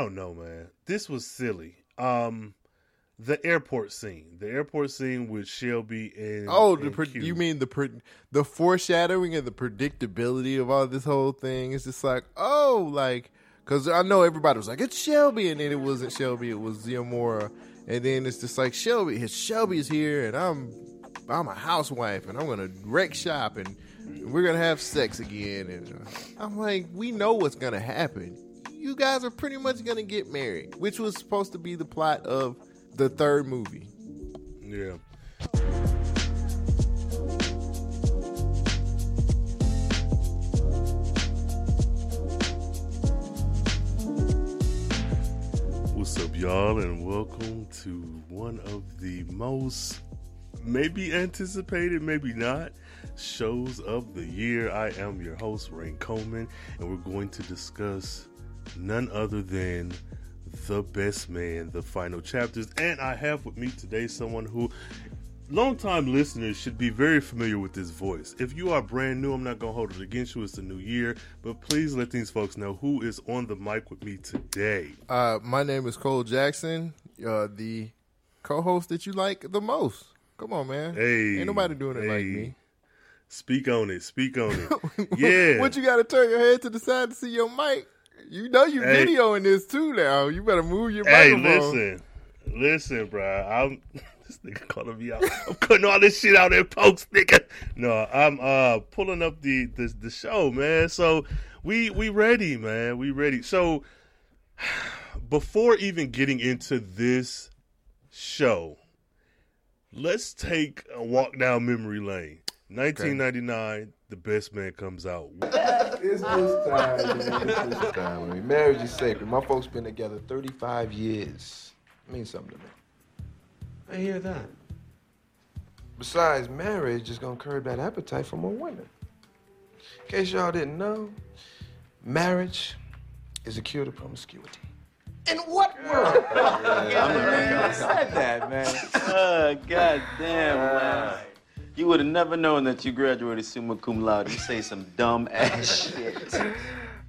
I don't know, man. This was silly. Um, the airport scene, the airport scene with Shelby and Oh, the and pre- you mean the pre- the foreshadowing and the predictability of all this whole thing? It's just like, oh, like because I know everybody was like, it's Shelby, and then it wasn't Shelby, it was Ziamora, and then it's just like Shelby, his Shelby's here, and I'm I'm a housewife, and I'm gonna wreck shop, and we're gonna have sex again, and I'm like, we know what's gonna happen. You guys are pretty much gonna get married, which was supposed to be the plot of the third movie. Yeah. What's up, y'all, and welcome to one of the most maybe anticipated, maybe not, shows of the year. I am your host, Rain Coleman, and we're going to discuss none other than The Best Man, the final chapters. And I have with me today someone who longtime listeners should be very familiar with this voice. If you are brand new, I'm not going to hold it against you. It's the new year, but please let these folks know who is on the mic with me today. Uh, my name is Cole Jackson, uh, the co-host that you like the most. Come on, man. Hey, ain't nobody doing it like me. Speak on it. Speak on it. yeah. what you got to turn your head to the side to see your mic? You know you Hey. videoing this too now. You better move your Hey, microphone. listen, listen, bro. I'm this nigga calling me out. I'm cutting all this shit out in post, nigga. No, I'm uh pulling up the the, the show, man. So we we ready, man. We ready. So before even getting into this show, let's take a walk down memory lane. 1999, the best man comes out. It's this time, man. It's this time. I mean, marriage is sacred. My folks been together 35 years. It means something to me. I hear that. Besides, marriage is gonna curb that appetite for more women. In case y'all didn't know, marriage is a cure to promiscuity. In what world? I said that, man. Uh, God damn, man. You would have never known that you graduated summa cum laude. You say some dumb ass shit.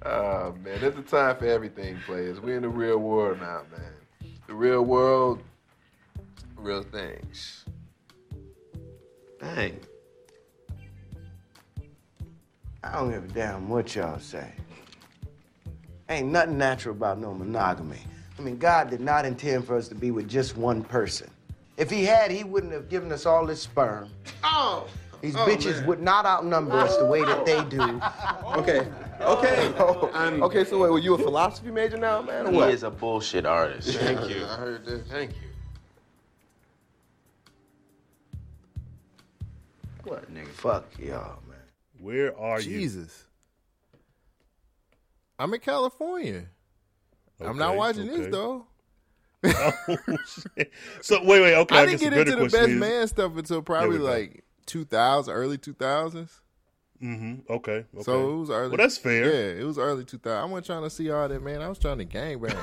Oh man, there's a time for everything, players. We're in the real world now, man. The real world, real things. Dang. I don't give a damn what y'all say. Ain't nothing natural about no monogamy. I mean, God did not intend for us to be with just one person. If he had, he wouldn't have given us all this sperm. Oh, These oh, bitches would not outnumber us the way that they do. okay, okay, okay. So wait, were you a philosophy major now, man, or He what? is a bullshit artist. Thank you. I heard this. Thank you. What, nigga? Fuck y'all, man. Where are you? Jesus. I'm in California. Okay, I'm not watching okay. this though. Oh, shit. So wait, wait. Okay, I I, didn't get into the best is, man stuff until probably like 2000, early 2000s. Mm-hmm. Okay. Okay. So it was early. Well, that's fair. Yeah, it was early 2000. I wasn't trying to see all that, man. I was trying to gang bang.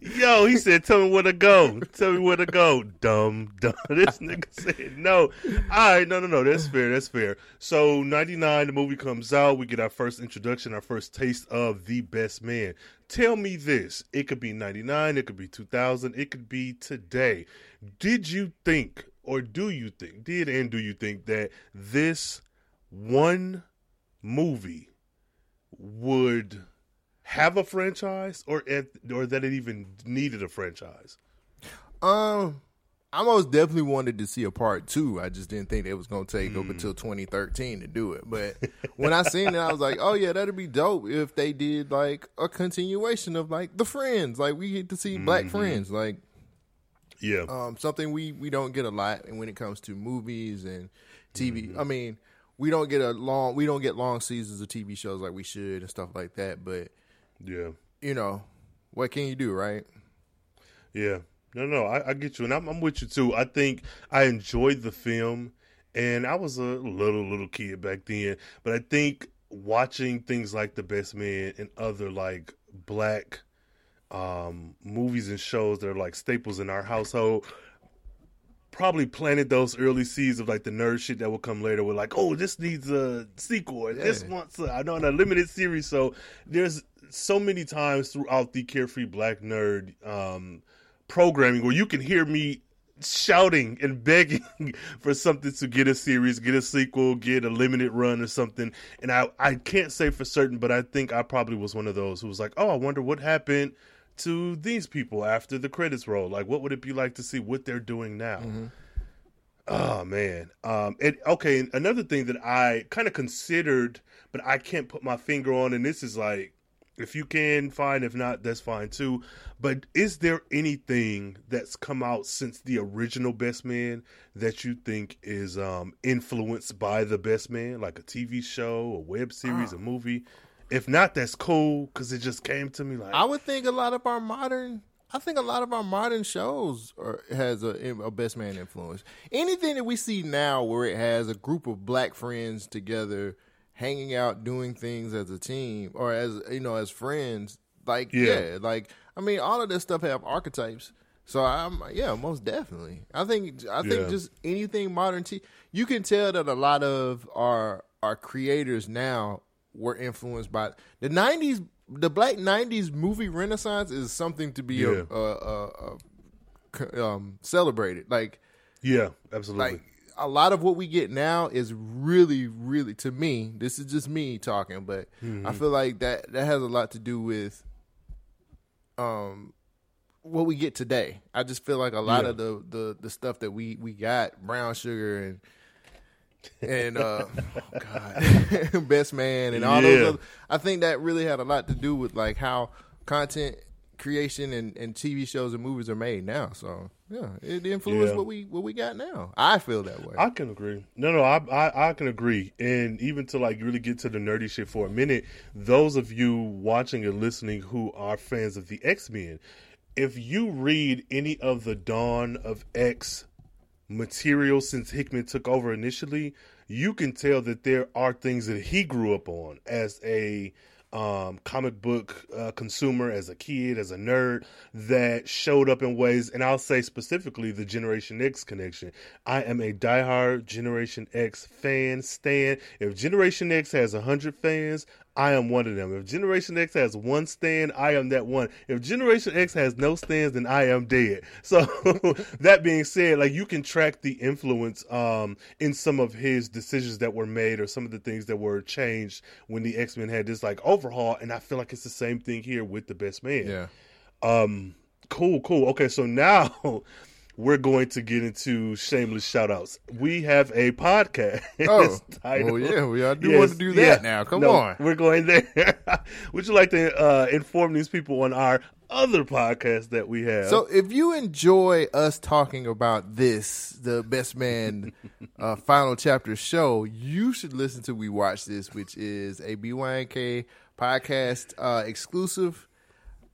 yo, he said, "Tell me where to go. Tell me where to go." Dumb, dumb. This nigga said, "No." All right, no, no, no. That's fair. That's fair. So, ninety nine, the movie comes out. We get our first introduction, our first taste of the best man. Tell me this: it could be ninety nine, it could be two thousand, it could be today. Did you think, or do you think, did and do you think that this one movie would have a franchise or or that it even needed a franchise? um, I most definitely wanted to see a part two. I just didn't think it was going to take Mm. up until 2013 to do it. But when I seen it, I was like, oh yeah, that'd be dope if they did like a continuation of like the Friends. Like we get to see Black Mm-hmm. Friends. Like Yeah. um, something we we don't get a lot, and when it comes to movies and TV, Mm-hmm. I mean, we don't get a long we don't get long seasons of TV shows like we should and stuff like that. But yeah. you know, what can you do, right? Yeah. No, no, I, I get you, and I'm, I'm with you too. I think I enjoyed the film, and I was a little little kid back then, but I think watching things like The Best Man and other like black um, movies and shows that are like staples in our household probably planted those early seeds of like the nerd shit that will come later with like oh this needs a sequel or this Yeah. wants a, I know in a limited series so there's so many times throughout the Carefree Black Nerd um, programming where you can hear me shouting and begging for something to get a series, get a sequel, get a limited run or something. And I, I can't say for certain, but I think I probably was one of those who was like, oh, I wonder what happened to these people after the credits roll. Like, what would it be like to see what they're doing now? Oh man. Um and okay, another thing that I kind of considered but I can't put my finger on and this is like if you can fine if not that's fine too. But is there anything that's come out since the original Best Man that you think is um influenced by the Best Man like a TV show, a web series, a movie? If not that's cool cuz it just came to me like I would think a lot of our modern, I think a lot of our modern shows are, has a, a best man influence. Anything that we see now, where it has a group of black friends together, hanging out, doing things as a team or as you know as friends, like Yeah. yeah, like I mean, all of this stuff have archetypes. So I'm yeah, most definitely. I think I think Yeah. just anything modern t you can tell that a lot of our our creators now were influenced by the 90s the black 90s movie renaissance is something to be Yeah. uh, uh, uh, c- um, celebrated like yeah, absolutely. like a lot of what we get now is really really to me this is just me talking but Mm-hmm. i feel like that that has a lot to do with um what we get today i just feel like a lot Yeah. of the, the the stuff that we we got brown sugar and and uh oh god best man and all Yeah. those other, i think that really had a lot to do with like how content creation and, and tv shows and movies are made now so yeah it influenced Yeah. what we what we got now i feel that way I can agree. No, no, I, I I can agree. And even to like really get to the nerdy shit for a minute, those of you watching and listening who are fans of the X Men, if you read any of the Dawn of X material since Hickman took over initially, you can tell that there are things that he grew up on as a um, comic book uh, consumer, as a kid, as a nerd, that showed up in ways, and I'll say specifically the Generation X connection. I am a diehard Generation X fan, stan. If Generation X has 100 fans, I am one of them. If Generation X has one stand, I am that one. If Generation X has no stands, then I am dead. So that being said, like you can track the influence um in some of his decisions that were made or some of the things that were changed when the X Men had this like overhaul, and I feel like it's the same thing here with the best man. yeah Um, cool, cool. Okay, so now we're going to get into shameless shout outs. We have a podcast. Oh, well, yeah, we- I do want to do that now. Come No, on. We're going there. Would you like to uh, inform these people on our other podcast that we have? So if you enjoy us talking about this, the Best Man uh, final chapter show, you should listen to We Watch This, which is a BYNK podcast uh, exclusive.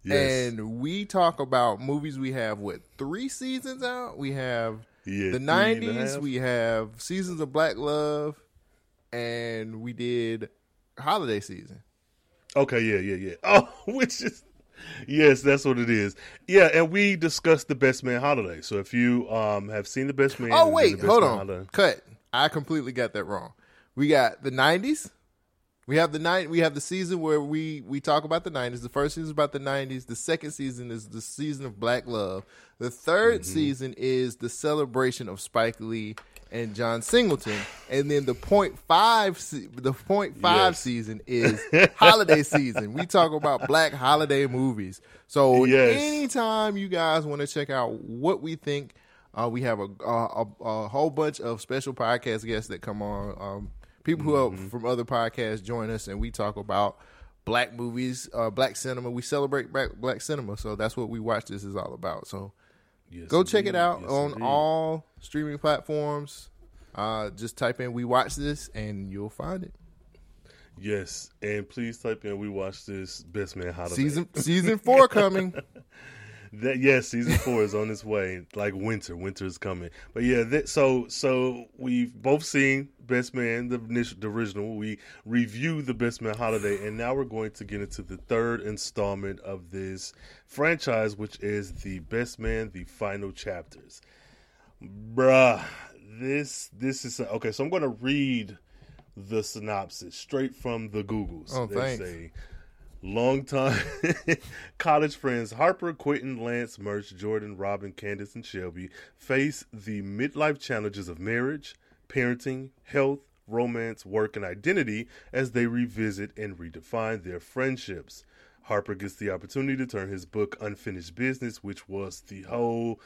Yes. And we talk about movies. We have what three seasons out? We have Yeah, the nineties. We have seasons of Black Love, and we did holiday season. Okay, yeah, yeah, yeah. Oh, which is yes, that's what it is. Yeah, and we discussed the Best Man holiday. So if you um have seen the Best Man, Oh wait, hold on. Holiday- Cut. I completely got that wrong. We got the '90s. We have the night. We have the season where we we talk about the '90s. The first season is about the '90s. The second season is the season of Black Love. The 3rd Mm-hmm. season is the celebration of Spike Lee and John Singleton. And then the point five, the point five Yes. season is holiday season. We talk about Black holiday movies. So Yes. anytime you guys want to check out what we think, uh, we have a, a, a, a whole bunch of special podcast guests that come on. Um, people who Mm-hmm. are from other podcasts join us, and we talk about black movies, uh, black cinema. We celebrate black, black cinema, so that's what we watch. This is all about. So Yes, go check it out Yes, on indeed. all streaming platforms. Uh, just type in "We Watch This" and you'll find it. Yes, and please type in. We watch this Best Man holiday Season season four coming. That yes, season four is on its way. Like winter, winter is coming. But yeah, that, so so we've both seen Best Man, the initial, the original. We review the Best Man holiday, and now we're going to get into the third installment of this franchise, which is the Best Man, the final chapters. Bruh, this this is okay. So I'm going to read the synopsis straight from the Googles. Oh, They thanks. say, Longtime college friends Harper, Quentin, Lance, Murch, Jordan, Robyn, Candace, and Shelby face the midlife challenges of marriage, parenting, health, romance, work, and identity as they revisit and redefine their friendships. Harper gets the opportunity to turn his book Unfinished Business, which was the whole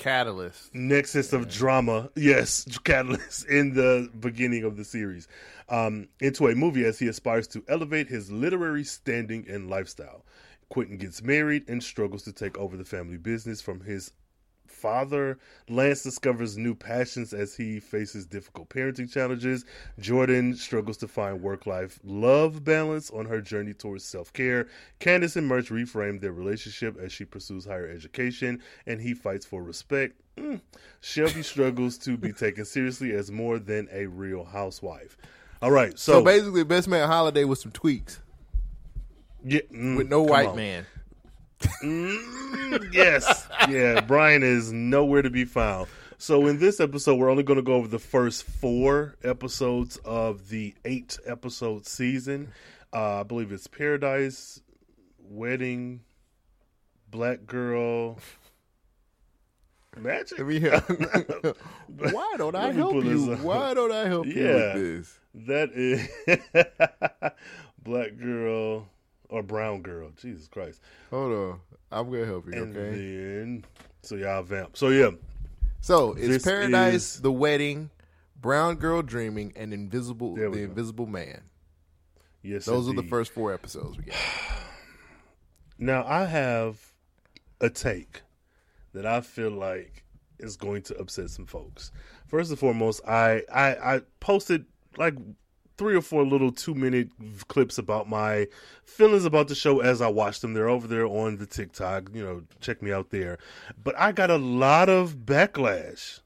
Catalyst. nexus of drama, yes, catalyst in the beginning of the series, um, into a movie as he aspires to elevate his literary standing and lifestyle. Quentin gets married and struggles to take over the family business from his father. Lance discovers new passions as he faces difficult parenting challenges. Jordan struggles to find work life love balance on her journey towards self care. Candace and Murch reframe their relationship as she pursues higher education and he fights for respect. Mm. Shelby struggles to be taken seriously as more than a real housewife. All right, so, So basically, Best Man Holiday with some tweaks yeah, mm, with no white on. man. Mm, yes. Yeah, Brian is nowhere to be found. So in this episode, we're only going to go over the first four episodes of the eight episode season. Uh, I believe it's Paradise, Wedding, Black Girl, Magic. Let me hear. Why don't I help you? Why don't I help you with this? That is Black Girl or Brown Girl. Jesus Christ. Hold on, I'm gonna help you. And Okay. then, so y'all vamp. So yeah, So it's This Paradise, is- The Wedding, Brown Girl Dreaming, and Invisible, The go. Invisible Man. yes. Those are the first four episodes we got. Now I have a take that I feel like is going to upset some folks. First and foremost, I I, I posted like three or four little two minute clips about my feelings about the show as I watched them. They're over there on the TikTok. You know, check me out there. But I got a lot of backlash,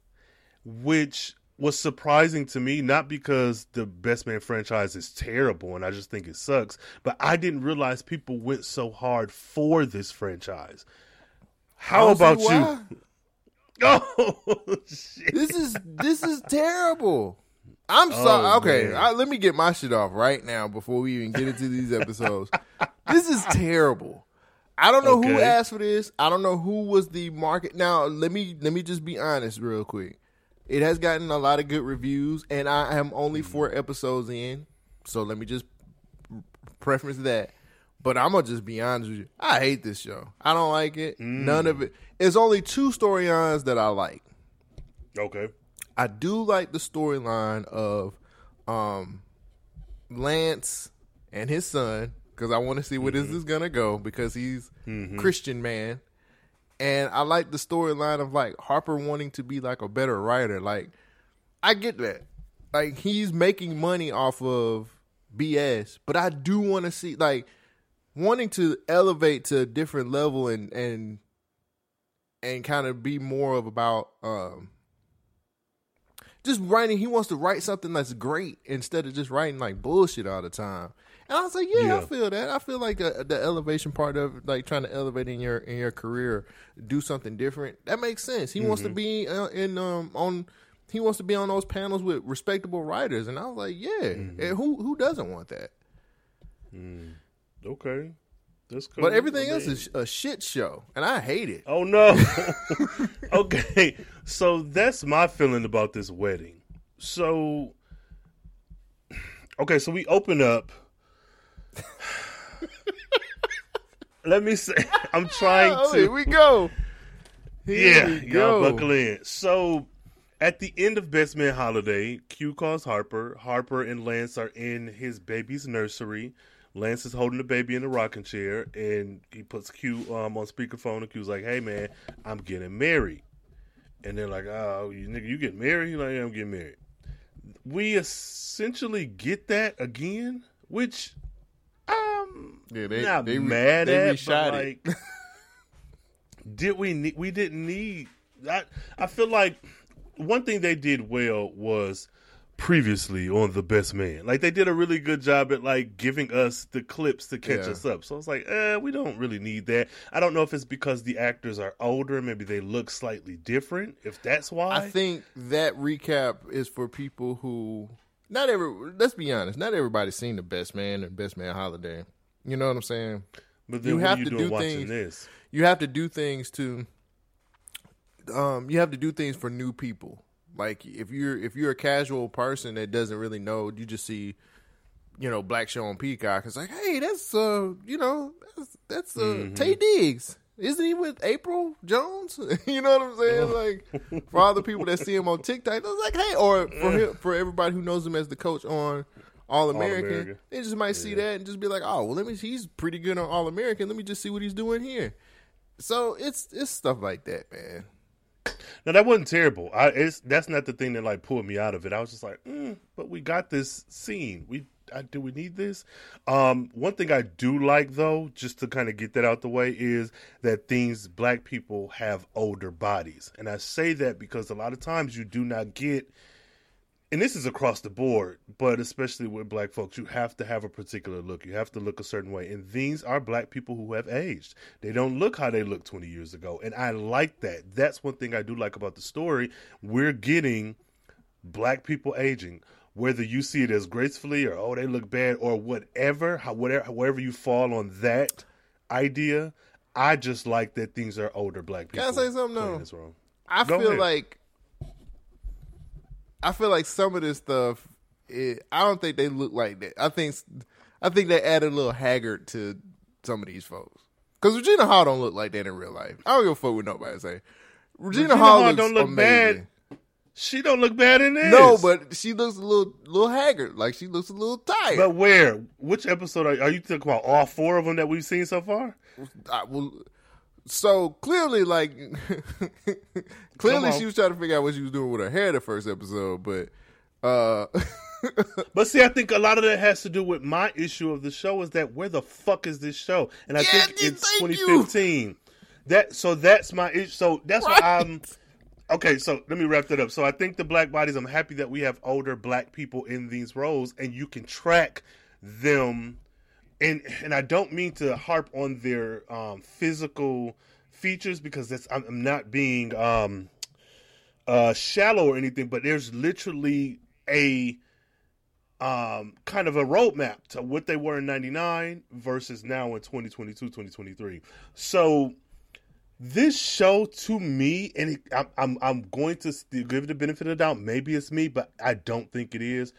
which was surprising to me, not because the Best Man franchise is terrible and I just think it sucks, but I didn't realize people went so hard for this franchise. How about you? why. Oh shit! This is this is terrible. I'm Oh, sorry. okay. I, let me get my shit off right now before we even get into these episodes. this is terrible. I don't know who asked for this. I don't know who was the market. Now, let me let me just be honest real quick. It has gotten a lot of good reviews, and I am only mm-hmm. four episodes in. So let me just preference that. But I'm gonna just be honest with you. I hate this show. I don't like it. None of mm. it. It's only two storylines that I like. Okay. I do like the storyline of um Lance and his son because I want to see where this is gonna go because he's Christian man, and I like the storyline of like Harper wanting to be like a better writer. Like I get that, like he's making money off of BS, but I do want to see like wanting to elevate to a different level and and and kind of be more of about um just writing he wants to write something that's great instead of just writing like bullshit all the time. And i was like yeah, Yeah. i feel that. I feel like the, the elevation part of like trying to elevate in your in your career do something different that makes sense. He wants to be uh, in um on he wants to be on those panels with respectable writers. And i was like yeah. And who who doesn't want that? Okay. That's cool. but everything else is a shit show and i hate it Oh no. okay. So that's my feeling about this wedding. So Okay, so we open up Let me say I'm trying oh, to here we go Yeah, Here we y'all buckle in. So at the end of Best Man Holiday, Q calls Harper. Harper and Lance are in his baby's nursery. Lance is holding the baby in a rocking chair, and he puts Q um, on speakerphone. And Q's like, "Hey man, I'm getting married." And they're like, "Oh, you nigga, you get married?" He's like, "Yeah, I'm getting married." We essentially get that again, which I'm Yeah, they- not they mad they at. reshot but like, did we need? We didn't need. I I feel like one thing they did well was previously on the best man like they did a really good job at like giving us the clips to catch Yeah. us up so it's like eh, we don't really need that i don't know if it's because the actors are older maybe they look slightly different if that's why I think that recap is for people who not every. Let's be honest, not everybody's seen the Best Man and Best Man Holiday. You know what I'm saying? But then You have you to do watching things- this? You have to do things to. Um, you have to do things for new people. Like if you're if you're a casual person that doesn't really know, you just see, you know, Black Show on Peacock. It's like, hey, that's uh, you know, that's, that's uh, Mm-hmm. Taye Diggs. Isn't he with Apryl Jones? you know what I'm saying? Like for all the people that see him on TikTok, it's like, hey, or for him, for everybody who knows him as the coach on All American, they just might see that and just be like, oh, well, let me. He's pretty good on All American. Let me just see what he's doing here. So it's it's stuff like that, man. No, that wasn't terrible. I, it's that's not the thing that like pulled me out of it. I was just like, mm, but we got this scene. We I, do we need this? Um, one thing I do like though, just to kind of get that out the way, is that things black people have older bodies, and I say that because a lot of times you do not get and this is across the board, but especially with black folks, you have to have a particular look. You have to look a certain way. And these are black people who have aged. They don't look how they looked 20 years ago. And I like that. That's one thing I do like about the story. We're getting black people aging. Whether you see it as gracefully or oh they look bad or whatever, how, whatever wherever you fall on that idea, I just like that things are older black people. Can I say something, though? I Go feel ahead. like I feel like some of this stuff. It, I don't think they look like that. I think I think they added a little haggard to some of these folks. Because Regina Hall don't look like that in real life. I don't give a fuck what nobody say. Regina, Regina Hall, Hall don't look amazing. bad. She don't look bad in this. No, but she looks a little little haggard. Like she looks a little tired. But where? Which episode are, are you talking about? All four of them that we've seen so far? I will. So clearly, like, clearly, she was trying to figure out what she was doing with her hair the first episode. But uh, But see, I think a lot of that has to do with my issue of the show is that where the fuck is this show? And I Yeah, think it's thank you. 2015. That so that's my issue. So that's Right. why I'm okay. So let me wrap that up. So I think the black bodies. I'm happy that we have older black people in these roles, and you can track them. And and I don't mean to harp on their um, physical features because that's I'm, not being um, uh, shallow or anything, but there's literally a um, kind of a roadmap to what they were in 99 versus now in 2022, 2023. So this show to me, and it, I'm, I'm, I'm going to give it the benefit of the doubt. Maybe it's me, but I don't think it is.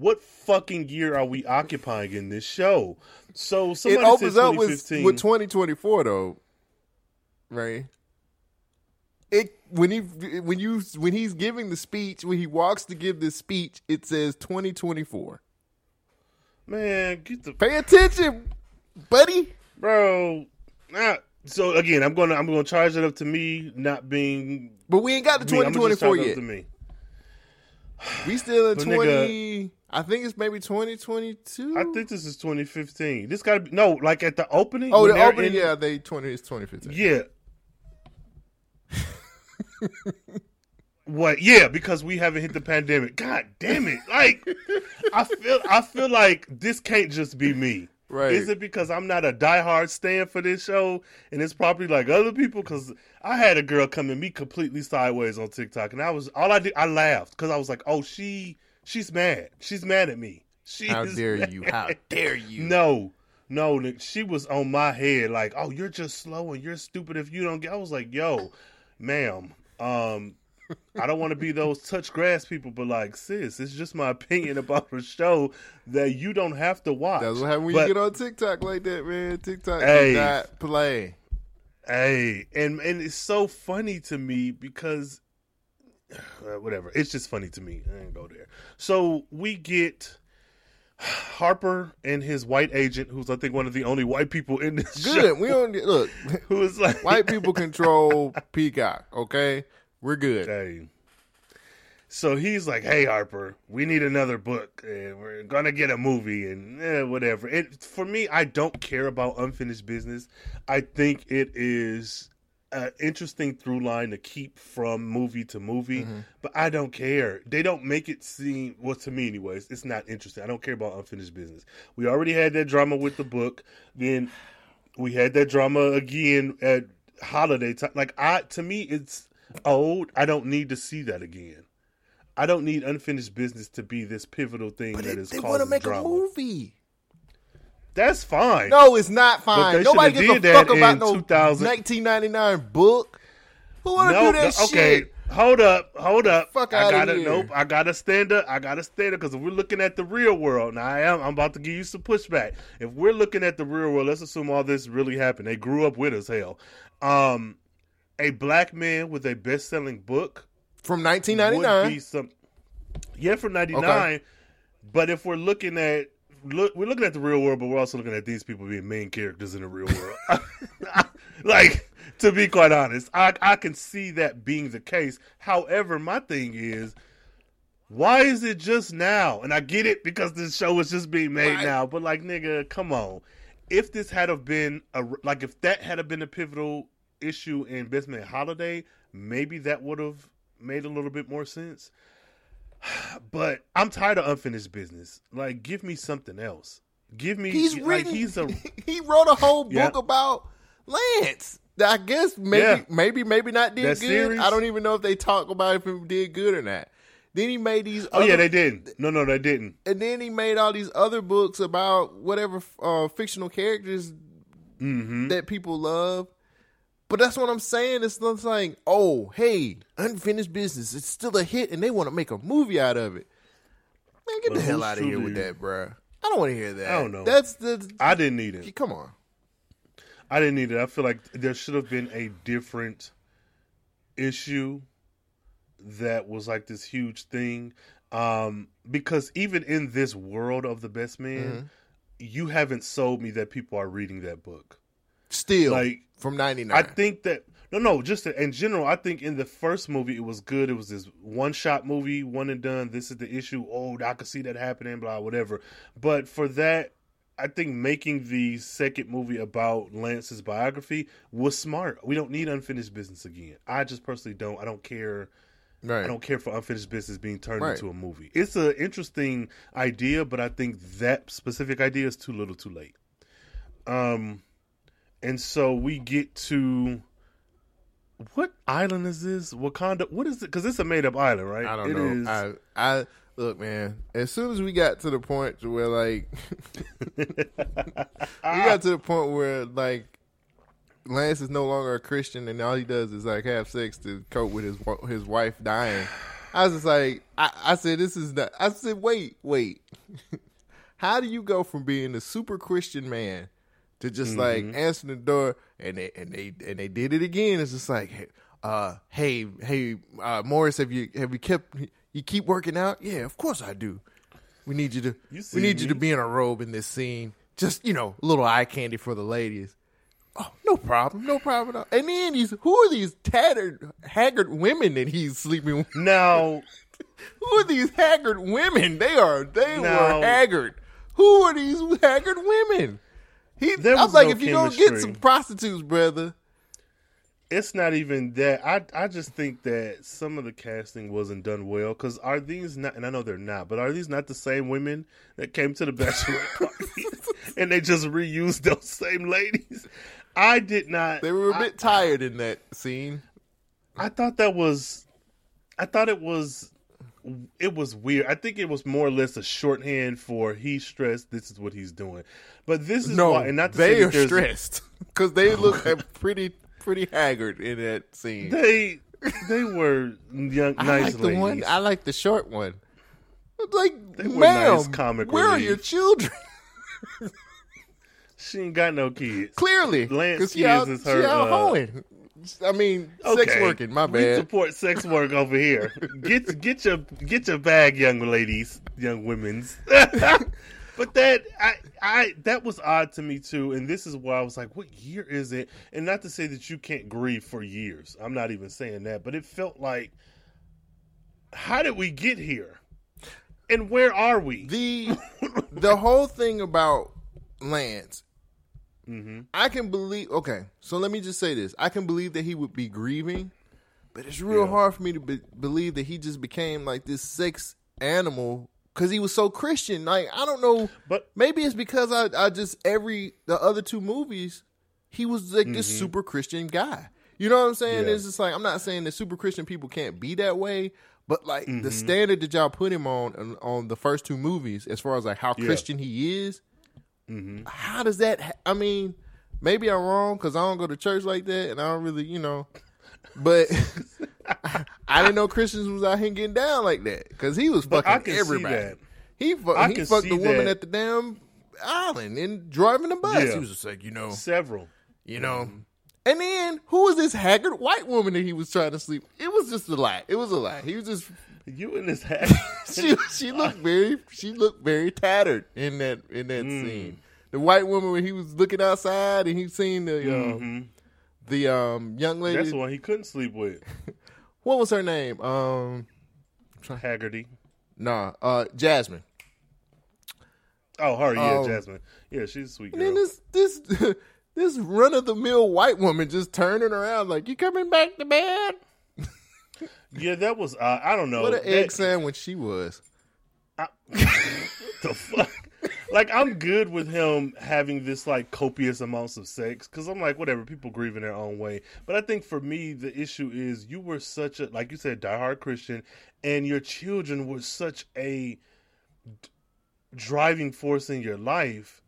What fucking year are we occupying in this show? So it opens up with 2015. with 2024 though, right? It when he when you when he's giving the speech when he walks to give this speech, it says 2024. Man, get the Pay attention, buddy. bro. Nah. So again, I'm gonna I'm gonna charge it up to me not being But we ain't got the gonna just 2024 yet. to me. We still in But 20. I think it's maybe 2022. I think this is 2015. This got to be no, like at the opening. Oh, the opening, in- yeah, they 20 is 2015. yeah. what? Yeah, because we haven't hit the pandemic. God damn it! Like, I feel, I feel like this can't just be me. Right. Is it because I'm not a diehard stand for this show, and it's probably like other people? Because I had a girl come at me completely sideways on TikTok, and I was all I did, I laughed because I was like, "Oh, she, she's mad. She's mad at me. She How dare mad. you? How dare you? No, no, she was on my head like, "Oh, you're just slow and you're stupid if you don't get." I was like, "Yo, ma'am, um, I don't want to be those touch grass people, but like, sis, it's just my opinion about a show that you don't have to watch." That's what happens when But, you get on TikTok like that, man. TikTok Hey. does not play. Hey, and and it's so funny to me because whatever. It's just funny to me. I ain't go there. So we get Harper and his white agent, who's I think one of the only white people in this show. Good. We don't look. Who is like White people control Peacock. Okay, we're good. Hey. So he's like, "Hey Harper, we need another book, and we're gonna get a movie, and eh, whatever." It for me, I don't care about unfinished business. I think it is an interesting through line to keep from movie to movie, mm-hmm. but I don't care. They don't make it seem well to me, anyways. It's not interesting. I don't care about unfinished business. We already had that drama with the book. Then we had that drama again at holiday time. Like I, to me, it's old. I don't need to see that again. I don't need unfinished business to be this pivotal thing But that they, is they want to make drama. a movie. That's fine. No, it's not fine. Nobody gives a fuck about no 2000. 1999 book. Who wanna no, do that no, okay. shit? Hold up, hold up. Fuck I gotta here. nope. I gotta stand up. I gotta stand up because if we're looking at the real world, now I am. I'm about to give you some pushback. If we're looking at the real world, let's assume all this really happened. They grew up with us. Hell, um, a black man with a best-selling book From 1999. be some. Yeah, from '99. Okay. But if we're looking at look, we're looking at the real world, but we're also looking at these people being main characters in the real world. like to be quite honest, I I can see that being the case. However, my thing is. Why is it just now? And I get it because this show is just being made Right. now. But like, nigga, come on. If this had have been a like, if that had have been a pivotal issue in Best Man Holiday, maybe that would have made a little bit more sense. But I'm tired of unfinished business. Like, give me something else. Give me. He's like, written. He's a. he wrote a whole book Yeah. about Lance. I guess maybe, Yeah. maybe, maybe not did That good. series? I don't even know if they talk about if it did good or not. Then he made these. Oh yeah, they didn't. No, no, they didn't. and then he made all these other books about whatever uh, fictional characters Mm-hmm. that people love. But that's what I'm saying. It's not like, oh, hey, unfinished business. It's still a hit, and they want to make a movie out of it. Man, get But the hell out of here with that, bruh. I don't want to hear that. I don't know. That's the. I didn't need it. Come on. I didn't need it. I feel like there should have been a different issue that was like this huge thing. Um, because even in this world of the best man, Mm-hmm. you haven't sold me that people are reading that book. Still, Like, from '99. I think that no, no, just in general. I think in the first movie it was good. It was this one shot movie, one and done. This is the issue. Oh, I could see that happening. Blah, whatever. But for that, I think making the second movie about Lance's biography was smart. We don't need unfinished business again. I just personally don't. I don't care. right. I don't care for unfinished business being turned Right. into a movie. It's an interesting idea, but I think that specific idea is too little, too late. Um, and so we get to what island is this? Wakanda? What is it? Because it's a made up island, right? I don't It know. is- I I look, man. As soon as we got to the point where like we got to the point where like Lance is no longer a Christian and all he does is like have sex to cope with his his wife dying. I was just like, I, I said, this is not. I said, wait, wait. How do you go from being a super Christian man to just like answer the door and they and they and they did it again? It's just like, hey, uh, hey, hey, uh, Morris, have you have you kept you keep working out? Yeah, of course I do. We need you to You we need you to be in a robe in this scene. Just you know, a little eye candy for the ladies. Oh, no problem, no problem at all. And then these who are these tattered, haggard women that he's sleeping with? now, Who are these haggard women? They are they No. were haggard. Who are these haggard women? He, There I was was like, no if you don't get some prostitutes, brother. it's not even that. I I just think that some of the casting wasn't done well. Because are these not? And I know they're not, but are these not the same women that came to the bachelorette party and they just reused those same ladies? I did not. They were a bit tired in that scene. I thought that was, I thought it was, it was weird. I think it was more or less a shorthand for he's stressed. This is what he's doing. But this is No, why, and not to they are stressed because they look pretty pretty haggard in that scene. They they were young, I nice like the ladies. one. I like the short one. Like, They were ma'am, nice comic where are your children? she ain't got no kids. Clearly, Lance she out, is she her, out uh, hoeing. I mean, sex working. My bad. We support sex work over here. Get get your get your bag, young ladies, young women's. but that I I that was odd to me too, and this is why I was like, what year is it? And not to say that you can't grieve for years. I'm not even saying that, but it felt like, how did we get here? And where are we? the the whole thing about Lance, Mm-hmm. I can believe. Okay, so let me just say this: I can believe that he would be grieving, but it's real Yeah. hard for me to be, believe that he just became like this sex animal because he was so Christian. Like I don't know, But- maybe it's because I I just every the other two movies he was like this super Christian guy. You know what I'm saying? Mm-hmm. Yeah. It's just like I'm not saying that super Christian people can't be that way, but like Mm-hmm. the standard that y'all put him on on, on the first two movies, as far as like how Yeah. Christian he is, How does that? Ha- I mean, maybe I'm wrong because I don't go to church like that, and I don't really, you know. But I didn't know Christians was out here getting down like that because he was But I fucking everybody. He fu- I he fucked the woman that. at the damn island and driving the bus. Yeah. He was just like, you know, Several. you know. Mm-hmm. And then who was this haggard white woman that he was trying to sleep? It was just a lie. It was a lie. He was just You in this hat. she she looked very she looked very tattered in that in that Mm. scene. The white woman when he was looking outside and he seen the um, the um young lady. Mm-hmm. That's the one he couldn't sleep with. What was her name? Um, Haggerty. nah, uh, Jasmine. Oh, her, yeah, Oh. Jasmine. Yeah, she's a sweet And then this this this run of the mill white woman just turning around like, "You coming back to bed?" Yeah, that was. Uh, I don't know. What an That- egg sandwich she was. the fuck? Like I'm good with him having this like copious amounts of sex because I'm like whatever people grieve in their own way. But I think for me the issue is you were such a like you said diehard Christian, and your children were such a d- driving force in your life.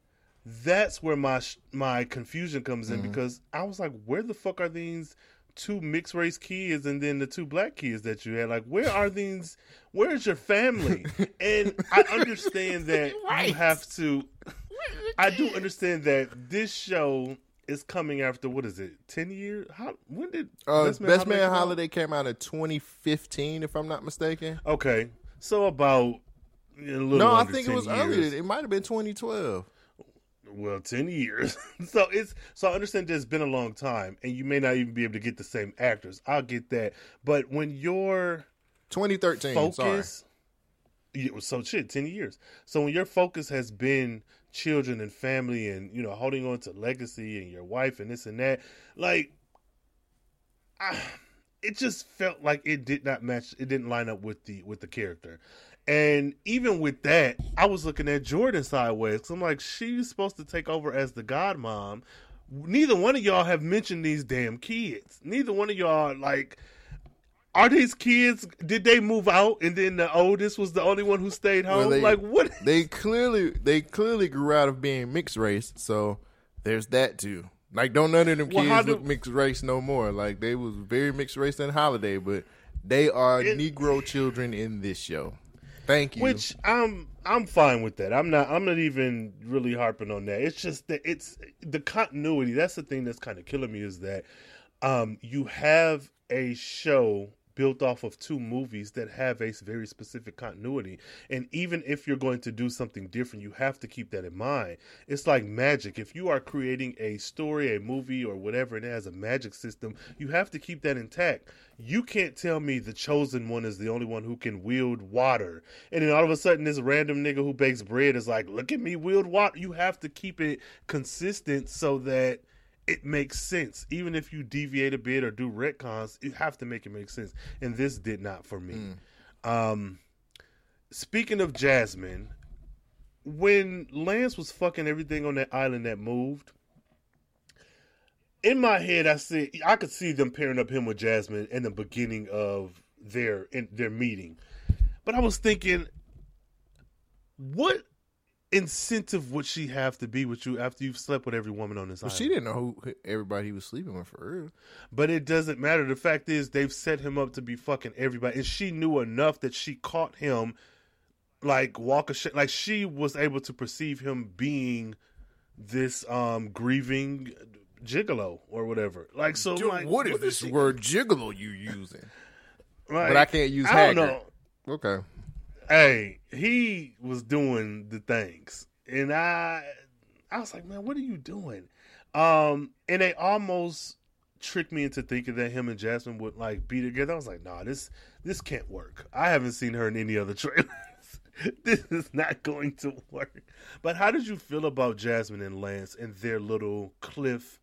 That's where my sh- my confusion comes in because I was like, where the fuck are these? Two mixed race kids and then the two black kids that you had. Like, where are these? Where's your family? And I understand that you have to. I do understand that this show is coming after what is it? Ten years? How? When did Uh, Best Man, come out? Holiday came out in 2015, if I'm not mistaken. Okay, so about a little No, I under think it was years. earlier. It might have been 2012. Well 10 years. So it's so i understand that it's been a long time and you may not even be able to get the same actors. I'll get that. But when your 2013. Focus yeah, so shit 10 years. So when your focus has been children and family and you know holding on to legacy and your wife and this and that like I, it just felt like it did not match it didn't line up with the with the character and even with that i was looking at jordan sideways because i'm like she's supposed to take over as the godmom neither one of y'all have mentioned these damn kids neither one of y'all like are these kids did they move out and then the oldest was the only one who stayed home Well, they- like what They clearly they clearly grew out of being mixed race, so there's that too. Like, don't none of them Well, kids do- look mixed race no more. Like, they was very mixed race in Holiday, but they are It- Negro children in this show. Thank you. Which I'm I'm fine with that. I'm not I'm not even really harping on that. It's just that it's the continuity. That's the thing that's kind of killing me is that um you have a show built off of two movies that have a very specific continuity. And even if you're going to do something different you have to keep that in mind. It's like magic. If you are creating a story a movie or whatever and it has a magic system you have to keep that intact. You can't tell me the chosen one is the only one who can wield water and then all of a sudden this random nigga who bakes bread is like look at me wield water. You have to keep it consistent so that it makes sense. Even if you deviate a bit or do retcons, you have to make it make sense. And this did not for me. Um, speaking of Jasmine, when Lance was fucking everything on that island that moved, in my head, I see I could see them pairing up him with Jasmine in the beginning of their in their meeting. But I was thinking, what incentive would she have to be with you after you've slept with every woman on this Well, island? she didn't know who everybody he was sleeping with for real. But it doesn't matter. The fact is, they've set him up to be fucking everybody, and she knew enough that she caught him, like walk a shit. Like she was able to perceive him being this um grieving gigolo or whatever. Like so, Dude, like, what is is this word gigolo you using? like, But I can't use I don't know. Okay. Hey, he was doing the things, and I, I was like, man, what are you doing? Um, and they almost tricked me into thinking that him and Jasmine would like be together. I was like, nah, this this can't work. I haven't seen her in any other trailers. this is not going to work. But how did you feel about Jasmine and Lance and their little cliff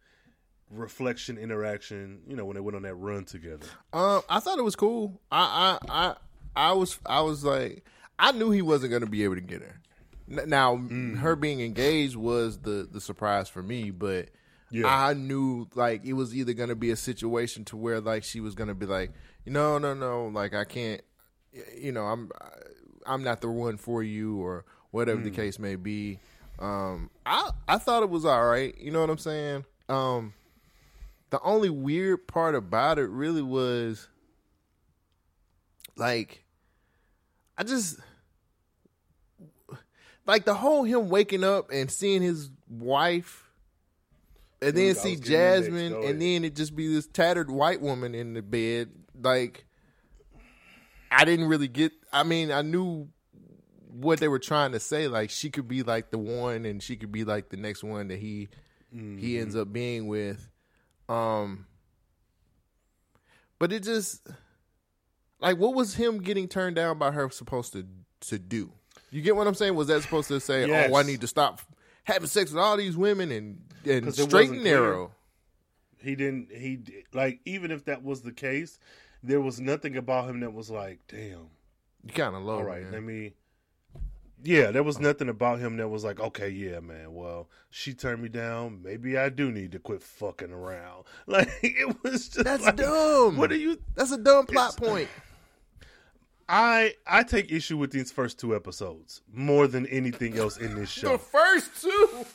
reflection interaction? You know, when they went on that run together. Um, I thought it was cool. I, I, I, I was, I was like, I knew he wasn't going to be able to get her. Now, her being engaged was the the surprise for me, but Yeah. I knew like it was either going to be a situation to where like she was going to be like, no, no, no, like I can't, you know, I'm, I'm not the one for you, or whatever the case may be. Um, I I thought it was all right. You know what I'm saying? Um, the only weird part about it really was like I just like the whole him waking up and seeing his wife and then Dude, see was getting there next. Jasmine and then it just be this tattered white woman in the bed. Like I didn't really get I mean I knew what they were trying to say. Like she could be like the one and she could be like the next one that he he ends up being with. Um but it just like what was him getting turned down by her supposed to to do you get what i'm saying was that supposed to say Yes. oh i need to stop having sex with all these women and and straight and narrow He didn't. He like even if that was the case, there was nothing about him that was like, damn. you kind of low All right, man. let me. Yeah, there was nothing about him that was like, okay, yeah, man. Well, she turned me down. Maybe I do need to quit fucking around. Like it was just that's like, dumb What are you? that's a dumb plot point I I take issue with these first two episodes more than anything else in this show. the first two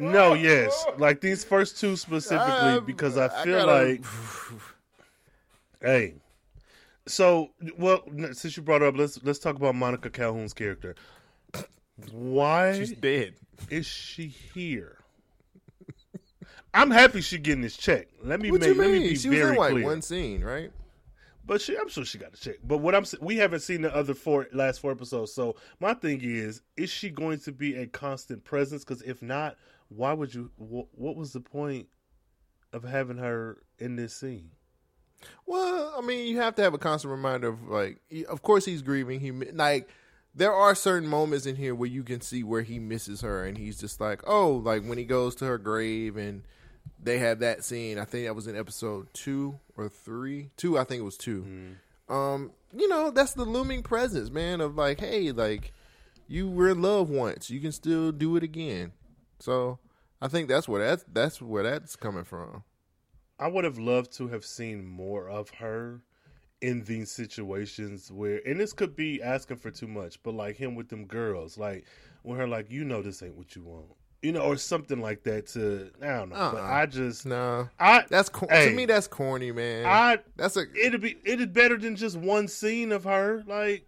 No, yes, like these first two specifically Um, because I I feel gotta- like, hey, so well since you brought it up, let's let's talk about Monica Calhoun's character. Why she's dead is she here? I'm happy she getting this check. Let me what make let me be she was in like clear. one scene right But she, I'm sure she got a check. But what I'm we haven't seen the other four last four episodes. So my thing is, is she going to be a constant presence? Because if not, why would you? Wh- what was the point of having her in this scene? Well, I mean, you have to have a constant reminder of like, of course, he's grieving. He like there are certain moments in here where you can see where he misses her, and he's just like, oh, like when he goes to her grave, and they have that scene. I think that was in episode two or three. Two, I think it was 2 Um, you know, that's the looming presence, man. Of like, hey, like you were in love once, you can still do it again. So I think that's where that's that's where that's coming from. I would have loved to have seen more of her in these situations where, and this could be asking for too much, but like him with them girls, like when her like, you know, this ain't what you want, you know, or something like that. To I don't know, but Uh-uh. I just No, I that's cor- hey, to me. That's corny, man. I that's a it'd be it is better than just one scene of her. Like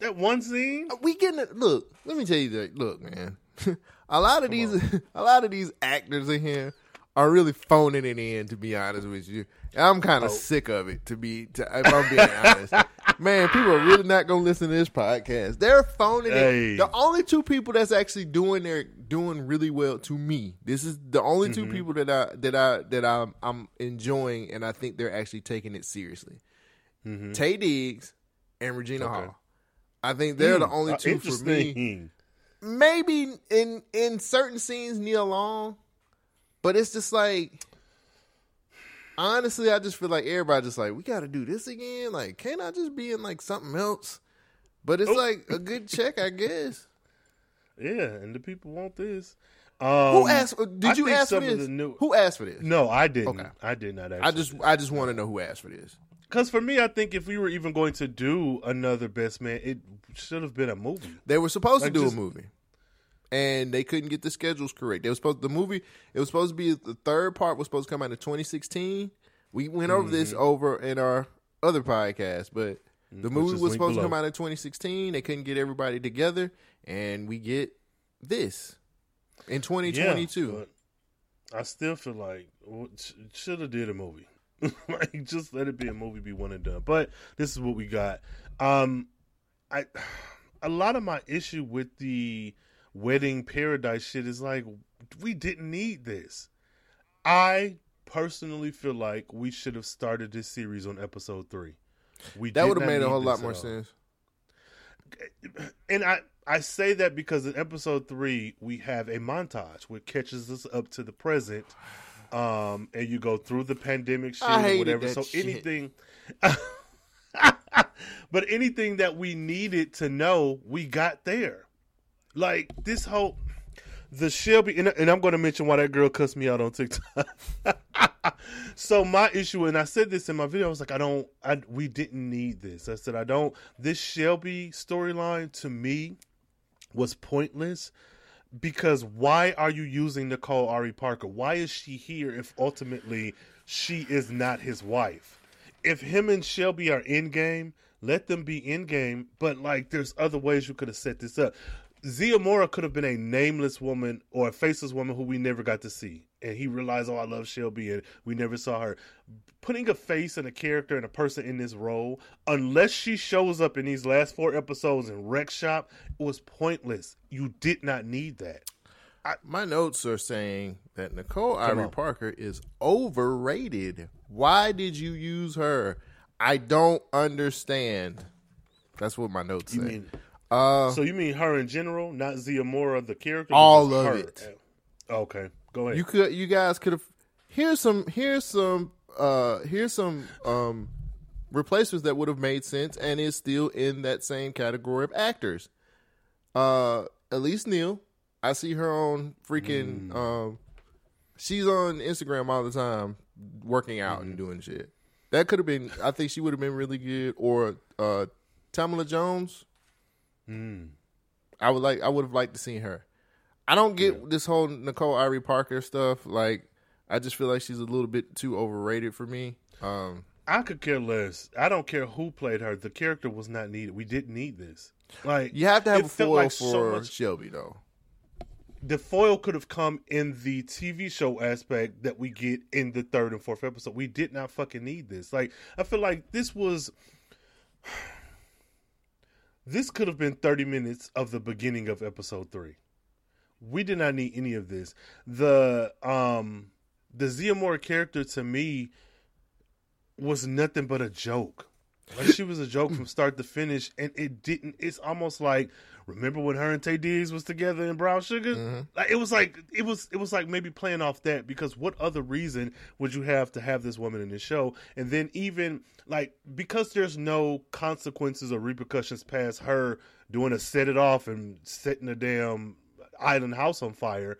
that one scene. Uh, we getting it. Look, let me tell you that. Look, man, a lot of these, a lot of these actors in here are really phoning it in. To be honest with you, I'm kind Oh. of sick of it. To be, to, if I'm being honest, man, people are really not gonna listen to this podcast. They're phoning Hey. it. The only two people that's actually doing their doing really well to me. This is the only Mm-hmm. 2 people that I that I that I'm I'm enjoying, and I think they're actually taking it seriously. Taye Diggs and Regina Mm-hmm. Okay. Hall. I think they're the only Uh, two for me maybe in in certain scenes Nia Long, but it's just like honestly, I just feel like everybody just like we got to do this again. Like, can't I just be in like something else? But it's Oh. like a good check, I guess. Yeah, and the people want this. Um, Who asked? Did I you ask for this? new- Who asked for this? No, I didn't. Okay. I did not. I just I just want to know who asked for this. because for me, I think if we were even going to do another Best Man, it should have been a movie. They were supposed Like, to do just- a movie, and they couldn't get the schedules correct. They were supposed the movie. It was supposed to be the third part was supposed to come out in 2016. We went over this Mm-hmm. over in our other podcast, but the movie was supposed to come out in 2016. They couldn't get everybody together, and we get this in 2022. Yeah, I still feel like should have did a movie. like just let it be a movie, be one and done. But this is what we got. Um, I a lot of my issue with the wedding paradise shit is like we didn't need this. I personally feel like we should have started this series on episode three. We that would have made a whole lot more sense. and I I say that because in episode three we have a montage which catches us up to the present, um, and you go through the pandemic shit or whatever. So shit. anything, but anything that we needed to know, we got there. Like this whole the Shelby, and, and I'm going to mention why that girl cussed me out on TikTok. so my issue, and I said this in my video, I was like, I don't, I we didn't need this. I said, I don't. This Shelby storyline to me was pointless because why are you using Nicole Ari Parker? Why is she here if ultimately she is not his wife? If him and Shelby are in game, let them be in game. But like, there's other ways you could have set this up. Zia Mora could have been a nameless woman or a faceless woman who we never got to see. And he realized, oh, I love Shelby, and we never saw her. Putting a face and a character and a person in this role, unless she shows up in these last four episodes in Rec Shop, it was pointless. You did not need that. My notes are saying that Nicole Come Ari on. Parker is overrated. Why did you use her? I don't understand. That's what my notes You say. mean uh, so? You mean her in general, not Zia Mora, the character? All of her? it. Okay, go ahead. you could, you guys could have. Here's some. Here's some. Uh, here's some. Um, replacements that would have made sense and is still in that same category of actors. Uh, Elise Neal. I see her on freaking. Um, she's on Instagram all the time, working out and doing shit. That could have been. I think she would have been really good. Or uh, Tamala Jones. I would like. I would have liked to see her. I don't get this whole Nicole Ari Parker stuff. Like, I just feel like she's a little bit too overrated for me. Um, I could care less. I don't care who played her. The character was not needed. We didn't need this. Like you have to have a foil like for so much- Shelby, though. the foil could have come in the TV show aspect that we get in the third and fourth episode. We did not fucking need this. Like I feel like this was this could have been 30 minutes of the beginning of episode 3. We did not need any of this. The um the Zia Moore character to me was nothing but a joke. Like she was a joke from start to finish, and it didn't. It's almost like remember when her and Taye Diggs was together in Brown Sugar. Like it was like it was it was like maybe playing off that because what other reason would you have to have this woman in the show? And then even like because there's no consequences or repercussions past her doing a set it off and setting a damn island house on fire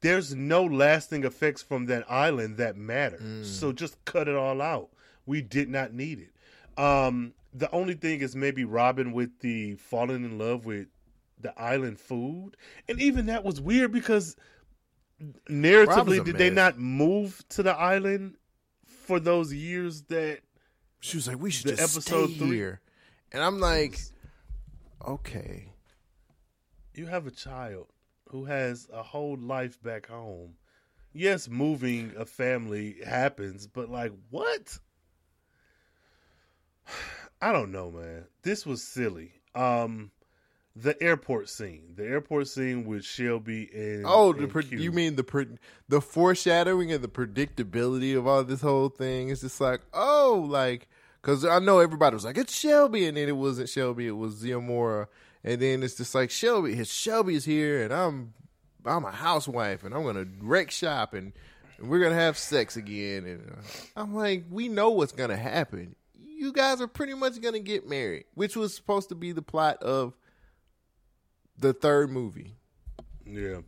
there's no lasting effects from that island that matter. So just cut it all out. We did not need it. Um, the only thing is maybe Robyn with the falling in love with the island food, and even that was weird because narratively, did they not move to the island for those years that She was like, "We should The just episode stay three- here," and I'm like, "Okay." you have a child who has a whole life back home. Yes, moving a family happens, but like what? I don't know, man. This was silly. Um the airport scene. The airport scene with Shelby and Oh, the and pre- you mean the pre- the foreshadowing and the predictability of all this whole thing? It's just like, oh, like because I know everybody was like, it's Shelby, and then it wasn't Shelby, it was Zia Mora, and then it's just like Shelby, his Shelby's here, and I'm I'm a housewife, and I'm gonna wreck shop, and, and we're gonna have sex again, and uh, I'm like, we know what's gonna happen. You guys are pretty much gonna get married, which was supposed to be the plot of the third movie. Yeah.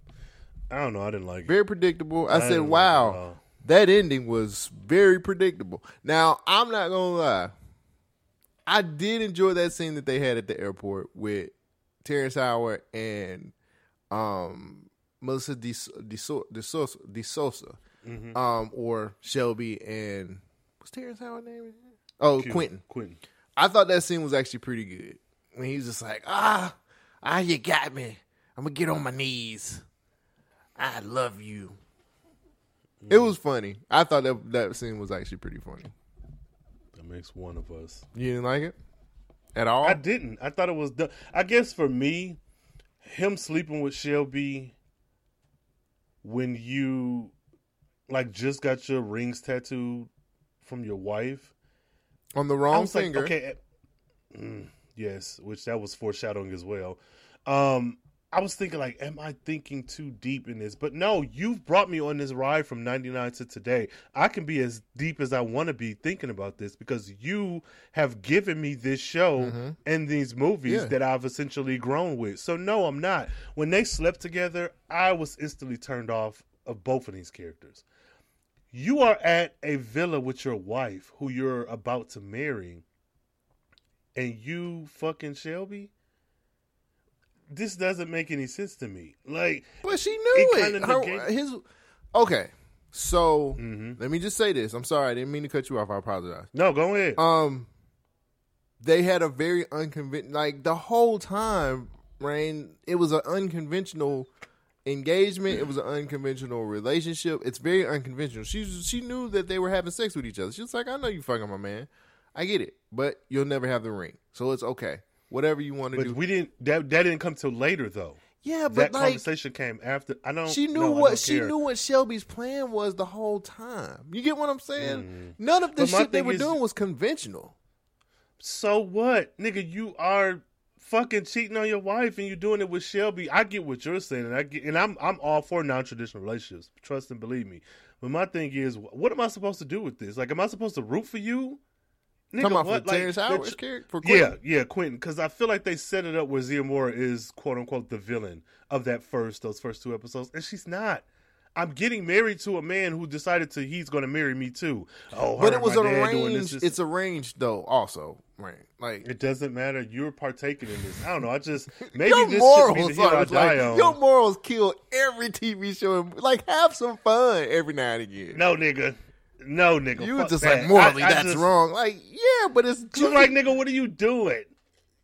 I don't know, I didn't like it. Very predictable. I, I said, didn't like "Wow, that ending was very predictable." Now, I'm not gonna lie. I did enjoy that scene that they had at the airport with Terrence Howard and um, Melissa De, De, De Sousa, De Sousa Mm-hmm. um, or Shelby and what's Terrence Howard name? Oh, Q. Quentin. Quentin. I thought that scene was actually pretty good. When he's just like, ah, ah, you got me. I'm gonna get on my knees. I love you. It was funny. I thought that that scene was actually pretty funny. That makes one of us. You didn't like it at all? I didn't. I thought it was. du- I guess for me, him sleeping with Shelby when you like just got your rings tattooed from your wife. On the wrong was like, finger. okay, eh, mm, yes, which that was foreshadowing as well. Um, I was thinking like, am I thinking too deep in this? But no, you've brought me on this ride from '99 to today. I can be as deep as I want to be thinking about this because you have given me this show and these movies Mm-hmm. Yeah. that I've essentially grown with. So no, I'm not. When they slept together, I was instantly turned off of both of these characters. You are at a villa with your wife who you're about to marry, and you fucking Shelby. this doesn't make any sense to me. Like, But she knew It it. Her- his okay. So Mhm. let me just say this. I'm sorry, I didn't mean to cut you off. I apologize. no, go ahead. Um, they had a very unconventional. Like the whole time, Rain. It was an unconventional engagement. It was an unconventional relationship. It's very unconventional. She she knew that they were having sex with each other. She was like, "I know you fucking my man. I get it, but you'll never have the ring, so it's okay. Whatever you want to but do." we didn't. That that didn't come till later though. yeah, but that like conversation came after. I don't. she knew no, what she care. knew what Shelby's plan was the whole time. You get what I'm saying? Mm. None of the shit they were is- doing was conventional. So what, nigga? You are fucking cheating on your wife, and you're doing it with Shelby. I get what you're saying, and I get, and I'm I'm all for non traditional relationships. Trust and believe me. But my thing is, what am I supposed to do with this? Like, am I supposed to root for you? Nigga, Come on, what? for Terrence they're Howard's character, for Yeah, Quentin. yeah, Quentin. Because I feel like they set it up where Zia Moore is quote unquote the villain of that first those first two episodes, and she's not. I'm getting married to a man who decided to he's going to marry me too. Oh, But it was and my dad doing arranged. It's arranged though. Also, right? Like it doesn't matter. You're partaking in this. I don't know. I just maybe your this should morals be the hill I are die on. your morals kill every TV show. And, like have some fun every now and again. no, nigga. No, nigga. you were just that. like morally I- I that's just- wrong. Like yeah, but it's I'm like, nigga, what are you doing?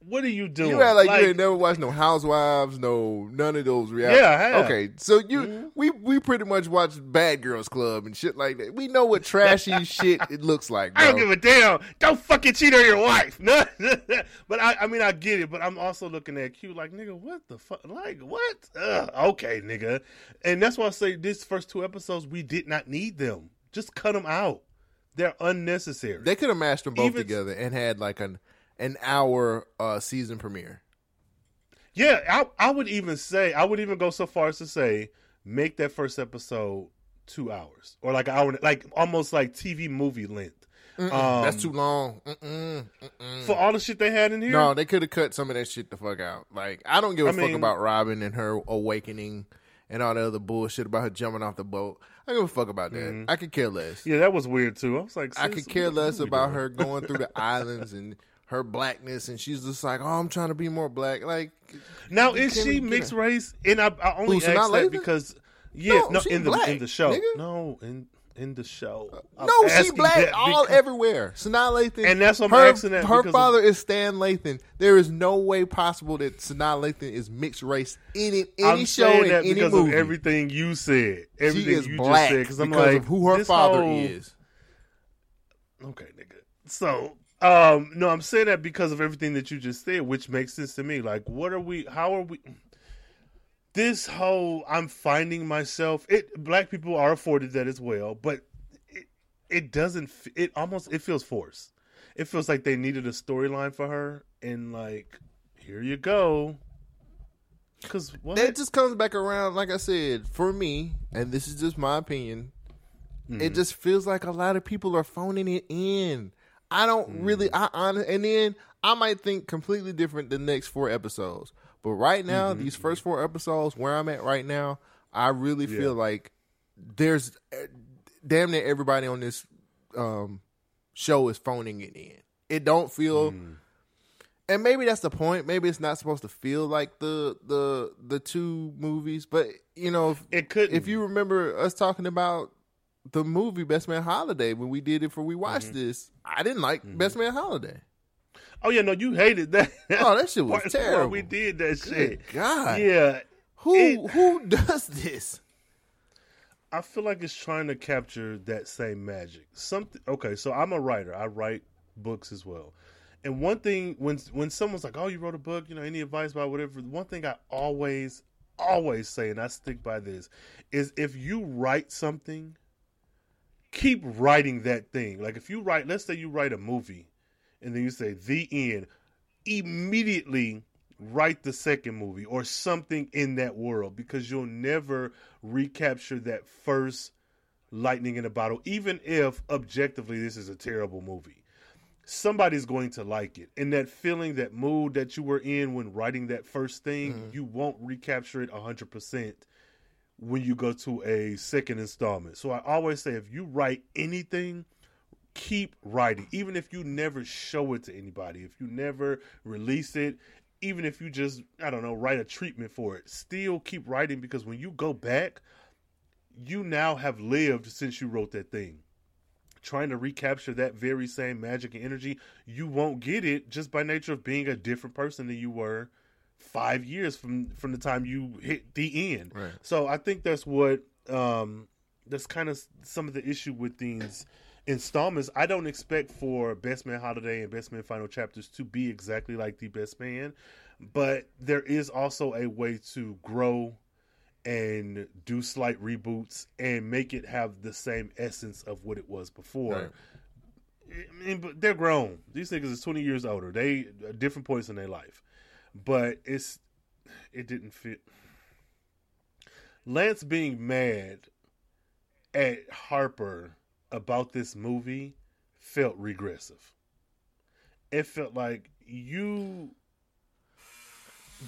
What are you doing? You act like, you ain't never watched no Housewives, no none of those reality. Yeah, I have. Mm-hmm. Okay, so you we we pretty much watch Bad Girls Club and shit like that. We know what trashy shit it looks like. Bro. I don't give a damn. Don't fucking cheat on your wife. No, but I, I mean, I get it. But I'm also looking at Q like, nigga, what the fuck? Like, what? Ugh, okay, nigga. And that's why I say this first two episodes, we did not need them. Just cut them out. They're unnecessary. They could have mashed them both Even- together and had like an an hour uh season premiere. Yeah, I, I would even say I would even go so far as to say make that first episode two hours or like an hour, like almost like TV movie length. Um, That's too long. Mm-mm, mm-mm. for all the shit they had in here. No, they could have cut some of that shit the fuck out. Like I don't give a I fuck mean- about Robyn and her awakening and all the other bullshit about her jumping off the boat. I give a fuck about that. I could care less. Mm-hmm. yeah, that was weird too. I was like, I could care less about doing? her going through the islands and her blackness, and she's just like, "Oh, I'm trying to be more black." Like, Now is she mixed her. race? And I, I only Who, asked that because yeah, No, no, in the black, in the show, nigga. no, in in the show. I'm no, she black all because- everywhere. Sanaa Lathan, And that's what I'm her, asking that Her because of- father is Stan Lathan. There is no way possible that Sanaa Lathan is mixed race in it- any I'm show in that any because movie. of everything you said. she Everything is you black just said. Because I'm because like, of who her father whole- is. Okay, nigga. So, um, no, I'm saying that because of everything that you just said, which makes sense to me. Like, what are we? How are we? This whole I'm finding myself. It black people are afforded that as well, but it it doesn't. It almost it feels forced. It feels like they needed a storyline for her, and like, here you go. Because what? That just comes back around, like I said, for me, and this is just my opinion. Mm-hmm. It just feels like a lot of people are phoning it in. I don't really, Mm. I honest, and then I might think completely different the next four episodes. But right now, Mm-hmm. these first four episodes, where I'm at right now, I really Yeah. feel like there's uh, damn near everybody on this um, show is phoning it in. It don't feel Mm. and maybe that's the point. Maybe it's not supposed to feel like the the the two movies, but you know, if, it could. if you remember us talking about the movie Best Man Holiday when we did it for we watched Mm-hmm. this, I didn't like Best Man Holiday. oh yeah, no, you hated that. Oh, that shit was Part- terrible. We did that shit. God, Yeah, who it- who does this? I feel like it's trying to capture that same magic. Something. Okay, so I'm a writer. I write books as well. And one thing when when someone's like, "Oh, you wrote a book," you know, any advice about whatever? One thing I always always say, and I stick by this, is if you write something, keep writing that thing. Like if you write, let's say you write a movie, and then you say the end, immediately write the second movie or something in that world because you'll never recapture that first lightning in a bottle, even if objectively this is a terrible movie. Somebody's going to like it. And that feeling, that mood that you were in when writing that first thing, mm-hmm. you won't recapture it 100% when you go to a second installment. So I always say if you write anything, keep writing. Even if you never show it to anybody, if you never release it, even if you just I don't know write a treatment for it, still keep writing because when you go back, you now have lived since you wrote that thing. Trying to recapture that very same magic and energy, you won't get it just by nature of being a different person than you were five years from from the time you hit the end. Right. So I think that's what um that's kind of some of the issue with these installments. I don't expect for Best Man Holiday and Best Man Final Chapters to be exactly like the Best Man, but there is also a way to grow and do slight reboots and make it have the same essence of what it was before. Right. I mean, but they're grown. These niggas is twenty years older. They different points in their life, but it's it didn't fit. Lance being mad at Harper about this movie felt regressive. It felt like you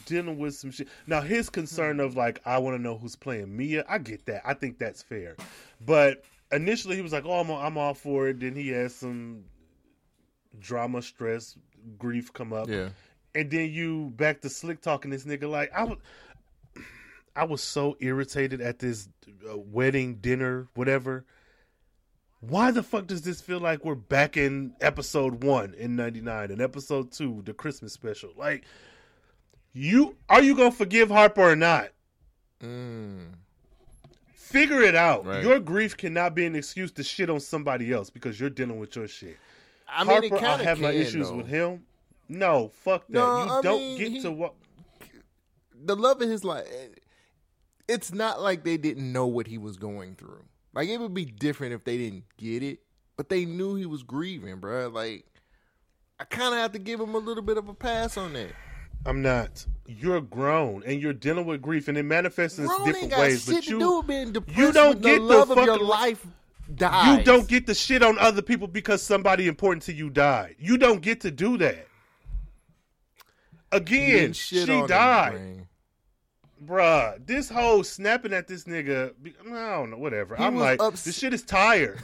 dealing with some shit. Now his concern of like I want to know who's playing Mia, I get that. I think that's fair. But initially he was like, "Oh, I'm I'm all for it." Then he had some drama, stress, grief come up, Yeah. And then you back to slick talking this nigga like I was. I was so irritated at this uh, wedding dinner, whatever. Why the fuck does this feel like we're back in episode one in '99 and episode two, the Christmas special? Like, you are you gonna forgive Harper or not? Mm. Figure it out. Right. Your grief cannot be an excuse to shit on somebody else because you're dealing with your shit. I mean, it Harper, I have my issues though. with him. No, fuck that. No, you I don't mean, get he- to what. the love of his life. It's not like they didn't know what he was going through. Like it would be different if they didn't get it, but they knew he was grieving, bruh. Like I kind of have to give him a little bit of a pass on that. I'm not. You're grown and you're dealing with grief, and it manifests in Grown different got ways. shit But to you, do with being depressed. you don't get the the of your fucking- life. Dies. you don't get the shit on other people because somebody important to you died. You don't get to do that. Again, she died. Bruh, this whole snapping at this nigga, I don't know, whatever. He I'm like, ups- this shit is tired.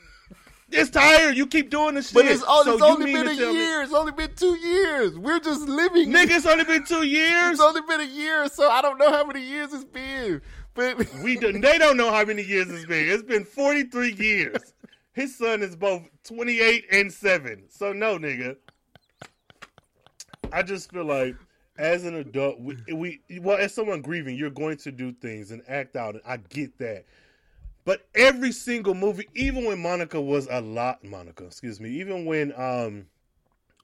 it's tired. You keep doing this shit. But it's, all, So it's only been a tell me- year. It's only been two years. We're just living. Nigga, it's only been two years. It's only been a year, so I don't know how many years it's been. But We do, they don't know how many years it's been. It's been 43 years. His son is both 28 and 7. So no, nigga. I just feel like as an adult, we, we well, as someone grieving, you're going to do things and act out, and I get that. But every single movie, even when Monica was a lot, Monica, excuse me, even when um,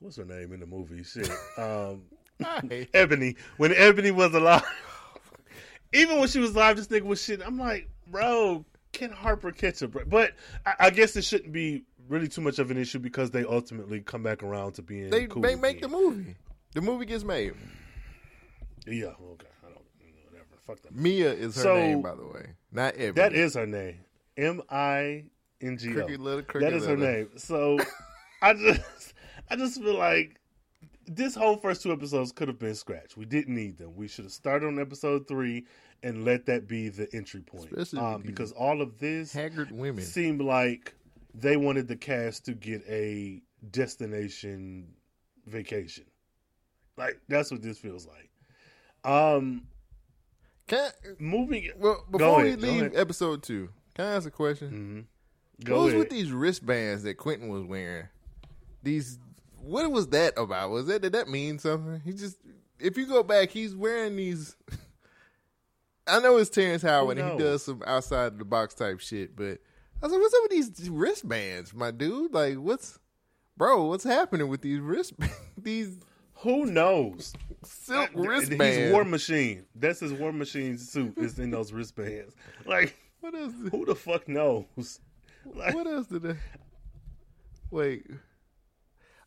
what's her name in the movie? Shit, um. Ebony. When Ebony was alive, even when she was alive, this nigga was shit. I'm like, bro, can Harper catch a break? But I, I guess it shouldn't be really too much of an issue because they ultimately come back around to being they cool make, make the movie. The movie gets made. Yeah, okay, I don't whatever. Fuck that. Mia is her So- name, by the way, not Ebony. That is her name. M I N G O. Crooked letter, crooked That is her letter. name. So I just I just feel like this whole first two episodes could have been scratched. We didn't need them. We should have started on episode three and let that be the entry point. Especially Um, with because all of this haggard women. seemed like they wanted the cast to get a destination vacation. Like that's what this feels like. Um Can moving well before we ahead, go leave episode two, can I ask a question? Go what was ahead. with these wristbands that Quentin was wearing? These what was that about? Was that did that mean something? He just if you go back, he's wearing these. I know it's Terrence Howard and he does some outside of the box type shit, but I was like, what's up with these wristbands, my dude? Like, what's bro? What's happening with these wristbands? these Who knows? silk He's wristbands. War Machine. That's his War Machine suit is in those wristbands. Like, what else? who the fuck knows? Like, What else did I? Wait.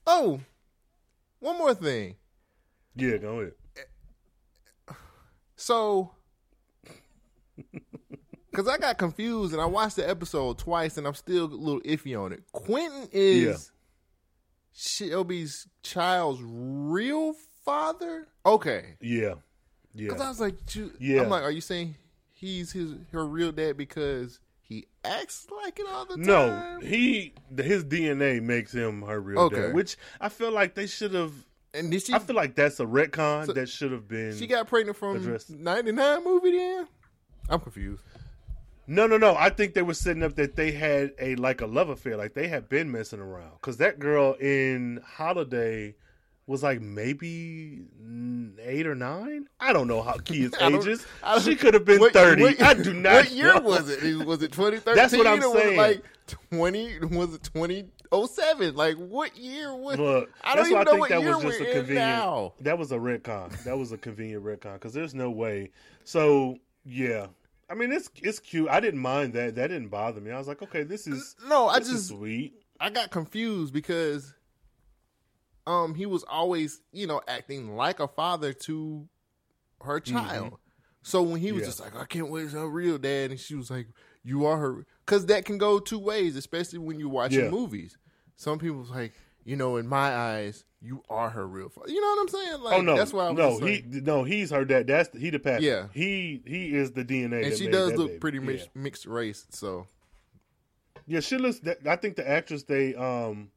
Oh, one more thing. yeah, go ahead. So, because I got confused and I watched the episode twice and I'm still a little iffy on it. Quentin is. Shelby's child's real father. Okay, Yeah, Yeah. because I was like, Yeah. I'm like, are you saying he's his her real dad because he acts like it all the time? No, he his DNA makes him her real Okay. dad, which I feel like they should have. And did she? I feel like that's a retcon So- that should have been. she got pregnant from addressed. '99 movie. Then I'm confused. No, no, no. I think they were setting up that they had a like a love affair, like they had been messing around. Because that girl in Holiday was like maybe eight or nine. I don't know how kids' I ages. I She could have been What- thirty. what- I do not. What year know. was it? Was it 2013? That's what I'm or was it saying. like 20? Was it 2007? Like what year was? Look, I don't that's even why know think what that year was just we're a convenient. now. That was a retcon. That was a convenient retcon because there's no way. So yeah, I mean it's it's cute. I didn't mind that. That didn't bother me. I was like, okay, this is No, I just sweet. I got confused because um he was always, you know, acting like a father to her child. So when he was Yeah. just like, I can't wait to her real dad, and she was like, You are her because that can go two ways, especially when you're watching Yeah. movies. Some people's like, you know, in my eyes, you are her real father. You know what I'm saying? Like oh no, that's why I was no, he no, he's her dad. That's he the pappy. Yeah. he he is the DNA. and she does look baby. pretty Yeah. mixed, mixed race, so Yeah, she looks. I think the actress they um.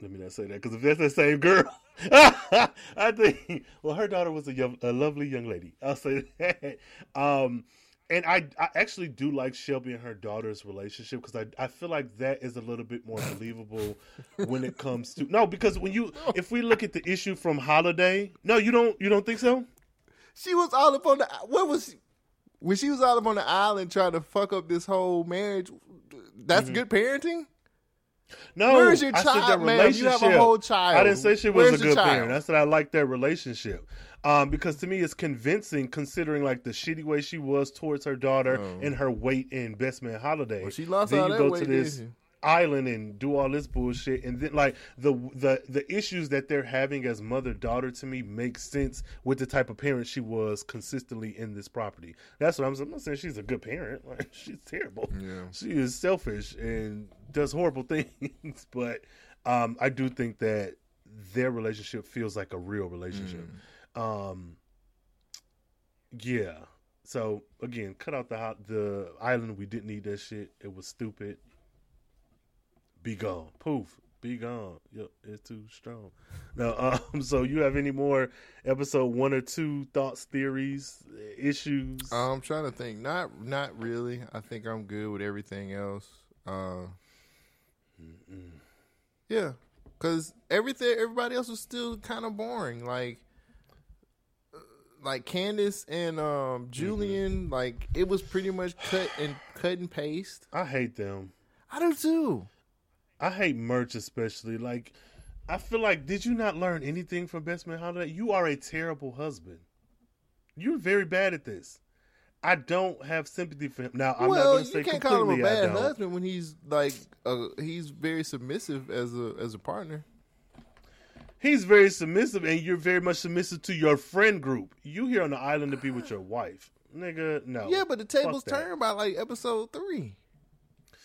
Let me not say that because if that's the same girl, I think. Well, her daughter was a young, a lovely young lady. I'll say that. Um, and I, I actually do like Shelby and her daughter's relationship because I, I feel like that is a little bit more believable when it comes to no because when you if we look at the issue from Holiday, no, you don't you don't think so? she was all up on the what was she, when she was all up on the island trying to fuck up this whole marriage. That's Mm-hmm. good parenting. No, Where's your I said child, ma'am? You have a whole child. I didn't say she was Where's a good parent. I said I like their relationship. Um, because to me, it's convincing considering like the shitty way she was towards her daughter and her weight in Best Man Holiday. Oh. Well, she lost then all you that go weight, to this island and do all this bullshit, and then like the the the issues that they're having as mother daughter to me makes sense with the type of parent she was consistently in this property. That's what I'm saying. I'm not saying she's a good parent. Like she's terrible. Yeah. She is selfish and does horrible things, but um, I do think that their relationship feels like a real relationship. Um, yeah. So again, cut out the hot, the island. We didn't need that shit. It was stupid. Be gone. Poof. Be gone. Yep, it's too strong. Now, um, so you have any more episode one or two thoughts, theories, issues? I'm trying to think. Not not really. I think I'm good with everything else. Uh, yeah, because everything everybody else was still kind of boring. Like like Candace and um, Julian, like it was pretty much cut and cut and paste. I hate them. I do too. I hate Murch, especially. Like, I feel like, did you not learn anything from Best Man Holiday? You are a terrible husband. You're very bad at this. I don't have sympathy for him. Now, I'm not well, going to say you can't call him a bad husband when he's like uh, he's very submissive as a as a partner. He's very submissive, and you're very much submissive to your friend group. You here on the island to be with your wife, nigga. No. Yeah, but the tables turned by like episode three.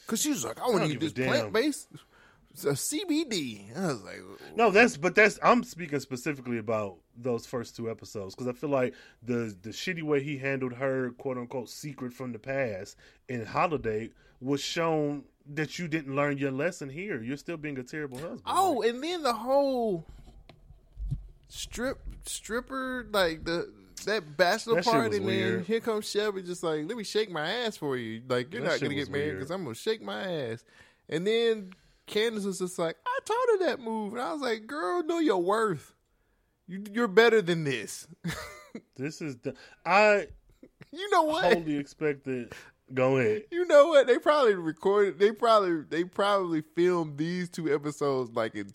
Cause she was like, I want to get this plant based CBD. I was like, No, that's but that's I'm speaking specifically about those first two episodes because I feel like the the shitty way he handled her quote unquote secret from the past in Holiday was shown that you didn't learn your lesson here. You're still being a terrible husband. oh, Like, and then the whole strip stripper like the that bachelor That party, and then here comes Shelby, just like, let me shake my ass for you. Like you're That not gonna get married because I'm gonna shake my ass. And then Candace was just like, I taught her that move, and I was like, girl, know your worth. You, you're better than this. this is the I you know what? wholly expected. Go ahead. You know what? They probably recorded. They probably they probably filmed these two episodes like in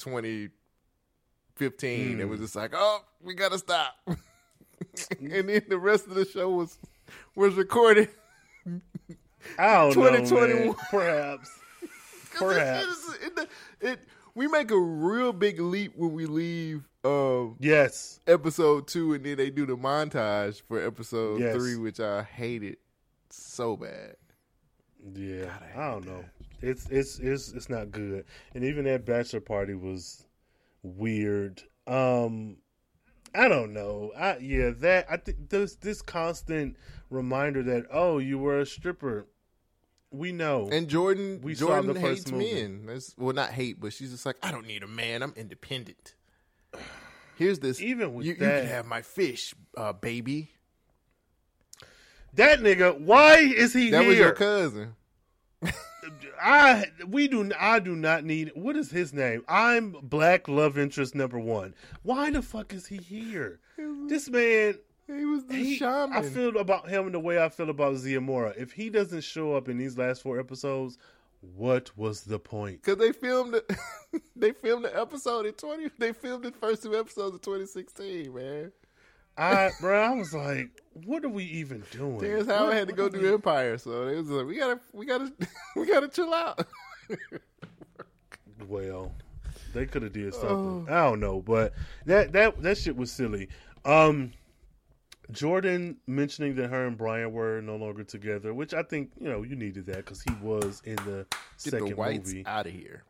2015. It Hmm. was just like, oh, we gotta stop. and then the rest of the show was was recorded. I don't know. 2021. man. Perhaps. Perhaps. shit is- it, it- we make a real big leap when we leave um, Yes. episode two, and then they do the montage for episode Yes. three, which I hated so bad. Yeah, I, don't know. It's it's it's it's not good. And even that bachelor party was weird. Um I don't know. I yeah, that I think this this constant reminder that oh, you were a stripper. We know. And Jordan, We saw Jordan the first hates movie. men. That's well, not hate, but she's just like, I don't need a man. I'm independent. Here's this. Even with you, you can have my fish, uh, baby. That nigga, why is he That here? was your cousin. I we do I do not need what is his name? I'm black love interest number one. Why the fuck is he here? This man He was the he, shaman. I feel about him the way I feel about Ziamora. If he doesn't show up in these last four episodes, what was the point? Because they filmed it. they filmed the episode in twenty. They filmed the first two episodes of 2016. Man, I bro, I was like, what are we even doing? Terrence Howard had to go do we- Empire, so they was like, we gotta, we gotta, we gotta chill out. Well, they could have did Oh. something. I don't know, but that that that shit was silly. Um, Jordan mentioning that her and Brian were no longer together, which I think you know you needed that because he was in the Get second the whites movie. out of here.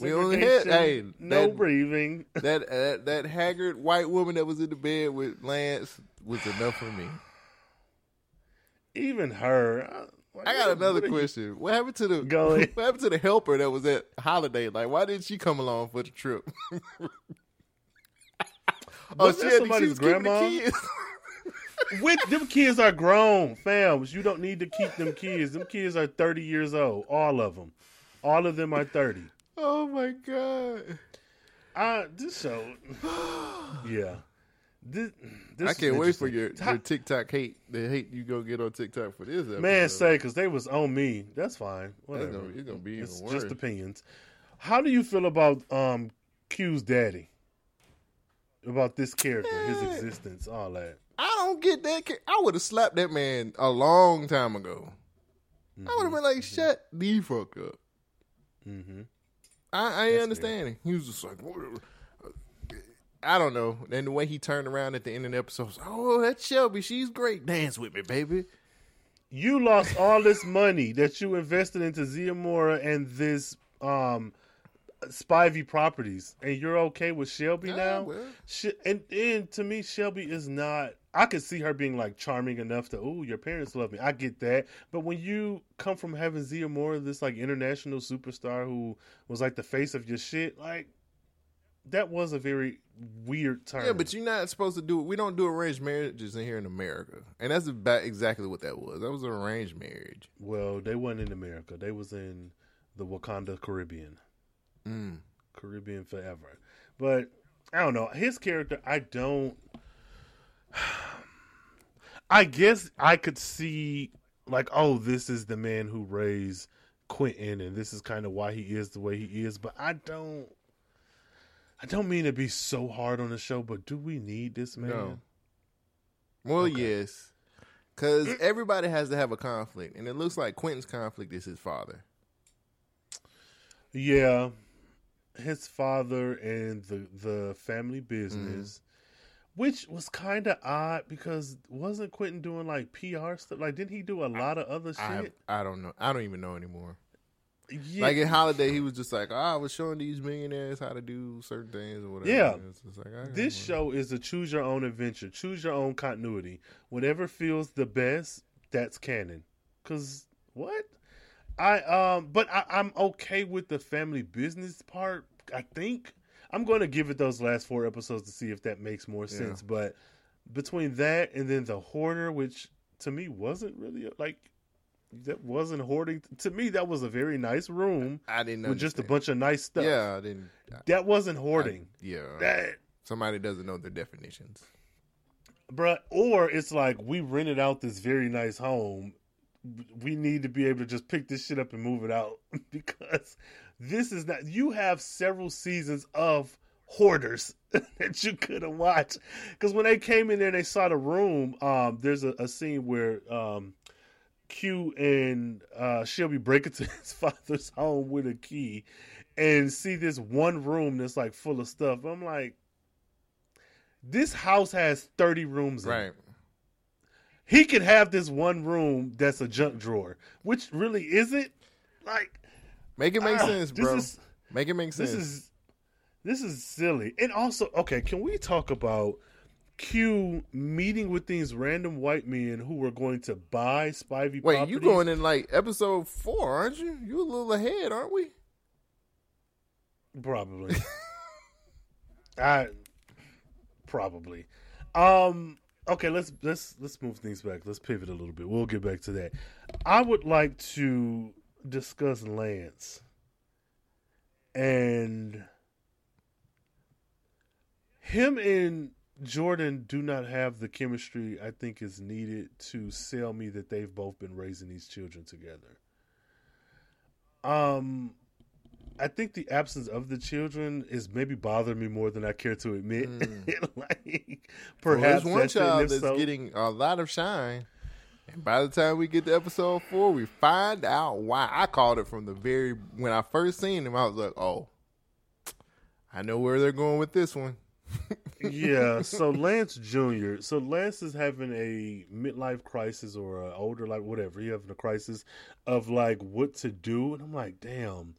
We only had- hey, no that- breathing. That that that haggard white woman that was in the bed with Lance was enough for me. Even her. I, I got another what are you- question. What happened to the Go ahead. What happened to the helper that was at holiday? Like, why didn't she come along for the trip? oh, she, had, she somebody's was keeping the grandma? kids. With them kids are grown, fams. You don't need to keep them kids. Them kids are thirty years old. All of them. All of them are thirty. Oh my god! I this show, yeah. This, this I can't wait for your, your TikTok hate. The hate you go get on TikTok for this. Episode. man say because they was on me. That's fine. Whatever. gonna- it's gonna be even It's worse. just opinions. How do you feel about um Q's daddy? About this character, his existence, all that. I don't get that. ca- I would have slapped that man a long time ago. I would have been like, "Shut the fuck up." Mm-hmm. I, I ain't understanding. He was just like, I don't know. And the way he turned around at the end of the episode, was, oh, that's Shelby. She's great. Dance with me, baby. You lost all this money that you invested into Ziamora and this um Spivey properties, and you're okay with Shelby now? well. Sh- and, and to me, Shelby is not. I could see her being like charming enough to, oh, your parents love me. I get that. But when you come from having Ziamora, this like international superstar who was like the face of your shit, like that was a very weird turn. Yeah, but you're not supposed to do it. We don't do arranged marriages in here in America. And that's about exactly what that was. That was an arranged marriage. well, they weren't in America. They was in the Wakanda Caribbean. Mm. Caribbean forever. But I don't know. His character, I don't. I guess I could see, like, oh, this is the man who raised Quentin, and this is kind of why he is the way he is. But I don't. I don't mean to be so hard on the show, but do we need this man? No. Well, yes. Because mm. everybody has to have a conflict. And it looks like Quentin's conflict is his father. Yeah, his father and the the family business, mm-hmm. Which was kind of odd because wasn't Quentin doing like PR stuff? Like, didn't he do a lot of other shit? I don't know. I don't even know anymore. yeah, Like in Holiday, he was just like, oh, I was showing these millionaires how to do certain things or whatever. Yeah. Like, I this show is a choose your own adventure, choose your own continuity. Whatever feels the best, that's canon. Cause what? I um, but I, I'm okay with the family business part. I think I'm going to give it those last four episodes to see if that makes more sense. But between that and then the hoarder, which to me wasn't really like that wasn't hoarding. To me, that was a very nice room I didn't with just a bunch of nice stuff. Yeah, I didn't. I- that wasn't hoarding. yeah. that Somebody doesn't know their definitions. Bruh, or it's like we rented out this very nice home. We need to be able to just pick this shit up and move it out because this is not. You have several seasons of hoarders that you could have watched. Because when they came in there and they saw the room, um, there's a, a scene where um, Q and uh, Shelby break into his father's home with a key and see this one room that's like full of stuff. I'm like, this house has 30 rooms in it. Right. He could have this one room that's a junk drawer, which really isn't. Like, Make it make ah, sense, this bro. is- make it make sense. this is this is silly. And also, okay, can we talk about Q meeting with these random white men who were going to buy Spivey Wait, properties? you going in like episode four, aren't you? You a little ahead, aren't we? Probably. I probably. Um okay, let's let's let's move things back. Let's pivot a little bit. We'll get back to that. I would like to discuss Lance and him and Jordan do not have the chemistry I think is needed to sell me that they've both been raising these children together. Um I think the absence of the children is maybe bothering me more than I care to admit. like perhaps well, there's one that's child that's so- getting a lot of shine. And by the time we get to episode four, we find out why. I called it from the very when I first seen him. I was like, "Oh, I know where they're going with this one." yeah, so Lance Jr. So Lance is having a midlife crisis or a older like whatever. He having a crisis of like what to do, and I'm like, damn,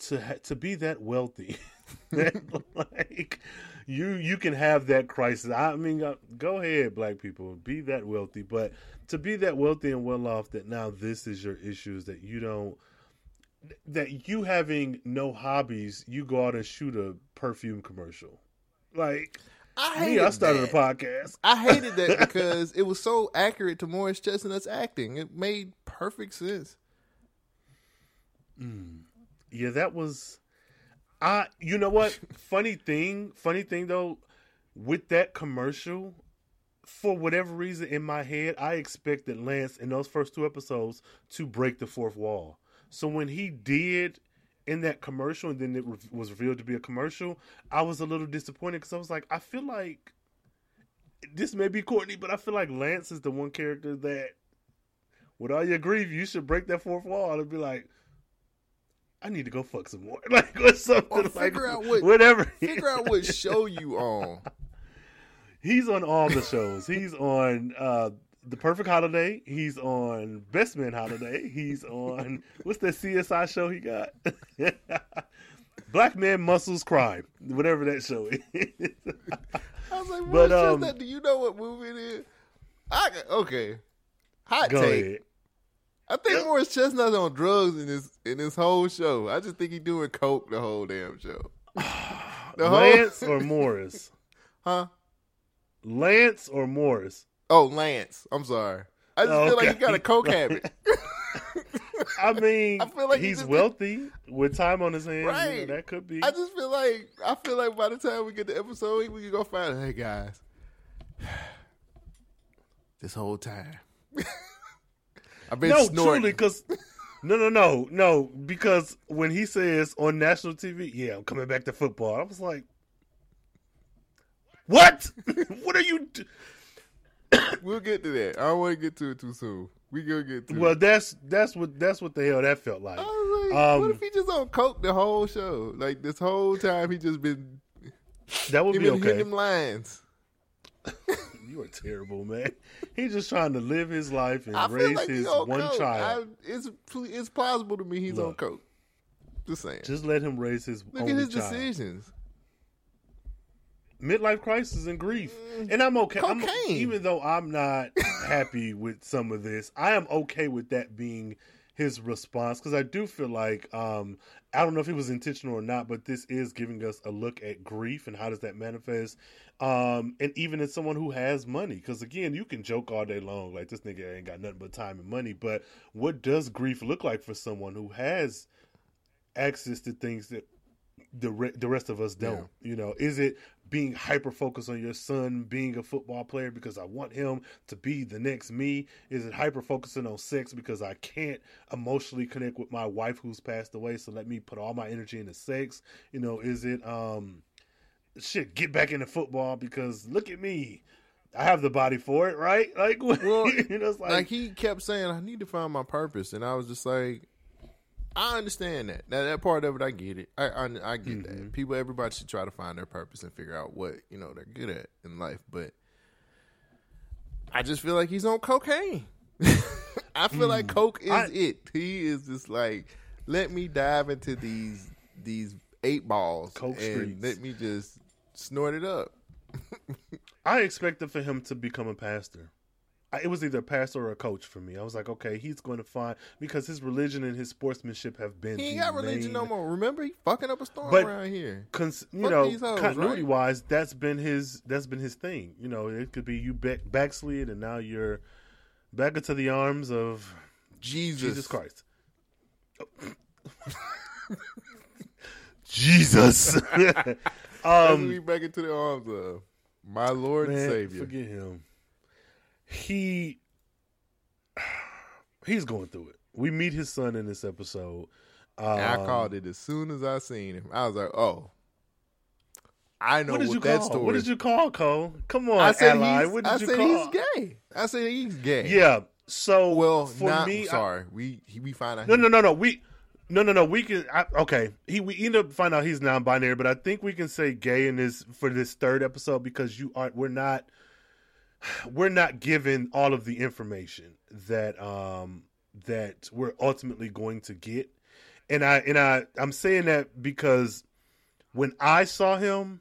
to to be that wealthy, like you you can have that crisis. I mean, uh, go ahead, black people, be that wealthy, but to be that wealthy and well off that now this is your issues that you don't that you having no hobbies, you go out and shoot a perfume commercial. Like I me, hated I started that. a podcast. I hated that because it was so accurate to Morris Chestnut's acting. It made perfect sense. Mm. Yeah, that was I you know what? funny thing, funny thing though, with that commercial, for whatever reason in my head, I expected Lance in those first two episodes to break the fourth wall. So when he did in that commercial and then it re- was revealed to be a commercial, I was a little disappointed because I was like, I feel like this may be Courtney, but I feel like Lance is the one character that, with all your grief, you should break that fourth wall and be like, I need to go fuck some more, like or something. Or like, out what- whatever. Figure out what show you on. He's on all the shows. He's on uh The Perfect Holiday. He's on Best Man Holiday. He's on what's that CSI show he got? Black Man Muscles Crime, whatever that show is. I was like, But, Morris um, Chestnut, do you know what movie it is? I okay. Hot take. ahead. I think Morris Chestnut's on drugs in this in this whole show. I just think he's doing coke the whole damn show. The whole- Lance or Morris? huh? Lance or Morris? Oh, Lance. I'm sorry. I just feel like he got a coke habit. I mean, I feel like he's wealthy with time on his hands. you know, Right. that could be. I just feel like I feel like by the time we get the episode, we can go find. Hey guys, this whole time, I've been no, snorting. truly, because no, no, no, no, because when he says on national TV, "Yeah, I'm coming back to football," I was like, "What? what are you?" Do-? We'll get to that. I don't want to get to it too soon. We gonna get to Well, it. that's that's what that's what the hell that felt like. Like, Um, what if he just on coke the whole show? Like this whole time, he just been That would be hitting okay. lines. You are terrible, man. He's just trying to live his life and I raise like his on one coke. child. I, it's it's plausible to me he's on coke. Just saying. Just let him raise his Look at his child. decisions. Midlife crisis and grief, and I'm okay. I'm, Mm. Even though I'm not happy with some of this, I am okay with that being his response because I do feel like um, I don't know if it was intentional or not, but this is giving us a look at grief and how does that manifest, um, and even in someone who has money. Because again, you can joke all day long like this nigga ain't got nothing but time and money, but what does grief look like for someone who has access to things that the re- the rest of us don't. You know, is it being hyper focused on your son being a football player because I want him to be the next me? Is it hyper focusing on sex because I can't emotionally connect with my wife who's passed away? So let me put all my energy into sex. You know, is it um shit get back into football because look at me. I have the body for it, right? Like, Well, you know, it's like, like he kept saying, "I need to find my purpose," and I was just like, "I understand that. Now that part of it, I get it. I I, I get Mm-hmm. that. People, everybody should try to find their purpose and figure out what you know they're good at in life." But I just feel like he's on cocaine. I feel like coke is Mm. I- it. He is just like, let me dive into these these eight balls Coke and streets. let me just snort it up. I expected for him to become a pastor. It was either a pastor or a coach for me. I was like, okay, he's going to find because his religion and his sportsmanship have been. He ain't got religion no more. Remember, he fucking up a storm But- around here. Cons- you Fuck know, hoes, continuity right? wise, that's been his that's been his thing. You know, it could be you back, backslid and now you're back into the arms of Jesus, Jesus Christ. Jesus. Um, back into the arms of my Lord and Savior. Forget him. He he's going through it. We meet his son in this episode. Um, I called it as soon as I seen him. I was like, "Oh, I know What what, you that call? story." What did you call Cole? Come on, I said ally. he's. What did I you said call? he's gay. I said he's gay. Yeah. So Well, for not, me, I- sorry. we he, we find out. No, no, no, no. We no, no, no. We can. I, okay, he we end up find out he's non-binary, but I think we can say gay in this for this third episode because you aren't. We're not. We're not given all of the information that um that we're ultimately going to get, and I and I I'm saying that because when I saw him,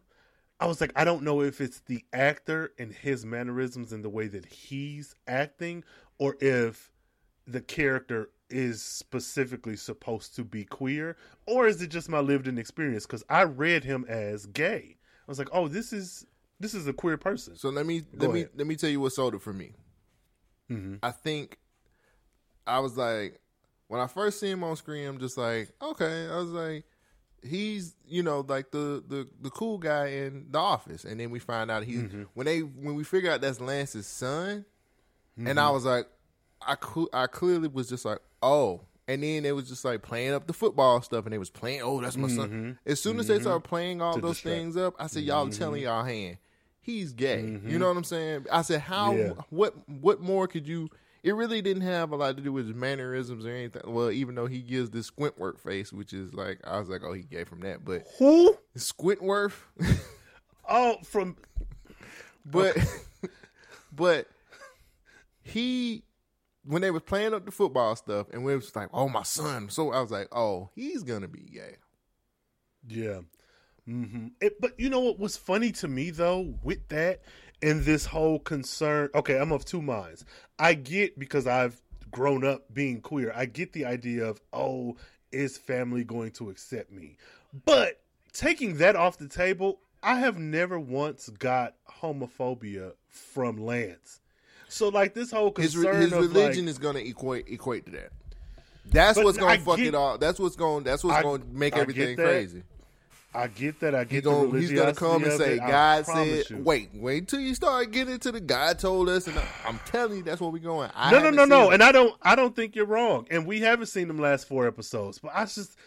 I was like, I don't know if it's the actor and his mannerisms and the way that he's acting, or if the character is specifically supposed to be queer, or is it just my lived in experience? Because I read him as gay. I was like, oh, this is this is a queer person. So let me Go let me let me tell you what sold it for me. Mm-hmm. I think I was like when I first see him on screen, I'm just like, okay. I was like, he's you know like the the the cool guy in the office, and then we find out he's Mm-hmm. when they when we figure out that's Lance's son, and Mm-hmm. I was like, I cl- I clearly was just like, oh. And then it was just like playing up the football stuff, and they was playing. Oh, that's my son. As soon as they started playing all Mm-hmm. To those distract. things up, I said, "Y'all telling y'all hand, he's gay." You mm-hmm. know what I'm saying? I said, "How? Yeah. What? What more could you?" It really didn't have a lot to do with his mannerisms or anything. Well, even though he gives this Squintworth face, which is like, I was like, "Oh, he gay from that," but Who? Squintworth. Oh, from but but he when they was playing up the football stuff and we was like, "Oh, my son," so I was like, "Oh, he's gonna be gay." Yeah. Hmm It, but you know what was funny to me though with that and this whole concern? Okay, I'm of two minds. I get because I've grown up being queer. I get the idea of oh, is family going to accept me? But taking that off the table, I have never once got homophobia from Lance. So like this whole His concern his of religion like, is gonna equate equate to that. That's what's gonna fuck get- it all. That's what's going. That's what's going to make I everything crazy. I get that. I He get the gonna, he's gonna come and say, it. "God said." you. Wait, wait till you start getting into the God told us, and I'm telling you, that's where we're going. I no, no, no, no. And I don't, I don't think you're wrong. And we haven't seen them last four episodes, but I just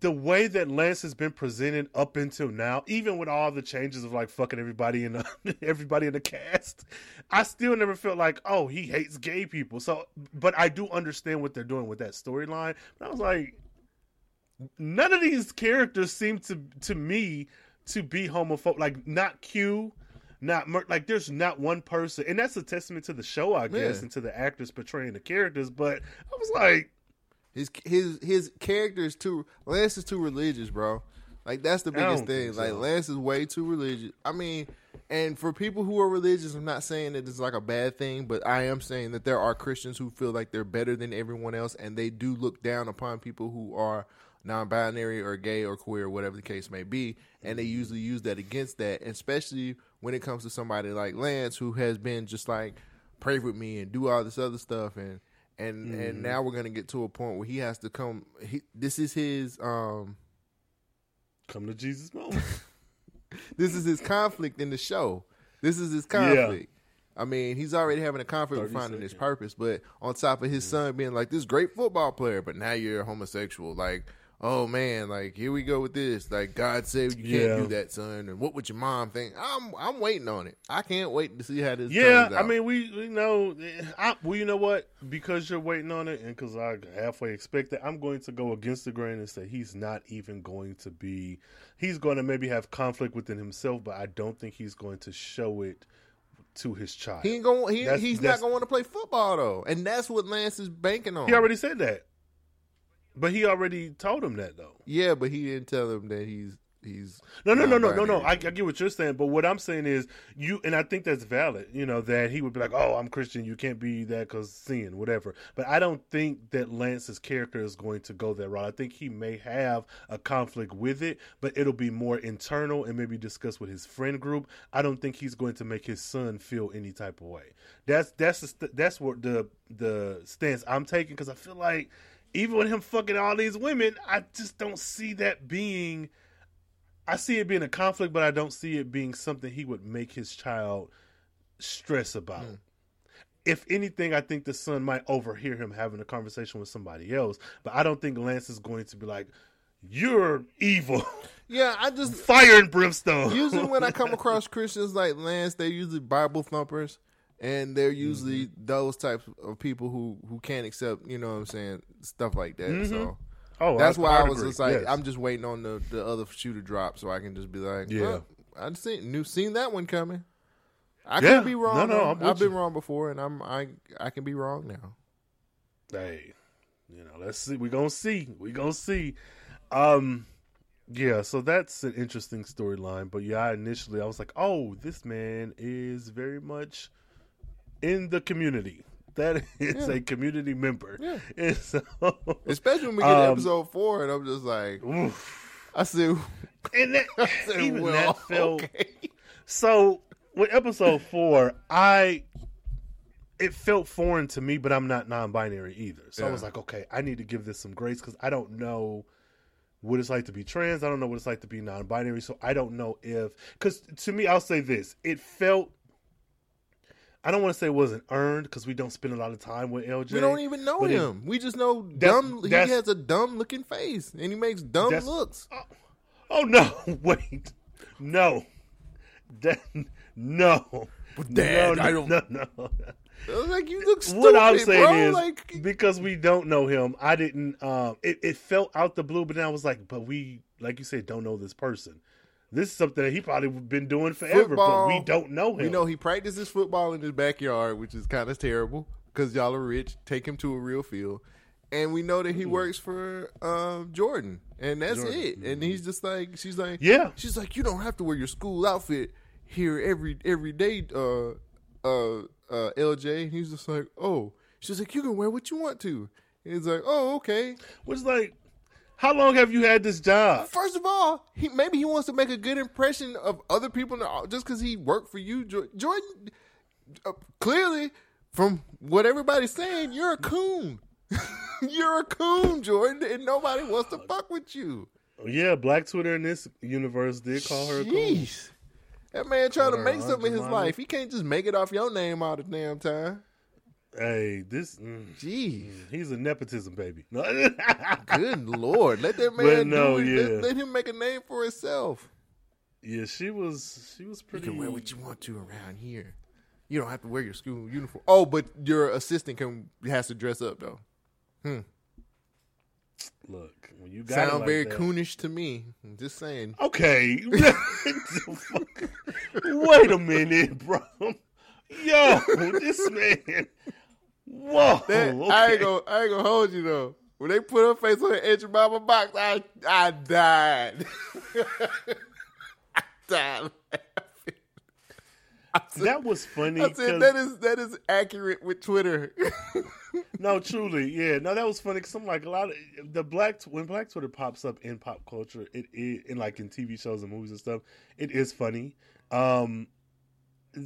the way that Lance has been presented up until now, even with all the changes of like fucking everybody in the everybody in the cast, I still never felt like, oh, he hates gay people. So, but I do understand what they're doing with that storyline. But I was like, none of these characters seem to to me to be homophobic. Like not Q. Not Mer- like there's not one person, and that's a testament to the show, I guess, Yeah. and to the actors portraying the characters. But I was like, His his his character is too Lance is too religious, bro. Like that's the biggest thing. think Like. Lance is way too religious. I mean, and for people who are religious, I'm not saying that it's like a bad thing, but I am saying that there are Christians who feel like they're better than everyone else, and they do look down upon people who are non-binary or gay or queer, whatever the case may be, and they usually use that against that, especially when it comes to somebody like Lance who has been just like pray with me and do all this other stuff and and Mm. and now we're gonna get to a point where he has to come. He, this is his um, come to Jesus moment. this is his conflict in the show. This is his conflict. I mean, he's already having a conflict with 30 finding his purpose, but on top of his son being like this great football player, but now you're a homosexual. Like, oh man, like here we go with this. Like God said you can't Yeah. do that, son. And what would your mom think? I'm I'm waiting on it. I can't wait to see how this. yeah, I mean, we, we know. Eh, I, well, you know what? Because you're waiting on it, and because I halfway expect it, I'm going to go against the grain and say he's not even going to be. He's going to maybe have conflict within himself, but I don't think he's going to show it to his child. he ain't going. He, That's- he's not going to want to play football though, and that's what Lance is banking on. He already said that, but he already told him that though. Yeah, but he didn't tell him that he's he's No, no, no, no, no, no. I, I get what you're saying, but what I'm saying is you, and I think that's valid. You know that he would be like, "Oh, I'm Christian. You can't be that because sin, whatever." But I don't think that Lance's character is going to go that route. I think he may have a conflict with it, but it'll be more internal and maybe discussed with his friend group. I don't think he's going to make his son feel any type of way. That's that's the, that's what the the stance I'm taking because I feel like even with him fucking all these women, I just don't see that being. I see it being a conflict, but I don't see it being something he would make his child stress about. Hmm. If anything, I think the son might overhear him having a conversation with somebody else, but I don't think Lance is going to be like, "You're evil, Yeah, I just fire and brimstone." usually when I come across Christians like Lance, they're usually Bible thumpers, and they're usually Mm-hmm. those types of people who who can't accept, you know, what I'm saying stuff like that. So oh, that's why I I'd was agree. just like, Yes. I'm just waiting on the the other shoe to drop, so I can just be like, Yeah. well, I seen knew seen that one coming. I Yeah. could be wrong. No, no, with I've been wrong before, and I'm I I can be wrong now. hey, you know, let's see. we're gonna see. we're gonna see. Um, yeah. So that's an interesting storyline. But yeah, I initially I was like, oh, this man is very much in the community. That is Yeah. a community member. Yeah. And so, Especially when we get to Um, episode four, and I'm just like, oof. I see. and that, I said, even well, that felt okay. So with episode four, I it felt foreign to me, but I'm not non-binary either. So I was like, okay, I need to give this some grace because I don't know what it's like to be trans. I don't know what it's like to be non-binary. So I don't know if because to me, I'll say this: it felt. I don't want to say it wasn't earned because we don't spend a lot of time with LJ. We don't even know but it- him. we just know dumb. He has a dumb looking face, and he makes dumb looks. Oh no! Wait, no, that, no, Dad, no, I don't- no, no. Like, you look stupid, what I'm saying bro. is like, because we don't know him, I didn't. Um, it, it felt out the blue, but then I was like, but we, like you said, don't know this person. This is something that he probably been doing forever, Football, but we don't know him. we know he practices football in his backyard, which is kind of terrible because y'all are rich. Take him to a real field, and we know that he works for um, Jordan, and that's Jordan, it. And he's just like, she's like, Yeah. she's like, you don't have to wear your school outfit here every every day, uh, uh, uh, LJ. And he's just like, oh, she's like, you can wear what you want to. And he's like, oh, okay. was like, how long have you had this job? First of all, he maybe he wants to make a good impression of other people just because he worked for you, Jordan. Uh, clearly, from what everybody's saying, you're a coon. you're a coon, Jordan, and nobody wants to fuck with you. Yeah, Black Twitter in this universe did call her. a coon. Jeez, that man trying to make something in his life. He can't just make it off your name all the damn time. Hey, this. Mm, Jeez, he's a nepotism baby. Good lord, let that But man no, do it. yeah. Let, let him make a name for himself. yeah, she was. She was pretty. You can wear what you want to around here. You don't have to wear your school uniform. Oh, but your assistant can has to dress up though. Hmm. Look, when you Sound like very that- coonish to me. I'm just saying. Okay. Wait a minute, bro. Yo, this man. Whoa. That, okay. I ain't gonna I ain't gonna hold you though. When they put her face on the edge of my box, I I died. I died. I said, that was funny. I said that is that is accurate with Twitter. no, truly, yeah. No, that was funny because I'm like a lot of the black when Black Twitter pops up in pop culture, it is in like in TV shows and movies and stuff. It is funny. Um,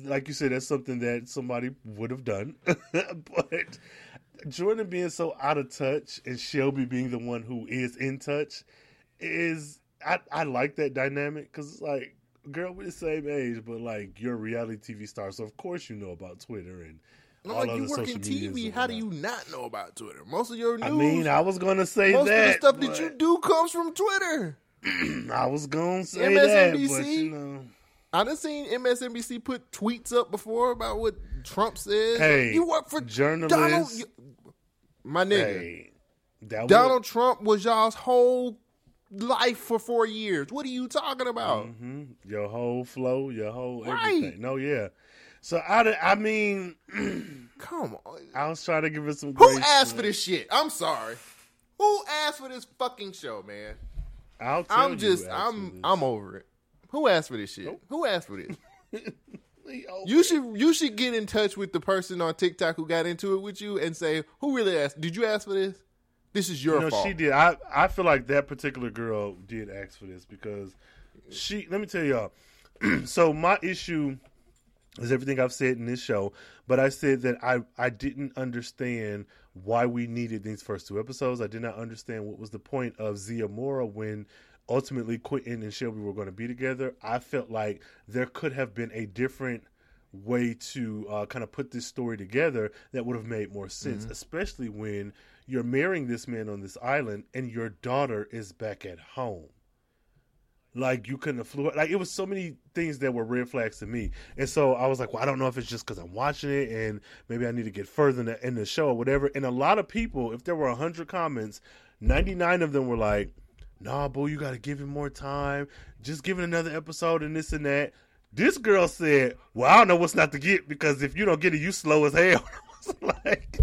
like you said, that's something that somebody would have done, but Jordan being so out of touch and Shelby being the one who is in touch is I I like that dynamic because it's like girl we're the same age, but like you're a reality TV star, so of course you know about Twitter and. All like other you work in TV. How do you not know about Twitter? Most of your news, I mean, I was gonna say most that. of the stuff that you do comes from Twitter. I was gonna say that, but you know, I done seen MSNBC put tweets up before about what Trump says. Hey, you work for journalists- Donald. you- my nigga, hey, Donald Trump was y'all's whole life for four years. What are you talking about? hmm your whole flow, your whole Right. everything. No, yeah. So I, I mean, Come on, I was trying to give it some. who asked for this shit? I'm sorry. Who asked for this fucking show, man? I'll tell I'm you just I'm. I'm over it. Who asked for this shit? Nope. Who asked for this? You should you should get in touch with the person on TikTok who got into it with you and say, "Who really asked? Did you ask for this? This is your No, fault." she did. I I feel like that particular girl did ask for this because she. Let me tell y'all. so my issue is everything I've said in this show, but I said that I I didn't understand why we needed these first two episodes. I did not understand what was the point of Zia Mora when ultimately Quentin and Shelby were going to be together. I felt like there could have been a different way to uh, kind of put this story together that would have made more sense, especially when you're marrying this man on this island and your daughter is back at home. Like you couldn't have flew like it was so many things that were red flags to me, and so I was like, well, I don't know if it's just because I'm watching it, and maybe I need to get further in the, in the show or whatever. And a lot of people, if there were hundred comments, ninety nine of them were like, "Nah, boo, you got to give him more time. Just give it another episode and this and that." This girl said, "Well, I don't know what's not to get because if you don't get it, you slow as hell." I like,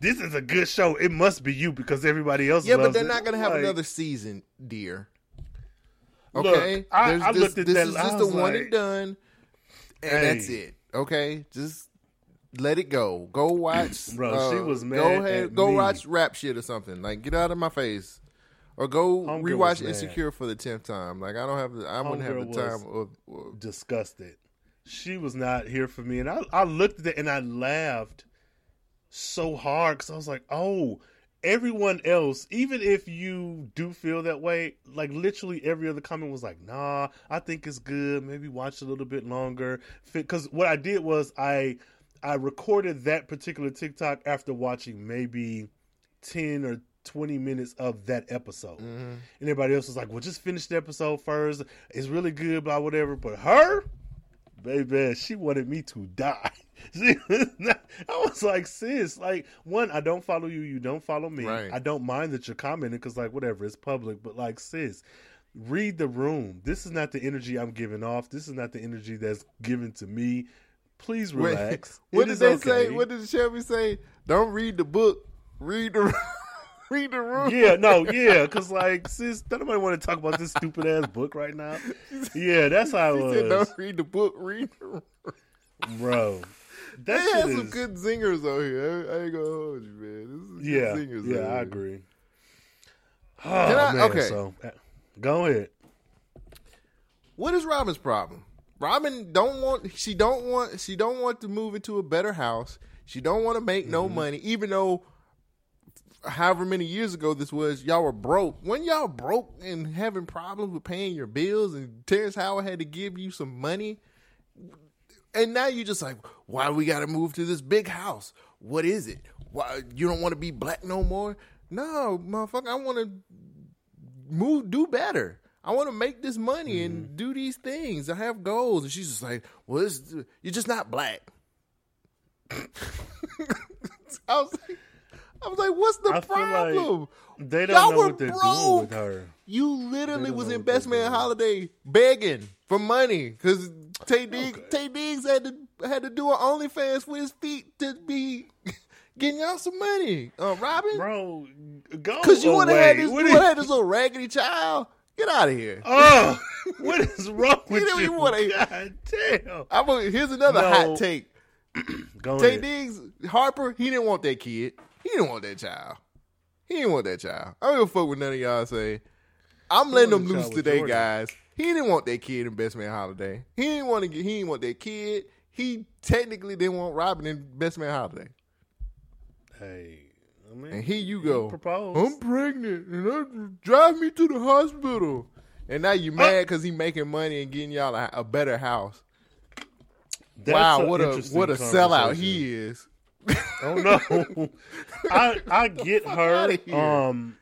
"This is a good show. It must be you because everybody else." yeah, but they're it." not gonna have Like, another season, dear. Look, Okay, I- There's I this, looked at this that, is I just the was one like, and done, and that's it. Okay, just let it go. Go watch. Bro, she uh, was mad Go ahead. Go me. watch rap shit or something. Like get out of my face, or go Homegirl rewatch mad. Insecure for the tenth time. Like I don't have. The, I wouldn't have the time. Of, of- disgusted. She was not here for me, and I, I looked at it and I laughed so hard because I was like, "Oh, everyone else, even if you do feel that way, like literally every other comment was like, "Nah, I think it's good. Maybe watch a little bit longer." Because what I did was I I recorded that particular TikTok after watching maybe ten or. 20 minutes of that episode. Mm-hmm. And everybody else was like, well, just finish the episode first. It's really good, blah, whatever. But her, baby, she wanted me to die. She was not- I was like, sis, like, one, I don't follow you, you don't follow me. Right. I don't mind that you're commenting because, like, whatever, it's public. But, like, sis, read the room. This is not the energy I'm giving off. This is not the energy that's given to me. Please Wait, relax. what It did they okay. say? What did Shelby say? Don't read the book. Read the. Read the room. Yeah, no, yeah, because like, sis, don't nobody want to talk about this stupid ass book right now. Yeah, that's how it said, was, "Don't read the book. Read the room." bro. They That had some is- good zingers on here. I, I ain't gonna hold you, man. This is Yeah, zingers yeah, I here. agree. Oh, I- man, okay. so go ahead. What is Robyn's problem? Robyn don't want. She don't want. She don't want to move into a better house. She don't want to make no Mm-hmm. money, even though. However many years ago this was, y'all were broke. When y'all broke and having problems with paying your bills, and Terrence Howard had to give you some money, and now you just like, why we got to move to this big house? What is it? Why you don't want to be black no more? No, motherfucker, I want to move, do better. I want to make this money Mm-hmm. and do these things. I have goals, and she's just like, well, it's, you're just not black. I was like, I was like, what's the I feel like problem? They don't Y'all know were what they're doing with her. You literally was in Best Man. Holiday begging for money because Taye Diggs, Taye Diggs had to had to do an OnlyFans for his feet to be getting y'all some money. Uh, Robyn, Bro, go because you want to away. have this, you is- want have this little raggedy child. Get out of here. Oh, what is wrong with you? you wanna- God damn. I'm gonna, here's another No. hot take. Go Taye ahead. Diggs, Harper, he didn't want that kid. He didn't want that child. He didn't want that child. I don't give a fuck what none of y'all say. I'm letting wanted them loose today, Jordan. guys. He didn't want that kid in Best Man Holiday. He didn't want to get. He didn't want that kid. He technically didn't want Robyn in Best Man Holiday. Hey, I mean, And here you he go. proposed. I'm pregnant, and I, drive me to the hospital. And now you mad uh. because he making money and getting y'all a, a better house. That's wow, what a what a sellout he is. Oh no, I I get her. Um,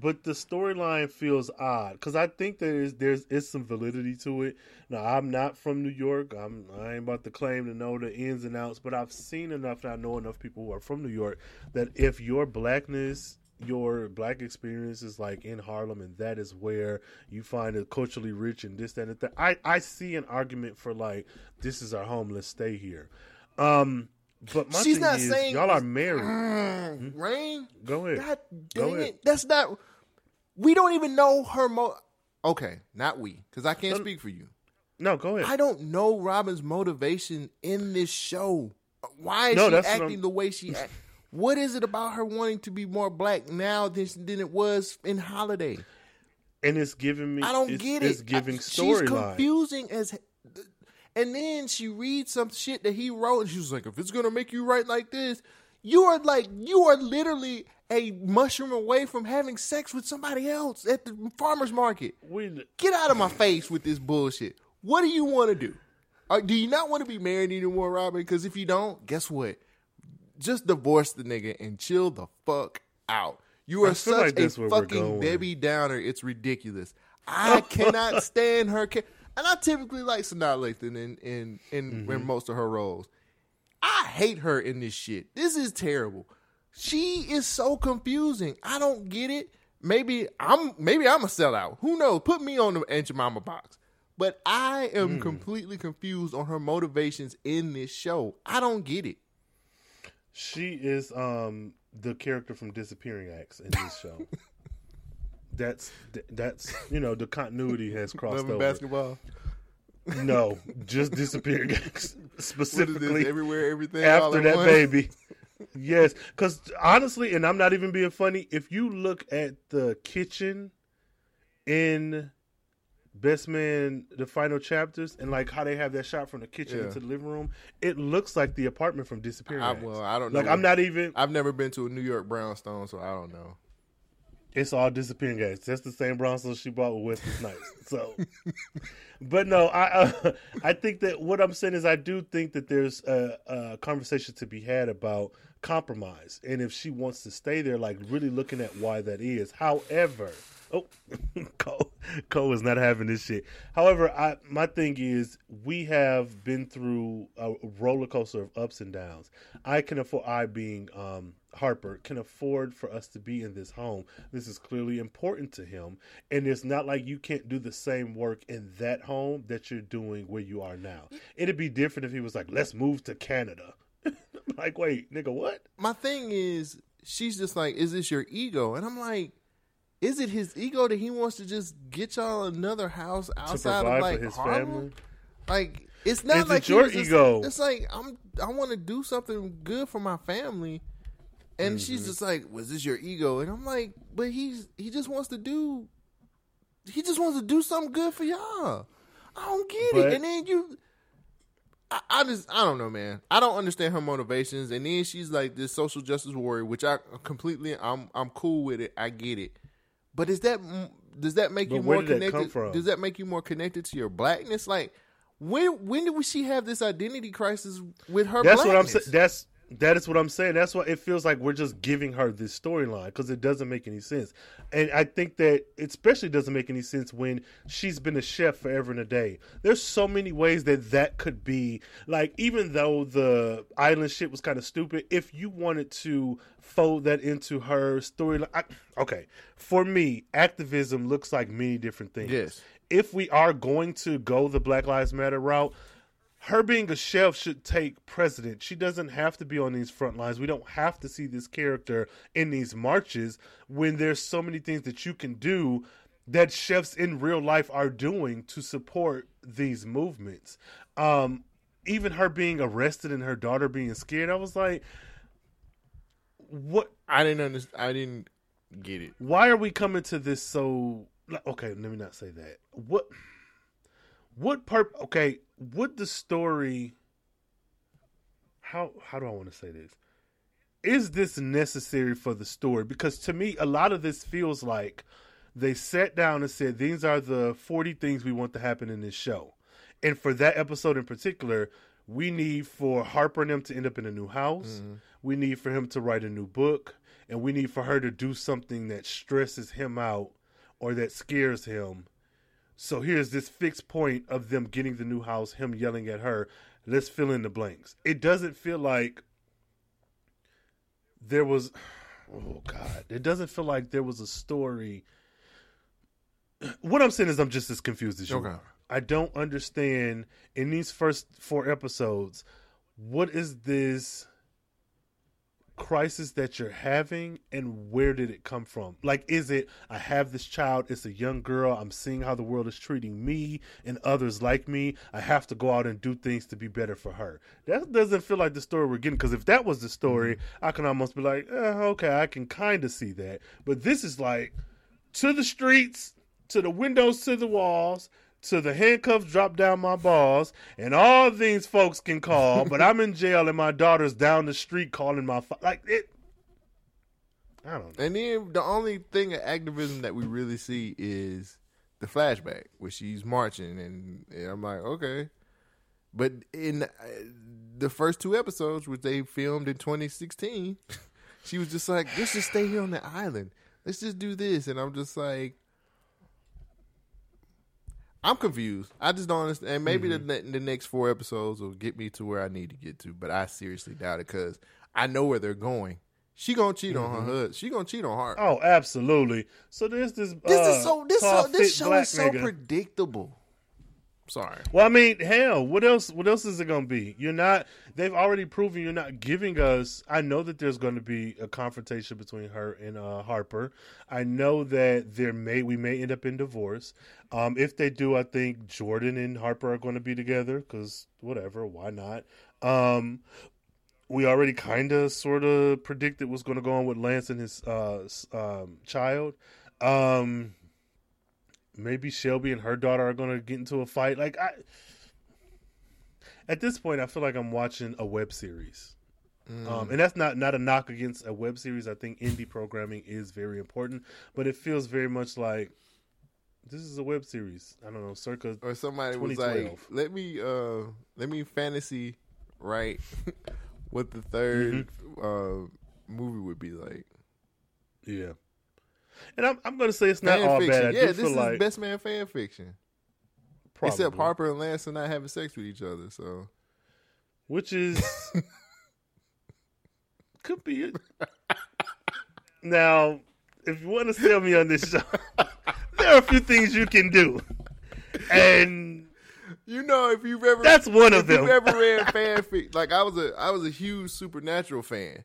but the storyline feels odd because I think there is there's is some validity to it. Now I'm not from New York. I'm I ain't about to claim to know the ins and outs, but I've seen enough and I know enough people who are from New York that if your blackness your black experience is like in Harlem, and that is where you find it culturally rich and this, that, and that. I I see an argument for like this is our home, let's stay here. Um, but my She's thing not is, saying- y'all are married. Mm, Rain, Go ahead. God Go dang ahead. it. That's not We don't even know her mo. Okay, not we, because I can't speak for you. No, go ahead. I don't know Robyn's motivation in this show. Why is No, she acting the way she act? What is it about her wanting to be more black now than, than it was in Holiday? and it's giving me. I don't get it. It's giving storyline. confusing as. And then she reads some shit that he wrote, and she was like, "If it's gonna make you write like this, you are like you are literally a mushroom away from having sex with somebody else at the farmers market. We, Get out of my face with this bullshit. What do you want to do? Uh, do you not want to be married anymore, Robyn? Because if you don't, guess what? Just divorce the nigga and chill the fuck out. You are such like a fucking. Debbie Downer. It's ridiculous. I cannot stand her. Ca- and I typically like Sanaa Lathan in in in, Mm-hmm. in most of her roles. I hate her in this shit. This is terrible. She is so confusing. I don't get it. Maybe I'm maybe I'm a sellout. Who knows? Put me on the Aunt Mama box. But I am Hmm. completely confused on her motivations in this show. I don't get it. she is um the character from Disappearing Acts in this show. That's that's you know the continuity has crossed over. basketball. No, just Disappearing Acts specifically. Everywhere, everything. after at that once? baby. Yes, because honestly, and I'm not even being funny. If you look at the kitchen in Best Man, the final chapters, and like how they have that shot from the kitchen Yeah. into the living room, it looks like the apartment from Disappearing. I, well, I don't know. like I'm not even. I've never been to a New York brownstone, so I don't know. It's all disappearing acts. That's the same brownstone she bought with Wesley Snipes. So, but no, I uh, I think that what I'm saying is I do think that there's a, a conversation to be had about compromise, and if she wants to stay there, like really looking at why that is. However, oh, Cole, Cole is not having this shit. However, I my thing is we have been through a roller coaster of ups and downs. I can afford. I being um, Harper can afford for us to be in this home. This is clearly important to him, and it's not like you can't do the same work in that home that you're doing where you are now. It'd be different if he was like, "Let's move to Canada." like, wait, nigga, what? My thing is, she's just like, "Is this your ego?" And I'm like, "Is it his ego that he wants to just get y'all another house outside of like his Harlem? family? Like, it's not Is like he your just- ego? it's like I'm. I want to do something good for my family, and Mm-hmm. she's just like, "Was this your ego?" And I'm like, "But he's he just wants to do. He just wants to do something good for y'all. I don't get But- it." And then you. I, I just I don't know, man. I don't understand her motivations, and then she's like this social justice warrior, which I completely I'm I'm cool with it. I get it, but is that does that make But you more that connected? come from? Does that make you more connected to your blackness? Like when when did she have this identity crisis with her? That's what I'm blackness? saying. That's that is what I'm saying. That's why it feels like we're just giving her this storyline because it doesn't make any sense. And I think that it especially doesn't make any sense when she's been a chef forever and a day. There's so many ways that that could be like. Even though the island shit was kind of stupid, if you wanted to fold that into her storyline, okay. For me, activism looks like many different things Yes. if we are going to go the Black Lives Matter route, her being a chef should take precedent. She doesn't have to be on these front lines. We don't have to see this character in these marches when there's so many things that you can do that chefs in real life are doing to support these movements. Um, even her being arrested and her daughter being scared, I was like, what? I didn't understand. I didn't get it. why are we coming to this so okay let me not say that what what perp okay would the story how how do i want to say this? Is this necessary for the story? Because to me a lot of this feels like they sat down and said these are the 40 things we want to happen in this show. And for that episode in particular we need for harper and them to end up in a new house. Mm-hmm. We need for him to write a new book. And we need for her to do something that stresses him out or that scares him so here's this fixed point of them getting the new house him yelling at her. Let's fill in the blanks. It doesn't feel like there was oh god. It doesn't feel like there was a story. What i'm saying is i'm just as confused as you. Okay. are i don't understand in these first four episodes what is this crisis that you're having and where did it come from? Like, is it, I have this child, it's a young girl, I'm seeing how the world is treating me and others like me. I have to go out and do things to be better for her. That doesn't feel like the story we're getting because if that was the story, mm-hmm. I can almost be like, eh, okay, I can kind of see that. But this is like to the streets, to the windows, to the walls to the handcuffs drop down my balls, and all these folks can call, but I'm in jail and my daughter's down the street calling my fa- like it. I don't know. And then the only thing of activism that we really see is the flashback where she's marching, and, and I'm like, okay, but in uh, the first two episodes, which they filmed in 2016, she was just like, let's just stay here on the island. Let's just do this, and I'm just like, I'm confused. I just don't understand. And maybe mm-hmm. the the next four episodes will get me to where I need to get to, but I seriously doubt it because I know where they're going. She gonna cheat mm-hmm. on her mm-hmm. husband. She gonna cheat on her. Oh, absolutely. So there's this. This uh, is so. This so, this show is so nigga. predictable. Sorry. Well, I mean, hell, what else? What else is it going to be? You're not. They've already proven you're not giving us. I know that there's going to be a confrontation between her and uh, Harper. I know that there may we may end up in divorce. Um, if they do, I think Jordan and Harper are going to be together because whatever, why not? Um, we already kind of sort of predicted what's going to go on with Lance and his uh, um, child. Um, maybe Shelby and her daughter are going to get into a fight. Like I, at this point, I feel like I'm watching a web series. Mm. Um, and that's not not a knock against a web series. I think indie programming is very important, but it feels very much like this is a web series. I don't know, circa or somebody was like, "Let me uh, let me fantasy write what the 3rd mm-hmm. uh, movie would be like." Yeah. And I'm, I'm going to say it's not fan all fiction. bad. I yeah, this is like, best man fan fiction. Probably. Except Harper and Lance are not having sex with each other, so which is could be it. now, if you want to sell me on this show, there are a few things you can do, and you know if you've ever that's one of them. You've ever read fanfic? Like I was a I was a huge Supernatural fan.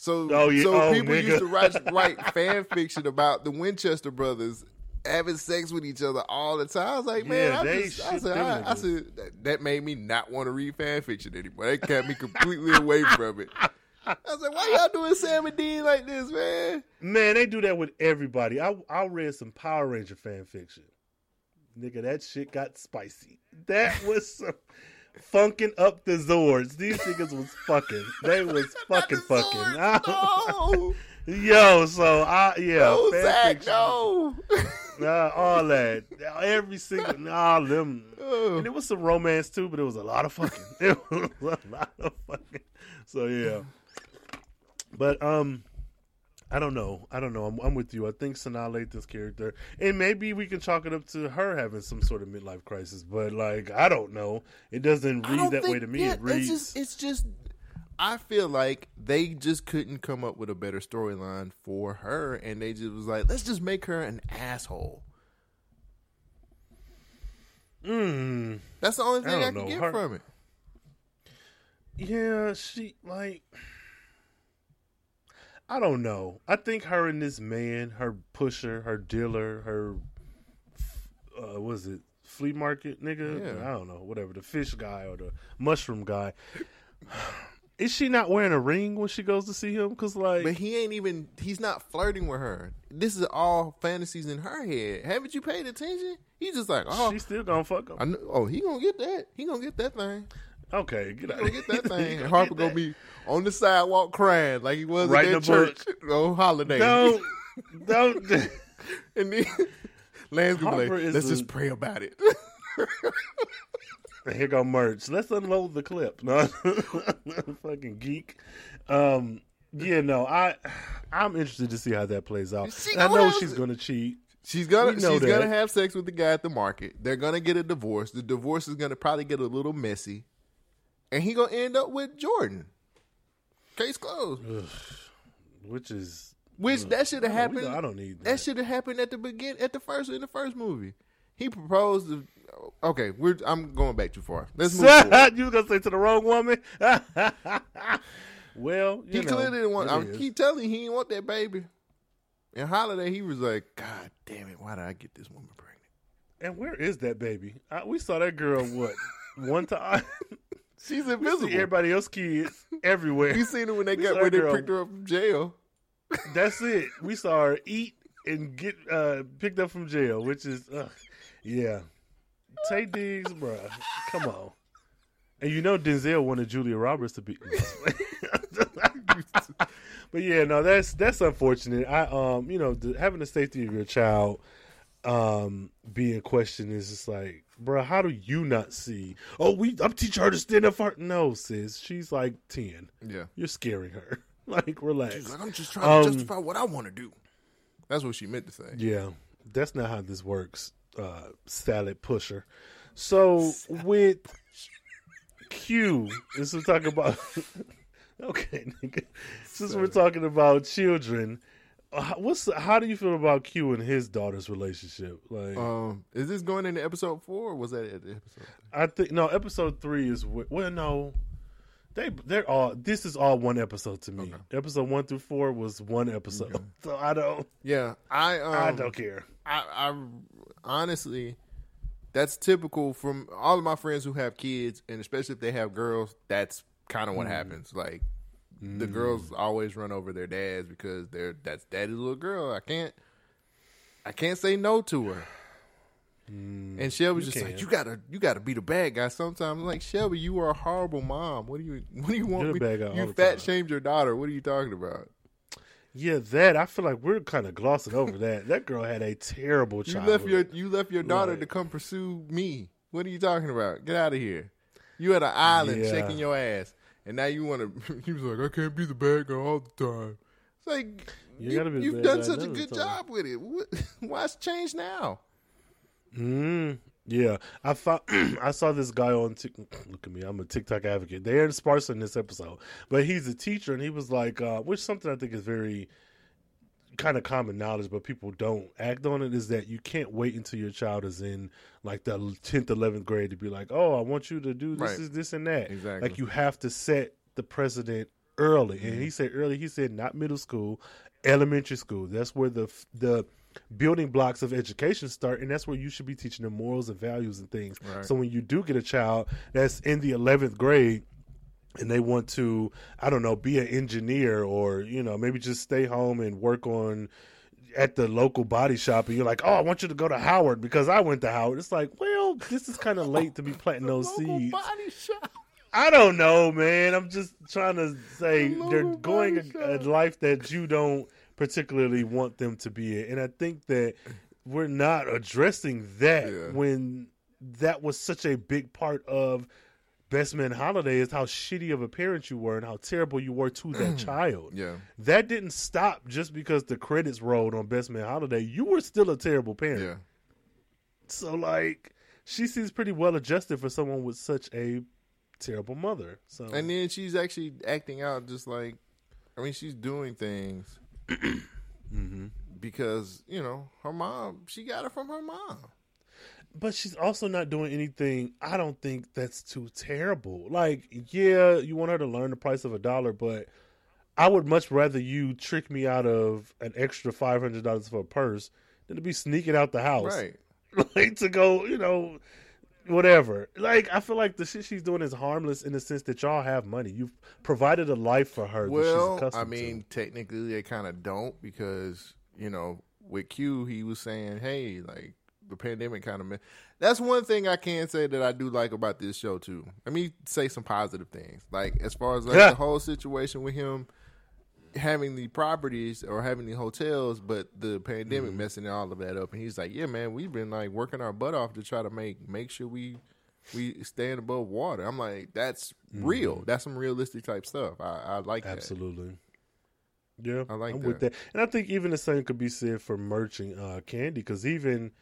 So, oh, yeah. so oh, people nigga. used to write, write fan fiction about the Winchester brothers having sex with each other all the time. I was like, man, yeah, I, just, I, said, I, I, said, that made me not want to read fan fiction anymore. That kept me completely away from it. I was like, why y'all doing Sam and Dean like this, man? Man, they do that with everybody. I I read some Power Ranger fan fiction. Nigga, that shit got spicy. That was some funking up the Zords. These niggas was fucking. They was fucking fucking. Zords, no. Yo, so I yeah, no, Zach, no. Nah, all that, every single, all them, and it was some romance too, but it was a lot of fucking. It was a lot of fucking. So yeah, but um, I don't know. I don't know. I'm, I'm with you. I think Sanaa Lathan's character, and maybe we can chalk it up to her having some sort of midlife crisis. But like, I don't know. It doesn't read that think, way to me. Yeah, it reads. It's just, it's just. I feel like they just couldn't come up with a better storyline for her, and they just was like, let's just make her an asshole. Mm. That's the only thing I, I can get her, from it. Yeah, she like I don't know. I think her and this man, her pusher, her dealer, her uh, was it flea market nigga? Yeah. I don't know, whatever the fish guy or the mushroom guy. Is she not wearing a ring when she goes to see him? Cause like, but he ain't even. He's not flirting with her. This is all fantasies in her head. Haven't you paid attention? He's just like, oh, she's still gonna fuck him. I know, oh, he gonna get that. He gonna get that thing. Okay, get out. Get that thing. And Harper gonna be on the sidewalk crying like he was right in that church on holiday. Don't, don't. and then Lance gonna be like, let's just pray about it. here go Murch. Let's unload the clip. No, fucking geek. Um, yeah, no, I, I'm interested to see how that plays out. I know she's gonna cheat. She's gonna she's that. gonna have sex with the guy at the market. They're gonna get a divorce. The divorce is gonna probably get a little messy and he gonna end up with Jordan. Case closed. Ugh. Which is which ugh. that should have happened. I don't need that. That should have happened at the begin at the first in the first movie. He proposed. To, okay, we're I'm going back too far. Let's move. you was gonna say to the wrong woman. Well, you He know, clearly didn't want. I keep telling you, he didn't want that baby. And Holiday, he was like, "God damn it, why did I get this woman pregnant?" And where is that baby? I, we saw that girl what one time. She's invisible. everybody else kids everywhere. We seen her when they We got when they picked her up from jail. That's it. We saw her eat and get uh, picked up from jail, which is, uh, yeah. Taye Diggs, bruh, come on. And you know Denzel wanted Julia Roberts to be. but yeah, no, that's that's unfortunate. I um, you know, the, having the safety of your child um be in question is just like, bruh, how do you not see? Oh, we I'm teaching her to stand up for her. No, sis, she's like ten. Yeah, You're scaring her. like, relax. she's like, "I'm just trying to Um, justify what I want to do." That's what she meant to say. Yeah, that's not how this works, uh, salad pusher. So with Q, this we're talking about. okay, nigga. Since we're talking about children, what's how do you feel about Q and his daughter's relationship? Like, Um, is this going into episode four? Or was that at the episode? I think no, episode three is well, no. They they're all. This is all one episode to me. Episode one through four was one episode, so I don't. Yeah, I um, I don't care. I, I honestly, that's typical from all of my friends who have kids, and especially if they have girls. That's kind of what happens. Like the mm. girls always run over their dads because they're that's daddy's little girl. I can't, I can't say no to her. Mm. and Shelby's just like, you gotta, you gotta be the bad guy. Sometimes I'm like, Shelby, you are a horrible mom. What do you, what do you want You're me? bad guy you fat shamed your daughter. What are you talking about? Yeah, that I feel like we're kind of glossing over that. That girl had a terrible You childhood. left your you left your daughter Right. to come pursue me. What are you talking about? Get out of here. You at an island Yeah. shaking your ass, and now you want to. He was like, I can't be the bad guy all the time. It's like You you, gotta be the have done such a none of the good job with it. What, why's change now? Mm, yeah, I thought I saw this guy on. Tik look at me, I'm a TikTok advocate. They are sparse in this episode, but he's a teacher, and he was like, uh, which something I think is very kind of common knowledge, but people don't act on it. Is that you can't wait until your child is in like the tenth, eleventh grade to be like, oh, I want you to do this, Right. is this, and that. Exactly. Like you have to set the precedent early, and Mm-hmm. he said early. He said not middle school, elementary school. That's where the the building blocks of education start, and that's where you should be teaching them morals and values and things. Right. So when you do get a child that's in the eleventh grade. And they want to, I don't know, be an engineer or, you know, maybe just stay home and work on at the local body shop. And you're like, oh, I want you to go to Howard because I went to Howard. It's like, well, this is kind of late to be planting those Local seeds. body shop. I don't know, man. I'm just trying to say The they're going a, a life that you don't particularly want them to be in, and I think that we're not addressing that Yeah. when that was such a big part of Best Man Holiday is how shitty of a parent you were and how terrible you were to that child. Yeah. That didn't stop just because the credits rolled on Best Man Holiday. You were still a terrible parent. Yeah. So like she seems pretty well adjusted for someone with such a terrible mother. So And then she's actually acting out just like, I mean, she's doing things Mm-hmm. because you know her mom. She got it from her mom. But she's also not doing anything I don't think that's too terrible. Like, yeah, you want her to learn the price of a dollar, but I would much rather you trick me out of an extra five hundred dollars for a purse than to be sneaking out the house. Right. like to go, you know, whatever. Like I feel like the shit she's doing is harmless in the sense that y'all have money. You've provided a life for her. that she's Well, I mean, technically they kind of don't because you know with Q he was saying, "Hey, like the pandemic kind of." Man. That's one thing I can say that I do like about this show too. Let me say some positive things. Like as far as like Yeah. the whole situation with him having the properties or having the hotels, but the pandemic messing all of that up. And he's like, "Yeah, man, we've been like working our butt off to try to make make sure we we stand above water." I'm like, "That's real. That's some realistic type stuff. I, I like to. that." Absolutely. Yeah, I like I'm with that. that, and I think even the same could be said for merching uh, candy because even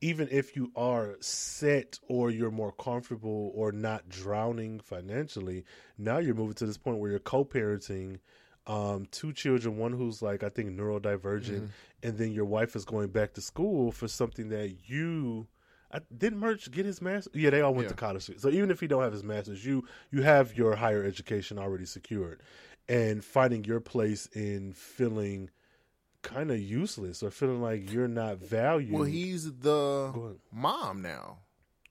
even if you are set or you're more comfortable or not drowning financially, now you're moving to this point where you're co-parenting um, two children, one who's like I think neurodivergent, Mm-hmm. and then your wife is going back to school for something that you. I, didn't Murch get his master? Yeah, they all went Yeah. to college. So even if he don't have his masters, you you have your higher education already secured, and finding your place in feeling kind of useless or feeling like you're not valued. Well, he's the mom now,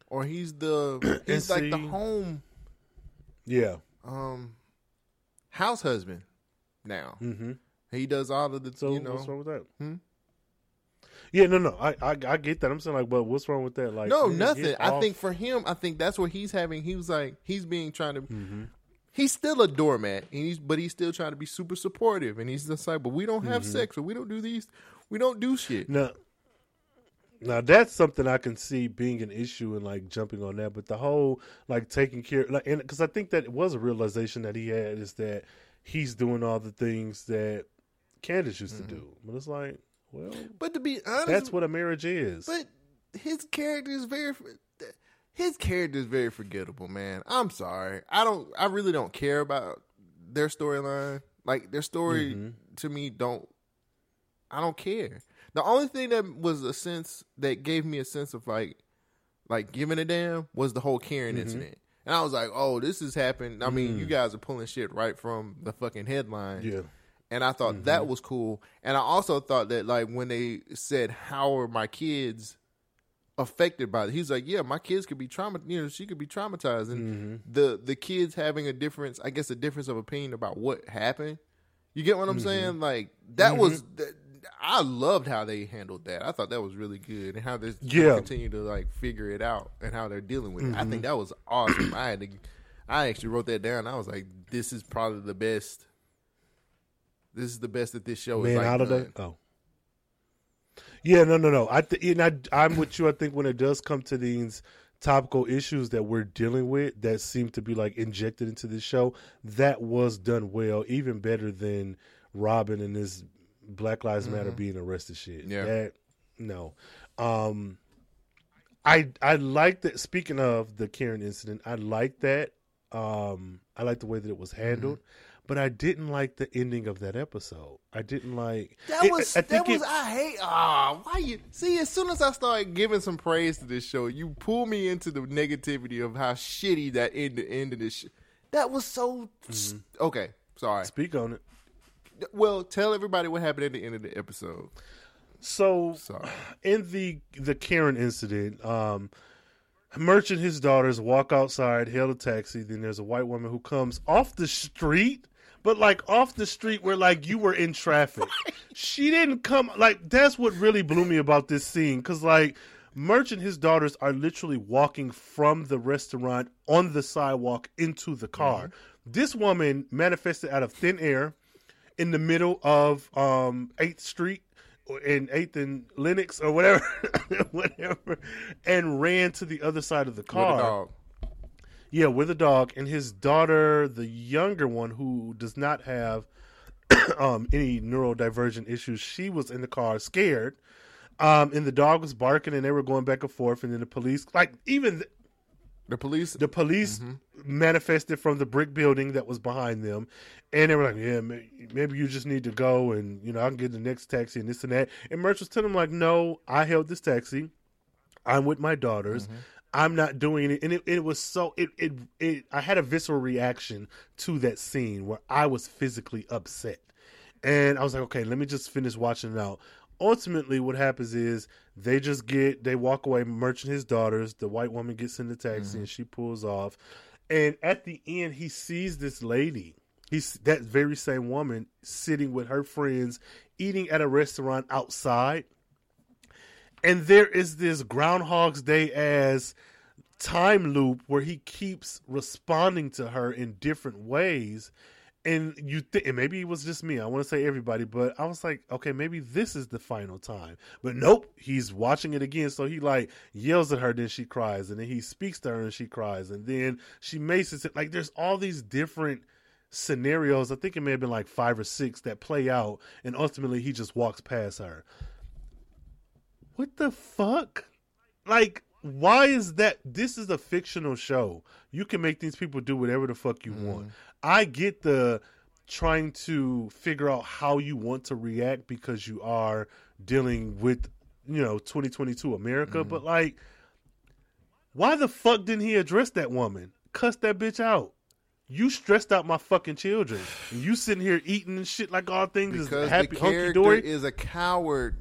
or he's the he's like the home yeah. um house husband now. Mm-hmm. He does all of the So you know. what's wrong with that? Hmm? Yeah, no, no, I, I I get that. I'm saying like, but what's wrong with that? Like, no, nothing. I off- think for him, I think that's what he's having. He was like he's being trying to. Mm-hmm. He's still a doormat, and he's but he's still trying to be super supportive, and he's just like, but we don't have Mm-hmm. sex, or we don't do these, we don't do shit. No. now that's something I can see being an issue and like jumping on that. But the whole like taking care, like, and because I think that it was a realization that he had is that he's doing all the things that Candace used to do. But it's like, well, But to be honest, that's what a marriage is. But his character is very his character is very forgettable, man. I'm sorry. I don't I really don't care about their storyline. Like their story Mm-hmm. to me don't I don't care. The only thing that was a sense that gave me a sense of like like giving a damn was the whole Karen Mm-hmm. incident. And I was like, "Oh, this has happened." I mean, you guys are pulling shit right from the fucking headline. Mm. yeah, And I thought that was cool. And I also thought that like when they said how are my kids affected by it, he's like, yeah, my kids could be trauma. You know, she could be traumatized, and mm-hmm. the the kids having a difference, I guess, a difference of opinion about what happened. You get what I'm mm-hmm. saying? Like that mm-hmm. was. That, I loved how they handled that. I thought that was really good, and how they Yeah. continue to like figure it out and how they're dealing with it. I think that was awesome. I had to, I actually wrote that down. I was like, this is probably the best. This is the best that this show is man like out of that. Oh, yeah, no, no, no. I th- and I, I'm with you. I think when it does come to these topical issues that we're dealing with that seem to be like injected into this show, that was done well, even better than Robyn and this Black Lives Matter being arrested shit. Mm-hmm. Yeah. That no. Um I I like that speaking of the Karen incident, I like that. Um I like the way that it was handled. But I didn't like the ending of that episode. I didn't like That it- was I that was it- I hate ah why you see as soon as I started giving some praise to this show, you pull me into the negativity of how shitty that end the end of this. Sh- that was so Mm-hmm. okay. Sorry. speak on it. Well, tell everybody what happened at the end of the episode. So Sorry. in the the Karen incident, um, Murch and his daughters walk outside, hail a taxi. Then there's a white woman who comes off the street, but like off the street where like you were in traffic. She didn't come like that's what really blew me about this scene because like Murch and his daughters are literally walking from the restaurant on the sidewalk into the car. This woman manifested out of thin air in the middle of um 8th Street or in 8th and Lenox or whatever whatever and ran to the other side of the car. Yeah, with a dog and his daughter, the younger one who does not have um any neurodivergent issues, she was in the car scared. Um and the dog was barking and they were going back and forth and then the police like even th- The police. the police manifested from the brick building that was behind them, and they were like, "Yeah, maybe you just need to go, and you know, I can get the next taxi and this and that." And Murch was telling them like, "No, I held this taxi. I'm with my daughters. I'm not doing it." And it, it was so it, it it I had a visceral reaction to that scene where I was physically upset, and I was like, "Okay, let me just finish watching it out." ultimately what happens is they just get they walk away Murch and his daughters. The white woman gets in the taxi mm-hmm. and she pulls off. And at the end he sees this lady. He's that very same woman sitting with her friends eating at a restaurant outside and there is this groundhog's day as time loop where he keeps responding to her in different ways. And you think maybe it was just me. I want to say everybody but i was like okay maybe this is the final time. But nope he's watching it again. So he like yells at her then she cries and then he speaks to her and she cries and then she maces it. Like there's all these different scenarios. I think it may have been like five or six that play out and ultimately he just walks past her what the fuck like why is that this is a fictional show you can make these people do whatever the fuck you mm-hmm. want i get the trying to figure out how you want to react because you are dealing with you know 2022 america mm-hmm. but like Why the fuck didn't he address that woman? Cuss that bitch out. You stressed out my fucking children. And you sitting here eating and shit like all things is happy the hunky dory. is a coward.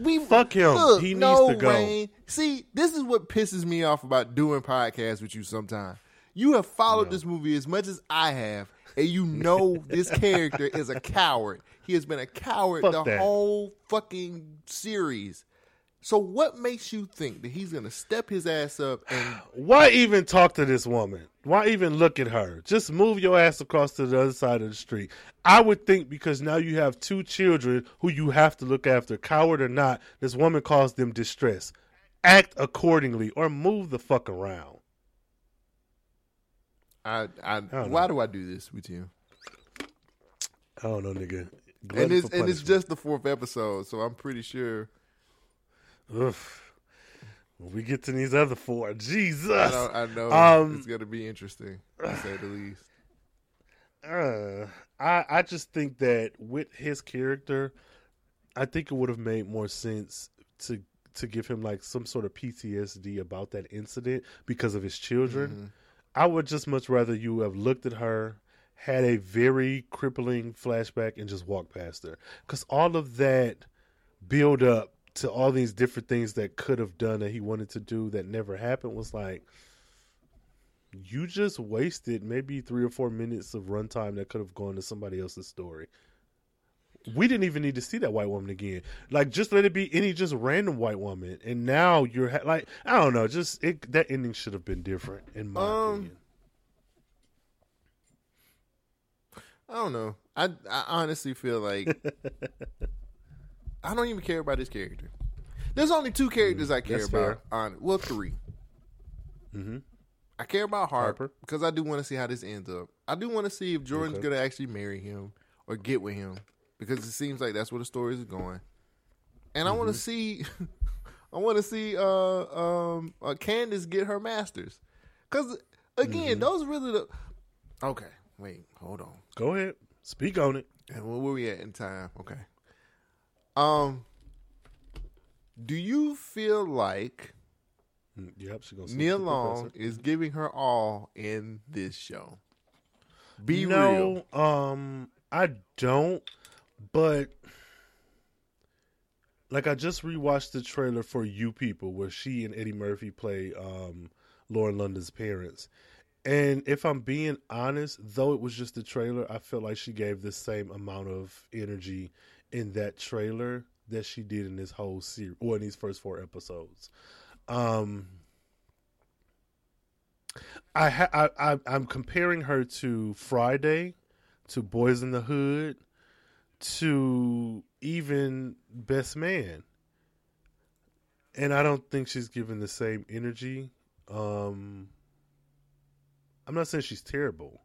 We Fuck him. Look, He needs no, to go. Wayne. See, this is what pisses me off about doing podcasts with you. Sometimes you have followed this movie as much as I have, and you know this character is a coward. He has been a coward Fuck the that. whole fucking series. So, what makes you think that he's gonna step his ass up and Why even talk to this woman? Why even look at her? Just move your ass across to the other side of the street. I would think because now you have two children who you have to look after, coward or not, this woman caused them distress. Act accordingly or move the fuck around. I, I, don't why know. do I do this with you? I don't know, nigga. And it's and it's just the fourth episode, so I'm pretty sure. Oof. When we get to these other four, Jesus. I, I know Um, it's gonna be interesting to say the least. Uh, I I just think that with his character, I think it would have made more sense to to give him like some sort of PTSD about that incident because of his children. I would just much rather you have looked at her, had a very crippling flashback, and just walked past her. Because all of that build up to all these different things that could have done that he wanted to do that never happened was like you just wasted maybe three or four minutes of runtime that could have gone to somebody else's story. We didn't even need to see that white woman again. Like, just let it be any just random white woman, and now you're ha- like, I don't know, just it, that ending should have been different in my Um, opinion. I don't know. I I honestly feel like I don't even care about his character. There's only two characters I care that's about. fair. On well, 3 Mhm. I care about Harper, Harper. because I do want to see how this ends up. I do want to see if Jordan's Okay. gonna actually marry him or get with him because it seems like that's where the story is going. And I want Mm-hmm. to see, I want to see uh um uh, Candace get her masters because again, Mm-hmm. those are really the okay. Wait, hold on. Go ahead, speak on it. And where were we at in time? Okay. Um, do you feel like Mm, Yep, she gonna Nia Long is giving her all in this show? Be no, real. um, I don't. But like, I just rewatched the trailer for You People, where she and Eddie Murphy play um, Lauren London's parents. And if I'm being honest, though it was just the trailer, I felt like she gave the same amount of energy in that trailer that she did in this whole series, or in these first four episodes. Um, I, ha- I, I I'm comparing her to Friday, to Boyz n the Hood, to even Best Man, and I don't think she's given the same energy. Um, I'm not saying she's terrible,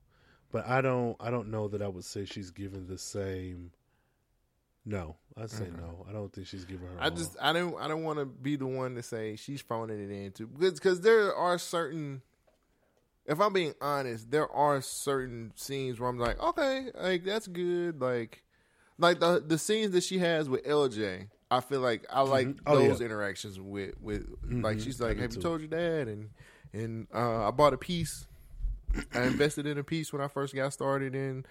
but I don't I don't know that I would say she's given the same. No, I'd say no. I don't think she's giving her. I all. just I don't I don't want to be the one to say she's phoning it in too because because there are certain. If I'm being honest, there are certain scenes where I'm like, okay, like that's good, like, like the the scenes that she has with LJ. I feel like I like Oh, those yeah. Mm-hmm. interactions with with like she's like, have you told your dad? And and uh, I bought a piece. I invested in a piece when I first got started in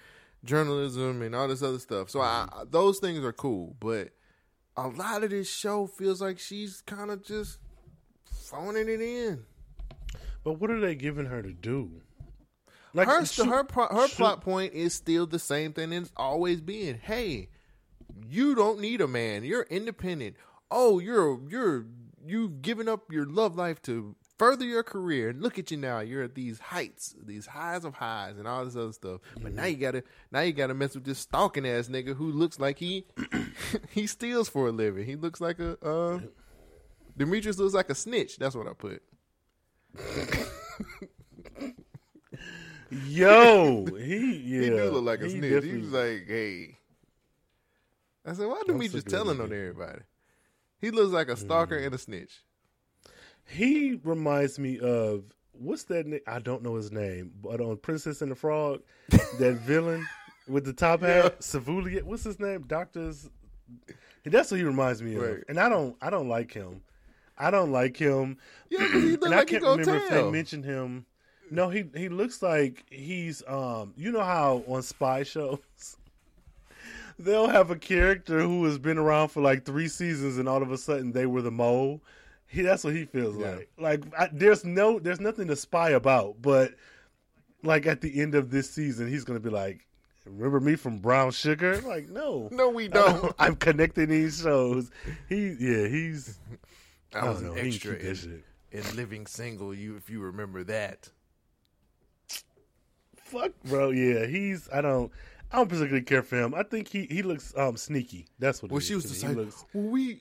journalism and all this other stuff. So I, mm-hmm. I- those things are cool, but a lot of this show feels like she's kind of just phoning it in. but what are they giving her to do? Like her her her plot point is still the same thing it's always been. Hey, you don't need a man. You're independent. Oh, you're you're you've given up your love life to further your career. And look at you now. You're at these heights, these highs of highs, and all this other stuff. But now you gotta now you gotta mess with this stalking ass nigga who looks like he he steals for a living. He looks like a uh Demetrius looks like a snitch. That's what I put. Yo, he yeah, he do look like a he snitch. He definitely- was like, hey. I said, why do Demetrius just telling on everybody? He looks like a stalker Mm. and a snitch. He reminds me of what's that? I don't know his name, but on Princess and the Frog, that villain with the top hat, Facilier. What's his name? Doctor's. That's what he reminds me of, and I don't. I don't like him. I don't like him. Yeah, he look and I like he can't remember if they mentioned him. No, he he looks like he's um. You know how on spy shows they'll have a character who has been around for like three seasons, and all of a sudden they were the mole. He that's what he feels Yeah. like. Like I, there's no there's nothing to spy about, but like at the end of this season, he's gonna be like. Remember me from Brown Sugar? Like, no, No, we don't. I'm connecting these shows. He, yeah, he's. I I was don't an know. He extra in, in Living Single. You, if you remember that. Fuck, bro. Yeah, he's. I don't. I don't particularly care for him. I think he he looks um sneaky. That's what. Well, she was just like, looks- well, we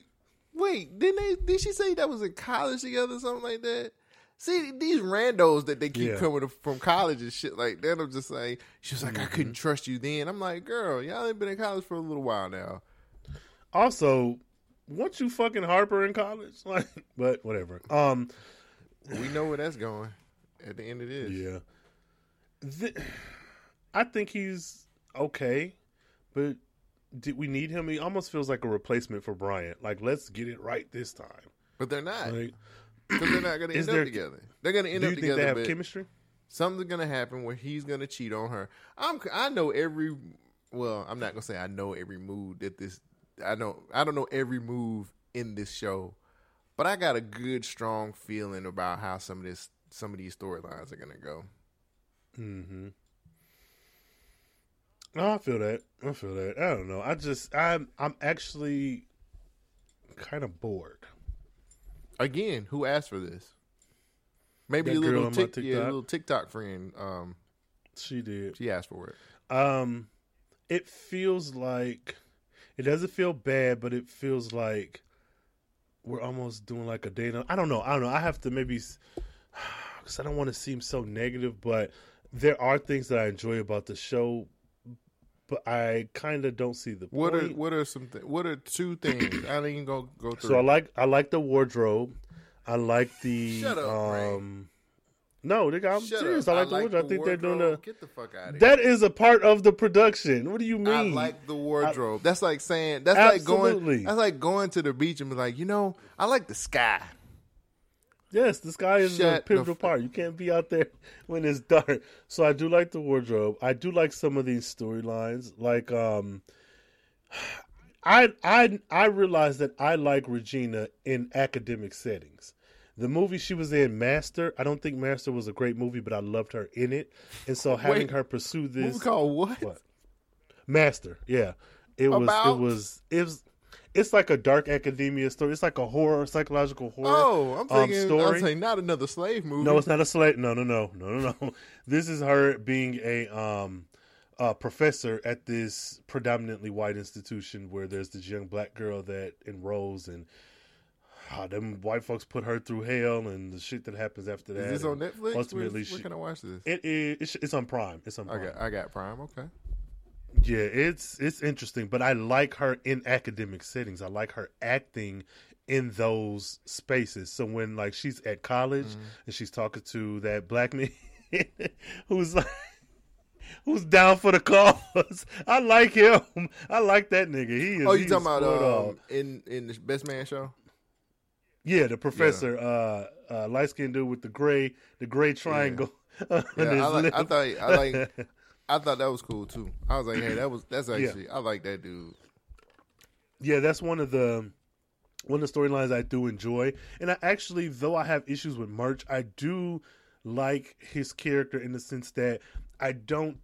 wait. Didn't they? Did she say that was in college together, or something like that? See these randos that they keep Yeah. coming from college and shit like that. I'm just like, she was like, Mm-hmm. I couldn't trust you then. I'm like, girl, y'all ain't been in college for a little while now. also, weren't you fucking Harper in college? Like, but whatever. Um, We know where that's going. At the end of this, yeah. Th- I think he's okay, but did we need him? He almost feels like a replacement for Bryant. Like, let's get it right this time. but they're not Like, because they're not going to end there- up together. They're going to end do up you think together. they have chemistry? something's going to happen where he's going to cheat on her. I'm. I know every. Well, I'm not going to say I know every move that this. I know. I don't know every move in this show, but I got a good, strong feeling about how some of this, some of these storylines are going to go. Mm-hmm. No, I feel that. I feel that. I don't know. I just I'm I'm actually kind of bored. Again, who asked for this? Maybe That a little my tick, yeah, TikTok? little TikTok friend. Um, She did. she asked for it. Um, it feels like it doesn't feel bad, but it feels like we're almost doing like a data. I don't know. I don't know. I have to maybe because I don't want to seem so negative, but there are things that I enjoy about the show, but I kind of don't see the What are what are some th- what are two things? I didn't even go go through. So I like I like the wardrobe. I like the Shut up, um. No, nigga, I'm Shut serious. up. I like the wardrobe. I think they're doing the. Get the fuck out of here. That is a part of the production. What do you mean? I like the wardrobe. that's like saying that's like Absolutely. going. That's like going to the beach and be like, you know, I like the sky. Yes, the sky is a Shut the pivotal f- part. You can't be out there when it's dark. So I do like the wardrobe. I do like some of these storylines. Like um I I I realize that I like Regina in academic settings. The movie she was in, Master, I don't think Master was a great movie, but I loved her in it. And so having Wait, her pursue this Movie called what? What? Master, yeah. It was it was it was it's like a dark academia story. It's like a horror, psychological horror Oh, I'm um, story. I'm saying not another slave movie. No, it's not a slave. No, no, no, no, no, no. This is her being a um a professor at this predominantly white institution where there's this young black girl that enrolls and ah, them white folks put her through hell and the shit that happens after that. Is this on Netflix? Ultimately, where, she, can I watch this? it is it's, it's on Prime. It's on Prime. got I got Prime. Okay. Yeah, it's it's interesting, but I like her in academic settings. I like her acting in those spaces. So when like she's at college and she's talking to that black man who's like who's down for the cause, I like him. I like that nigga. He is. Oh, you talking about um, in in the Best Man show? yeah, the professor, uh, uh, light skinned dude with the gray, the gray triangle. on Yeah, I, like, I thought I like I thought that was cool too. I was like, hey, that was that's actually I like that dude. Yeah, that's one of the one of the storylines I do enjoy. And I actually, though I have issues with Murch, I do like his character in the sense that I don't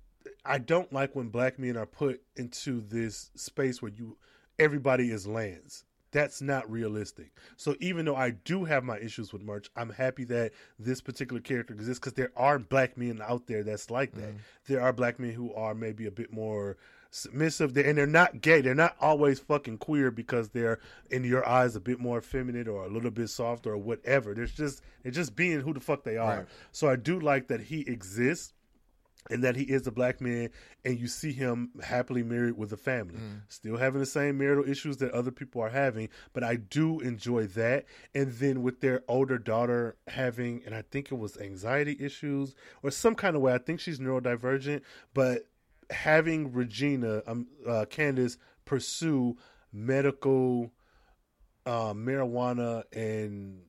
I don't like when black men are put into this space where you everybody is lands. That's not realistic. So even though I do have my issues with Murch, I'm happy that this particular character exists because there are black men out there that's like that. Mm-hmm. There are black men who are maybe a bit more submissive, and they're not gay. They're not always fucking queer because they're in your eyes a bit more effeminate or a little bit soft or whatever. There's just they're just being who the fuck they are. Right. So I do like that he exists and that he is a black man and you see him happily married with a family. Still having the same marital issues that other people are having but i do enjoy that. And then with their older daughter having and i think it was anxiety issues or some kind of way i think she's neurodivergent but having regina um uh candace pursue medical uh, marijuana and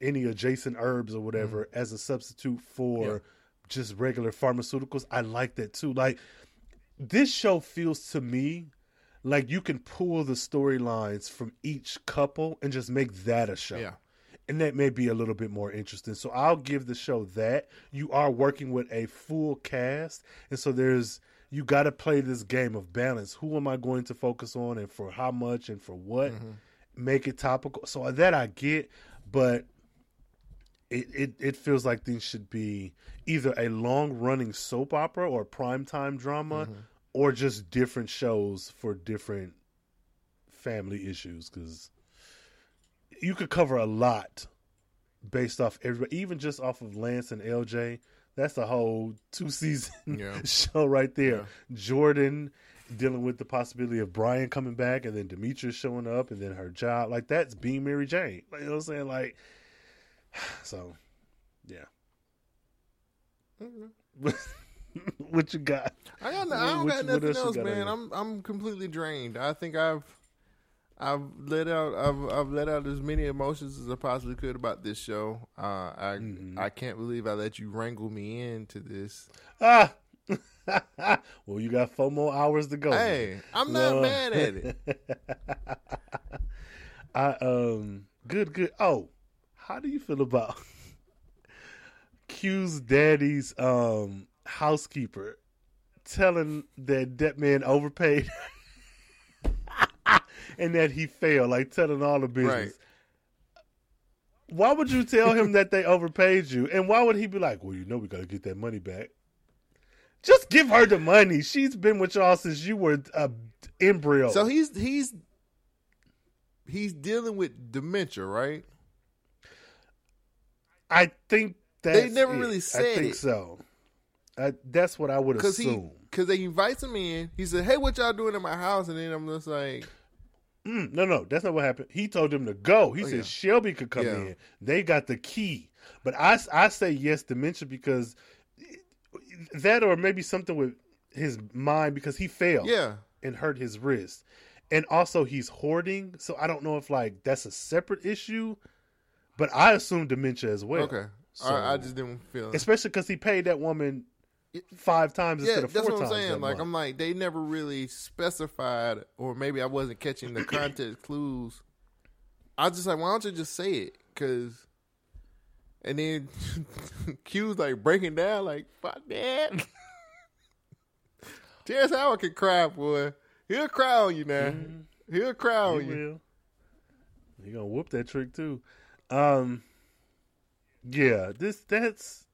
any adjacent herbs or whatever as a substitute for Yeah. Just regular pharmaceuticals. I like that too. Like this show feels to me like you can pull the storylines from each couple and just make that a show. Yeah. And that may be a little bit more interesting. So I'll give the show that. You are working with a full cast. And so there's you got to play this game of balance. Who am I going to focus on and for how much and for what? Mm-hmm. Make it topical. So that I get, but it, it, it feels like these should be either a long running soap opera or primetime drama mm-hmm. or just different shows for different family issues because you could cover a lot based off everybody, even just off of Lance and LJ. That's a whole two season Yeah. show right there. Jordan dealing with the possibility of Brian coming back and then Demetrius showing up and then her job. Like that's being Mary Jane. Like, you know what I'm saying? Like, so yeah. what you got? I got no, I don't What- got what nothing else else, got man. I'm I'm completely drained. I think I've I've let out I've I've let out as many emotions as I possibly could about this show. Uh, I Mm-hmm. I can't believe I let you wrangle me into this. Ah. well, you got four more hours to go. Hey, I'm not Well- mad at it. I um good good. Oh, how do you feel about Q's daddy's um housekeeper telling that that man overpaid and that he failed, like telling all the business. Right. Why would you tell him that they overpaid you? And why would he be like, Well, you know we gotta get that money back? Just give her the money. She's been with y'all since you were a embryo. So he's he's he's dealing with dementia, right? I think that's They never it. really I think it. so. I, that's what I would Because he assume. because they invites him in. He said, "Hey, what y'all doing in my house?" And then I'm just like, Mm, no, no, that's not what happened. He told them to go. He Oh, said yeah. Shelby could come Yeah. in. They got the key. But I, I say yes, dementia because that or maybe something with his mind because he failed "Yeah, and hurt his wrist. And also he's hoarding. So I don't know if like that's a separate issue. But I assume dementia as well. okay." So- I, I just didn't feel. Especially because he paid that woman five times yeah, instead of four that's what I'm saying. Like, month. I'm like, they never really specified, or maybe I wasn't catching the context clues. I was just like, why don't you just say it? Because, and then Q's like breaking down, like, fuck that. Terrence Howard can cry, boy. He'll cry on you now. Mm-hmm. He'll cry on He you. will. He gonna whoop that trick too. Um, yeah, this that's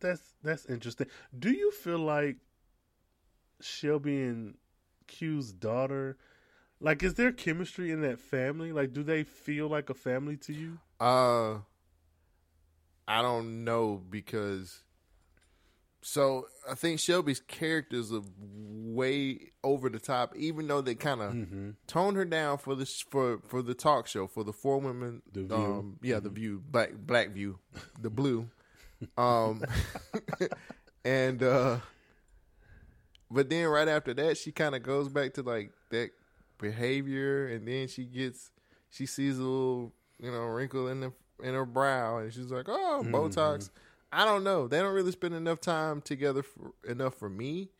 that's that's interesting. Do you feel like Shelby and Q's daughter, like, is there chemistry in that family? Like, do they feel like a family to you? Uh, I don't know because. So I think Shelby's characters are way over the top, even though they kind of Mm-hmm. toned her down for the for for the talk show for the four women. The View. Um, yeah, the View, Black Black View, the Blue. Um, and uh, but then right after that, she kind of goes back to like that behavior, and then she gets she sees a little you know wrinkle in the in her brow, and she's like, "Oh, Botox." I don't know. They don't really spend enough time together for, enough for me,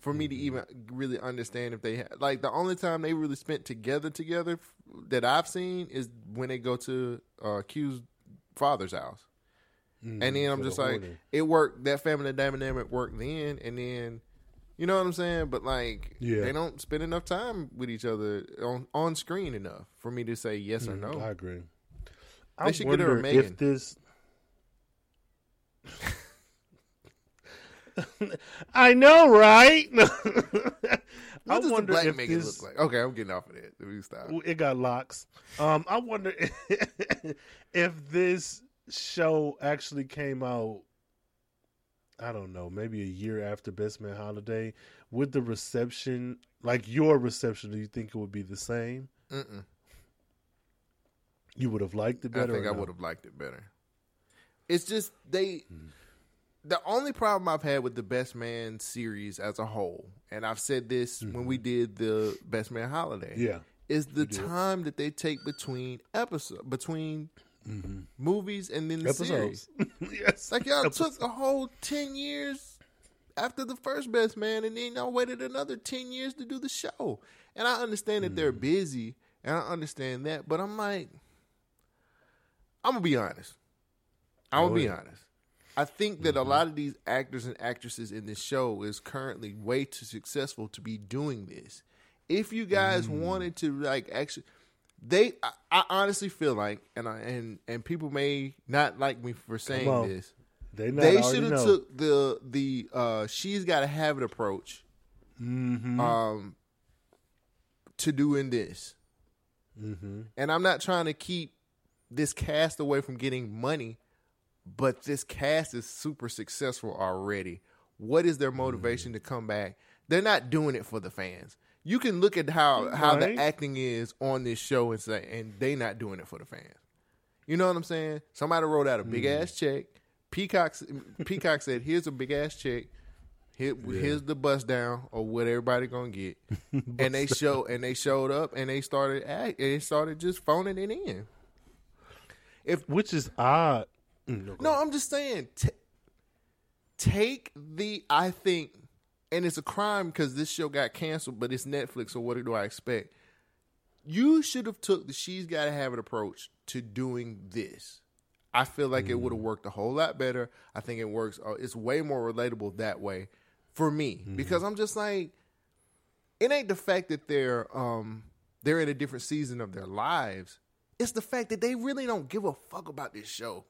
for me to even really understand if they ha- like the only time they really spent together together f- that I've seen is when they go to uh, Q's father's house. and then I'm just like, it worked. That family dynamic worked then, and then, you know what I'm saying. But like, Yeah. they don't spend enough time with each other on on screen enough for me to say yes or no. Mm, I agree. They I should get her a Megan. if this. I know, right? I What does the wonder black if Megan this, look like? Okay, I'm getting off of that. Let me stop. It got locks. Um, I wonder if this show actually came out. I don't know, maybe a year after Best Man Holiday. Would the reception, like your reception, do you think it would be the same? Mm-mm. You would have liked it I better. think I or no? would have liked it better. It's just they. The only problem I've had with the Best Man series as a whole, and I've said this when we did the Best Man Holiday, Yeah. is the time that they take between episode between movies and then the series. Episodes. yes. Like y'all Episodes. took a whole ten years after the first best man, and then y'all waited another ten years to do the show. And I understand that they're busy, and I understand that, but I'm like, I'm gonna be honest. I'm gonna be honest. I think that a lot of these actors and actresses in this show is currently way too successful to be doing this. If you guys wanted to like actually they I, I honestly feel like and I and and people may not like me for saying this. They, they should have took the the uh she's got to have it approach Mm-hmm. um to doing this. Mm-hmm. And I'm not trying to keep this cast away from getting money, but this cast is super successful already. What is their motivation to come back? They're not doing it for the fans. You can look at how how the acting is on this show and say, and they not doing it for the fans. You know what I'm saying? Somebody wrote out a big mm-hmm. ass check. Peacock Peacock said, "Here's a big ass check. Here, Here's the bus down or what everybody gonna get." and they show and they showed up and they started act. They started just phoning it in. If Which is odd. Mm, go No. I'm just saying. T- take the. I think, and it's a crime because this show got canceled, but it's Netflix. So what do I expect? You should have took the she's got to have an approach to doing this. I feel like it would have worked a whole lot better. I think it works. Uh, it's way more relatable that way for me because I'm just like, it ain't the fact that they're um they're in a different season of their lives. It's the fact that they really don't give a fuck about this show.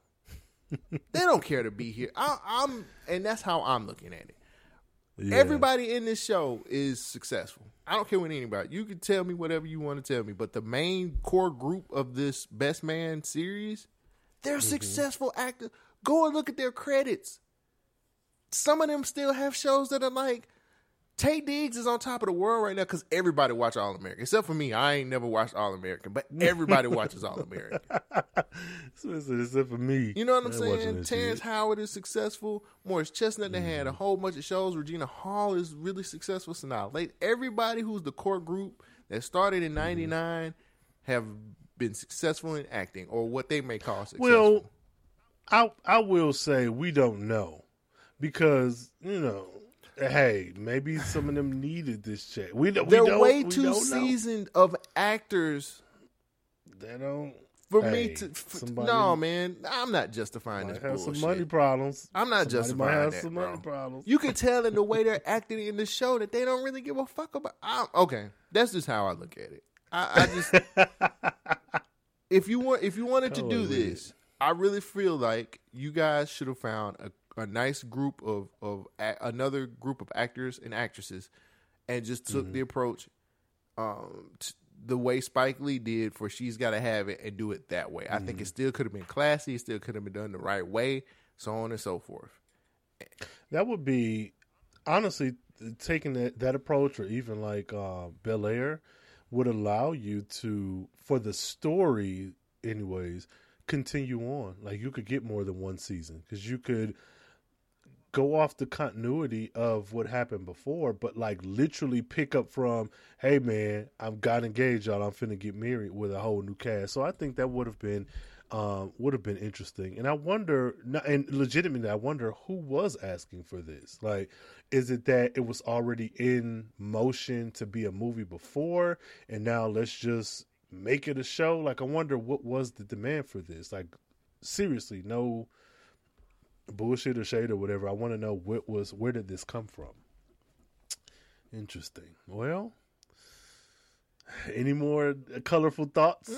They don't care to be here. I, I'm, and that's how I'm looking at it. Yeah. Everybody in this show is successful. I don't care what anybody. You can tell me whatever you want to tell me, but the main core group of this Best Man series, they're mm-hmm. successful actors. Go and look at their credits. Some of them still have shows that are like Taye Diggs is on top of the world right now because everybody watch All American, except for me. I ain't never watched All American, but everybody watches All American. Except for me. You know what I'm I ain't watching saying? Terrence shit. Howard is successful. Morris Chestnut they Mm-hmm. had a whole bunch of shows. Regina Hall is really successful. So now, late everybody who's the core group that started in Mm-hmm. '99 have been successful in acting, or what they may call successful. Well, I I will say we don't know because you know, hey, maybe some of them needed this check. We don't. they're way we too don't know. seasoned of actors They don't. for Hey, me to. F- somebody no, man, I'm not justifying this have bullshit. some money problems. I'm not Somebody justifying have that, some bro. money problems. You can tell in the way they're acting in the show that they don't really give a fuck about. I, okay, that's just how I look at it. I, I just if you want if you wanted to do this, I really feel like you guys should have found a, a nice group of of a, another group of actors and actresses, and just took Mm-hmm. the approach um, t- the way Spike Lee did for She's Got to Have It and do it that way. I Mm-hmm. think it still could have been classy. It still could have been done the right way, so on and so forth. That would be honestly taking that, that approach, or even like uh, Bel Air, would allow you to, for the story, anyways, continue on. Like you could get more than one season because you could go off the continuity of what happened before, but like literally pick up from, hey man, I've got engaged, y'all. I'm finna get married with a whole new cast. So I think that would have been, um, would have been interesting. And I wonder, and legitimately, I wonder who was asking for this. Like, is it that it was already in motion to be a movie before, and now let's just make it a show? Like, I wonder what was the demand for this. Like, seriously, no bullshit or shade or whatever. I want to know what was where did this come from? Interesting. Well, any more colorful thoughts?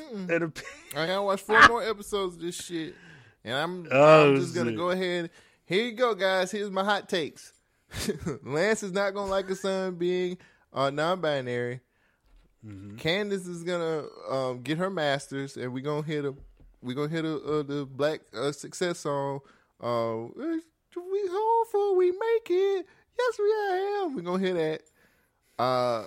I gotta watch four more episodes of this shit, and I'm, Oh, I'm just gonna go ahead. Here you go, guys. Here's my hot takes. Lance is not gonna like his son being uh, non-binary. Mm-hmm. Candace is gonna um, get her masters, and we gonna hit a we gonna hit a, uh, the black uh, success song. Uh, we hopeful we make it. Yes, we am. We gonna hear that. Uh,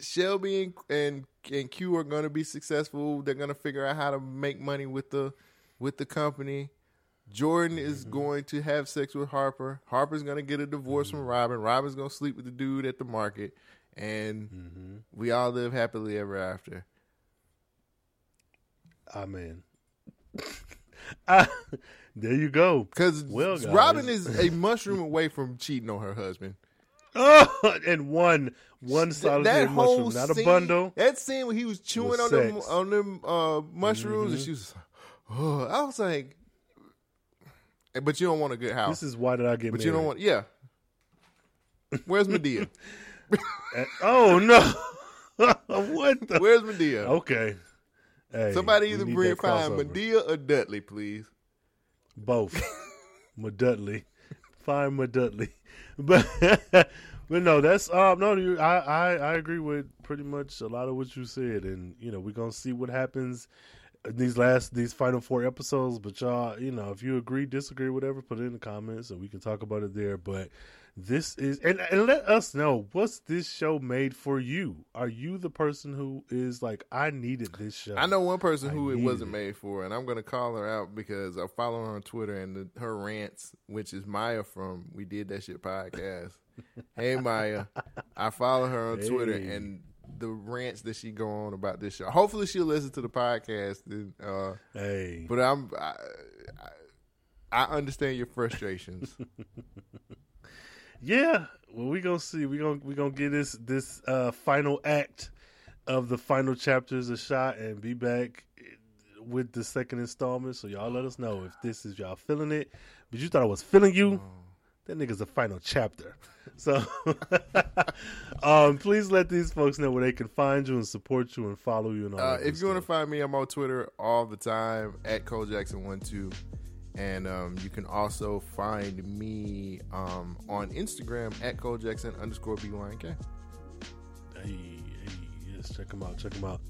Shelby and, and and Q are going to be successful. They're going to figure out how to make money with the with the company. Jordan is going to have sex with Harper. Harper's going to get a divorce from Robyn. Robyn's going to sleep with the dude at the market, and we all live happily ever after. Amen. ah, there you go. Because Well, guys. Robyn is a mushroom away from cheating on her husband. Oh, and one one solitary mushroom, not a scene- bundle. That scene when he was chewing on them on them uh, mushrooms, and she was, oh, I was like, but you don't want a good house. This is why did I get but married? you don't want, yeah. Where's Madea? Oh no! what the? Where's Madea? Okay. Hey, Somebody either bring find. Madea or Dudley, please. Both. Madudley. Find Madudley. But but no, that's um no I, I I agree with pretty much a lot of what you said and you know, we're gonna see what happens in these last these final four episodes. But y'all, you know, if you agree, disagree, whatever, put it in the comments and we can talk about it there. But this is and, and let us know what's this show made for you? Are you the person who is like, I needed this show? I know one person I who it wasn't it. made for, and I'm going to call her out because I follow her on Twitter and the, her rants, which is Maya from We Did That Shit podcast. hey Maya, I follow her on Twitter and the rants that she go on about this show. Hopefully she'll listen to the podcast. And, uh, Hey. but I'm I, I, I understand your frustrations. Yeah, well, we gonna see. We gonna we gonna get this this uh, final act of the final chapters a shot and be back with the second installment. So y'all let us know if this is y'all feeling it. But you thought I was feeling you. That nigga's the final chapter. So, um, please let these folks know where they can find you and support you and follow you and all. Uh, if you want to find me, I'm on Twitter all the time at Cole Jackson one two, and um, you can also find me um, on Instagram at Cole Jackson underscore BYNK. Hey, hey, yes, check them out. Check them out.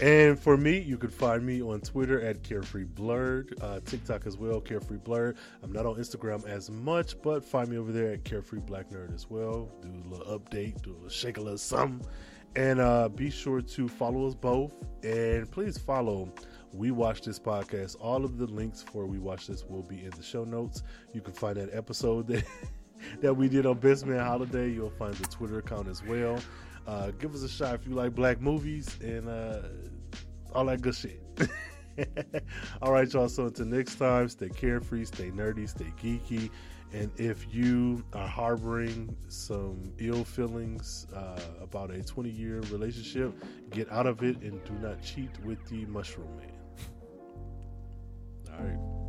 And for me, you can find me on Twitter at Carefree Blurred, uh, TikTok as well, Carefree Blurred. I'm not on Instagram as much, but find me over there at Carefree Black Nerd as well. Do a little update, do a little shake a little something. And uh, be sure to follow us both. And please follow We Watch This podcast. All of the links for We Watch This will be in the show notes. You can find that episode that, that we did on Best Man Holiday. You'll find the Twitter account as well. Uh, give us a shot if you like black movies and uh, all that good shit. all right, y'all. So until next time, stay carefree, stay nerdy, stay geeky. And if you are harboring some ill feelings uh, about a 20 year relationship, get out of it and do not cheat with the mushroom man. All right.